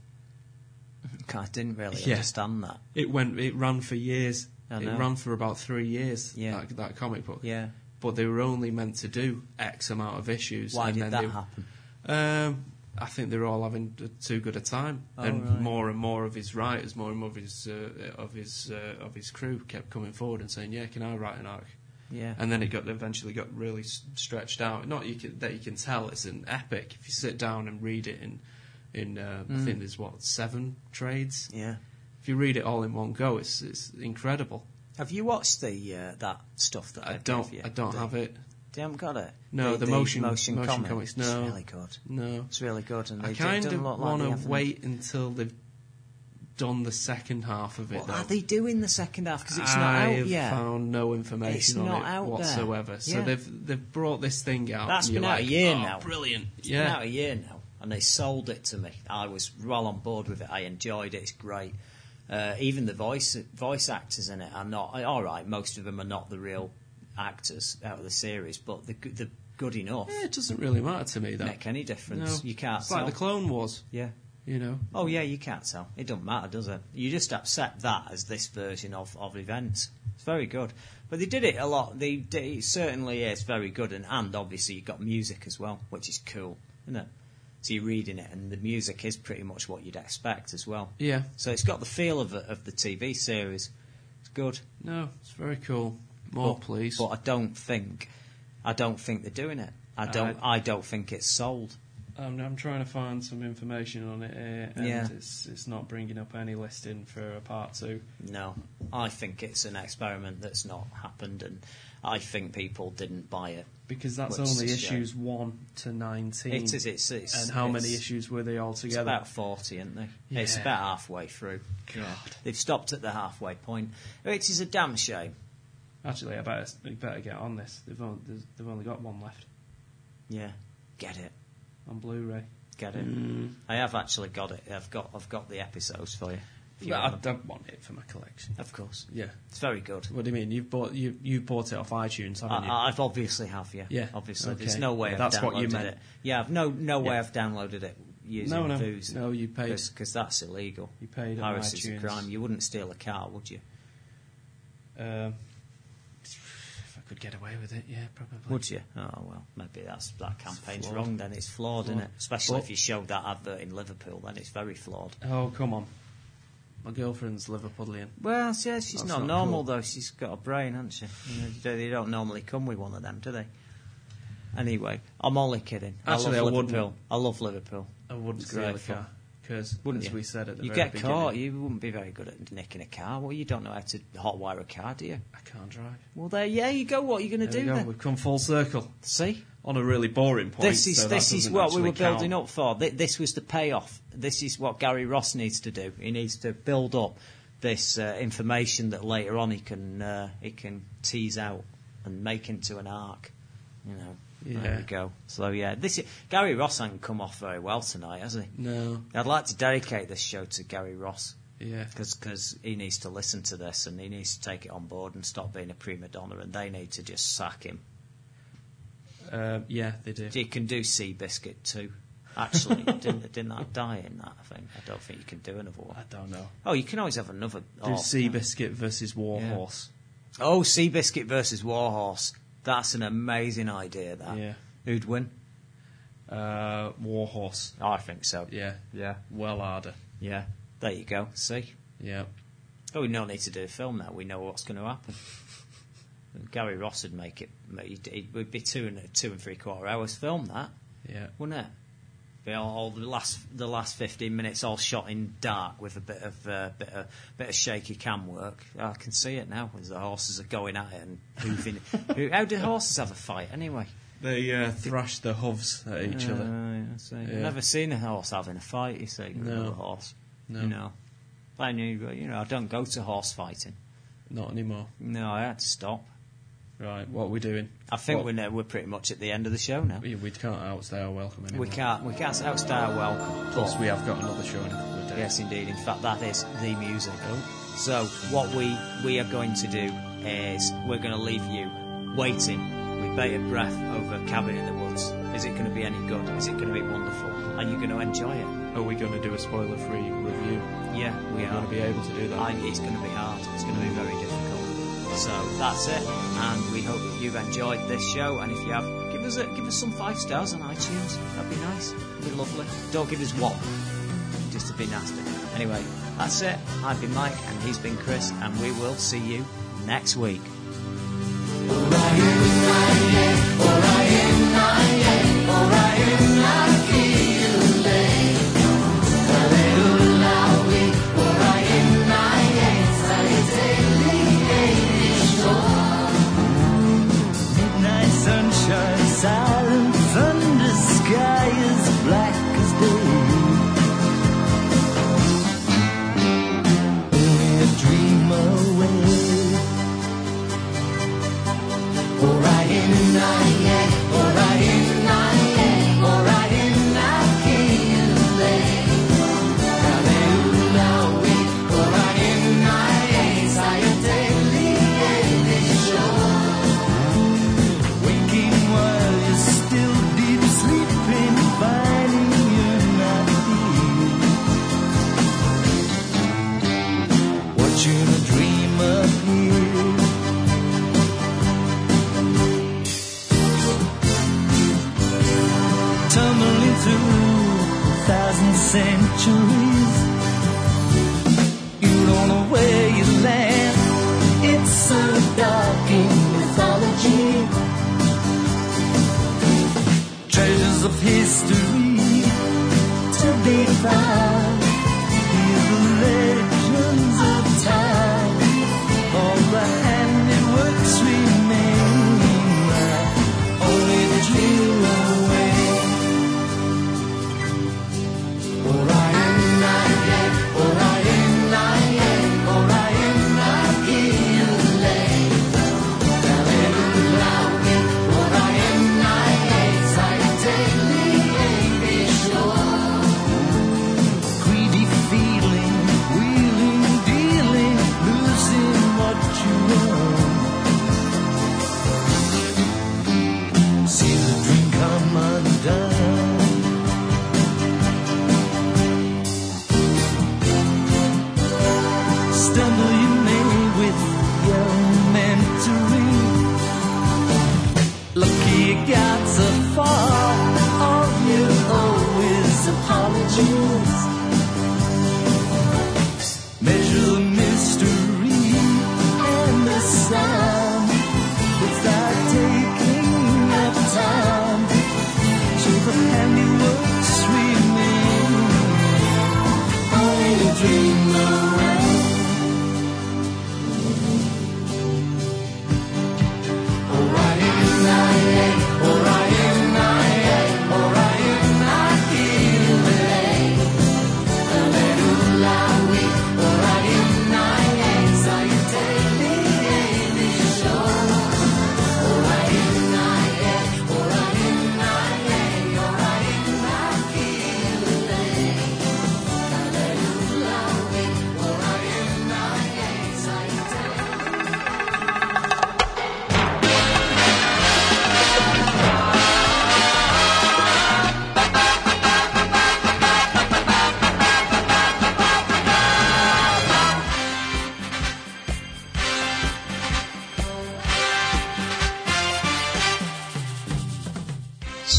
I didn't really Yeah. understand that. It went, it ran for years. I It ran for about three years. Yeah. that, that comic book. Yeah. but they were only meant to do X amount of issues. Why and did then that they, happen? Um, I think they're all having too good a time, Oh, and right. more and more of his writers, more and more of his uh, of his uh, of his crew kept coming forward and saying, "Yeah, can I write an arc?" Yeah. And then it got eventually got really stretched out. Not you can, that you can tell it's an epic if you sit down and read it in in uh, I think there's what seven trades. yeah. If you read it all in one go, it's it's incredible. Have you watched the uh, that stuff that I I don't? I don't have it. You haven't got it. No, the motion- motion, motion comic. comics, It's no. really good. No, It's really good, and I they kind of look like want to wait until they've done the second half of it. What though. are they doing the second half? Because it's not I out have yet. found no information It's on not it out there. whatsoever. So Yeah. they've they've brought this thing out. That's been out like, a year "Oh, now. Brilliant. It's yeah. been out a year now, and they sold it to me. I was well on board with it. I enjoyed it. It's great. Uh, even the voice voice actors in it are not all right. Most of them are not the real actors out of the series, but they're, good- they're good enough. Yeah, it doesn't really matter to me. That Make any no, difference? You can't It's tell. like the Clone Wars. yeah. You know. Oh yeah, you can't tell. It doesn't matter, does it? You just accept that as this version of, of events. It's very good. But they did it a lot. They, they it certainly is very good, and, and obviously you've got music as well, which is cool, isn't it? So you're reading it, and the music is pretty much what you'd expect as well. Yeah. So it's got the feel of of the TV series. It's good. No, it's very cool. More, but, please. But I don't think, I don't think they're doing it. I don't. I don't think it's sold. I'm, I'm trying to find some information on it, uh, and Yeah. it's it's not bringing up any listing for a part two. No, I think it's an experiment that's not happened, and I think people didn't buy it. Because that's only is a issues one to nineteen. It is. It's. it's and how many issues were they all together? about forty, isn't they? It's about halfway through. Yeah. They've stopped at the halfway point, which is a damn shame. Actually, I better, I better get on this. They've only, they've only got one left Yeah, get it, on Blu-ray. get it. Mm. I have actually got it. I've got. I've got the episodes for you. You Well, I them. don't want it for my collection. Of course. Yeah. It's very good. What do you mean? You've bought you you bought it off iTunes, haven't you? I, I've obviously have, yeah. Yeah, Obviously. okay. There's no way Yeah, I've that's downloaded what you meant. it. Yeah, I've no, no way Yeah. I've downloaded it using No, no. Vuze. No, you paid- Because that's illegal. You paid on Piracy's a iTunes. crime. You wouldn't steal a car, would you? Um, if I could get away with it, yeah, probably. Would you? Oh well, maybe that's that campaign's wrong. Then it's flawed, isn't it? Especially But- if you showed that advert in Liverpool, then it's very flawed. Oh come on, my girlfriend's Liverpudlian. Well, yeah, she's That's not, not normal cool. though. She's got a brain, hasn't she? You know, they- they don't normally come with one of them, do they? Anyway, I'm only kidding. Actually, I love I wouldn't. Liverpool. I love Liverpool. I wouldn't It's steal great a fun. car because, Wouldn't we said at the you get beginning, caught. You wouldn't be very good at nicking a car. Well, you don't know how to hotwire a car, do you? I can't drive. Well, there, yeah, you go. What are you going to do we go. then? We've come full circle See, on a really boring point. this is so this is what we were count. building up for. Th- This was the payoff. This is what Gary Ross needs to do. He needs to build up this uh, information that later on he can uh, he can tease out and make into an arc. You know. There Yeah. we go. So yeah, this is, Gary Ross hasn't come off very well tonight, has he? No, I'd like to dedicate this show to Gary Ross. yeah, because he needs to listen to this and he needs to take it on board and stop being a prima donna and they need to just sack him. uh, yeah, they do. You can do Seabiscuit too. Actually, [LAUGHS] didn't, didn't I die in that? I think I don't think you can do another one. I don't know. Oh, you can always have another. Do oh, Seabiscuit versus Yeah. Warhorse. Oh, Seabiscuit versus Warhorse. That's an amazing idea. That Yeah. who'd win? Uh, Warhorse. I think so. Yeah, yeah, well harder. yeah. There you go. See. Yeah, Oh, we don't need to do a film now. We know what's going to happen. [LAUGHS] Gary Ross would make it. It would be two and two and three quarter hours film that, yeah. wouldn't it? Be all, all the last the last fifteen minutes all shot in dark with a bit of uh, bit of bit of shaky cam work. I can see it now as the horses are going at it and hooving. [LAUGHS] How do horses have a fight anyway? They uh, thrash the hooves at each other. Uh, I see. I've Yeah. never seen a horse having a fight. You see, No. another horse. No. You know, I knew. You know, I don't go to horse fighting. Not anymore. No, I had to stop. Right, what are we doing? I think What- we're now, we're pretty much at the end of the show now. We, we can't outstay our welcome anymore. We can't we can't outstay our welcome. Plus, we have got another show in a couple of days. yes, indeed. In fact, that is the music. Oh. So what we we are going to do is we're going to leave you waiting with bated breath over Cabin in the Woods. Is it going to be any good? Is it going to be wonderful? Are you going to enjoy it? Are we going to do a spoiler-free review? Yeah, we We're are. going to be able to do that. I, it's going to be hard. It's going to be very difficult. So that's it, and we hope that you've enjoyed this show. And if you have, give us a, give us some five stars on iTunes. That'd be nice. That'd be lovely. Don't give us one, just to be nasty. Anyway, that's it. I've been Mike, and he's been Chris, and we will see you next week.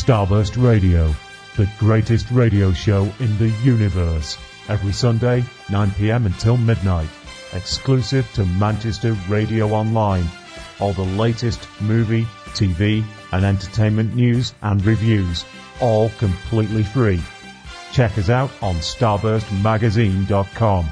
Starburst Radio, the greatest radio show in the universe. Every Sunday, 9pm until midnight. Exclusive to Manchester Radio Online. All the latest movie, TV, and entertainment news and reviews. All completely free. Check us out on starburstmagazine.com.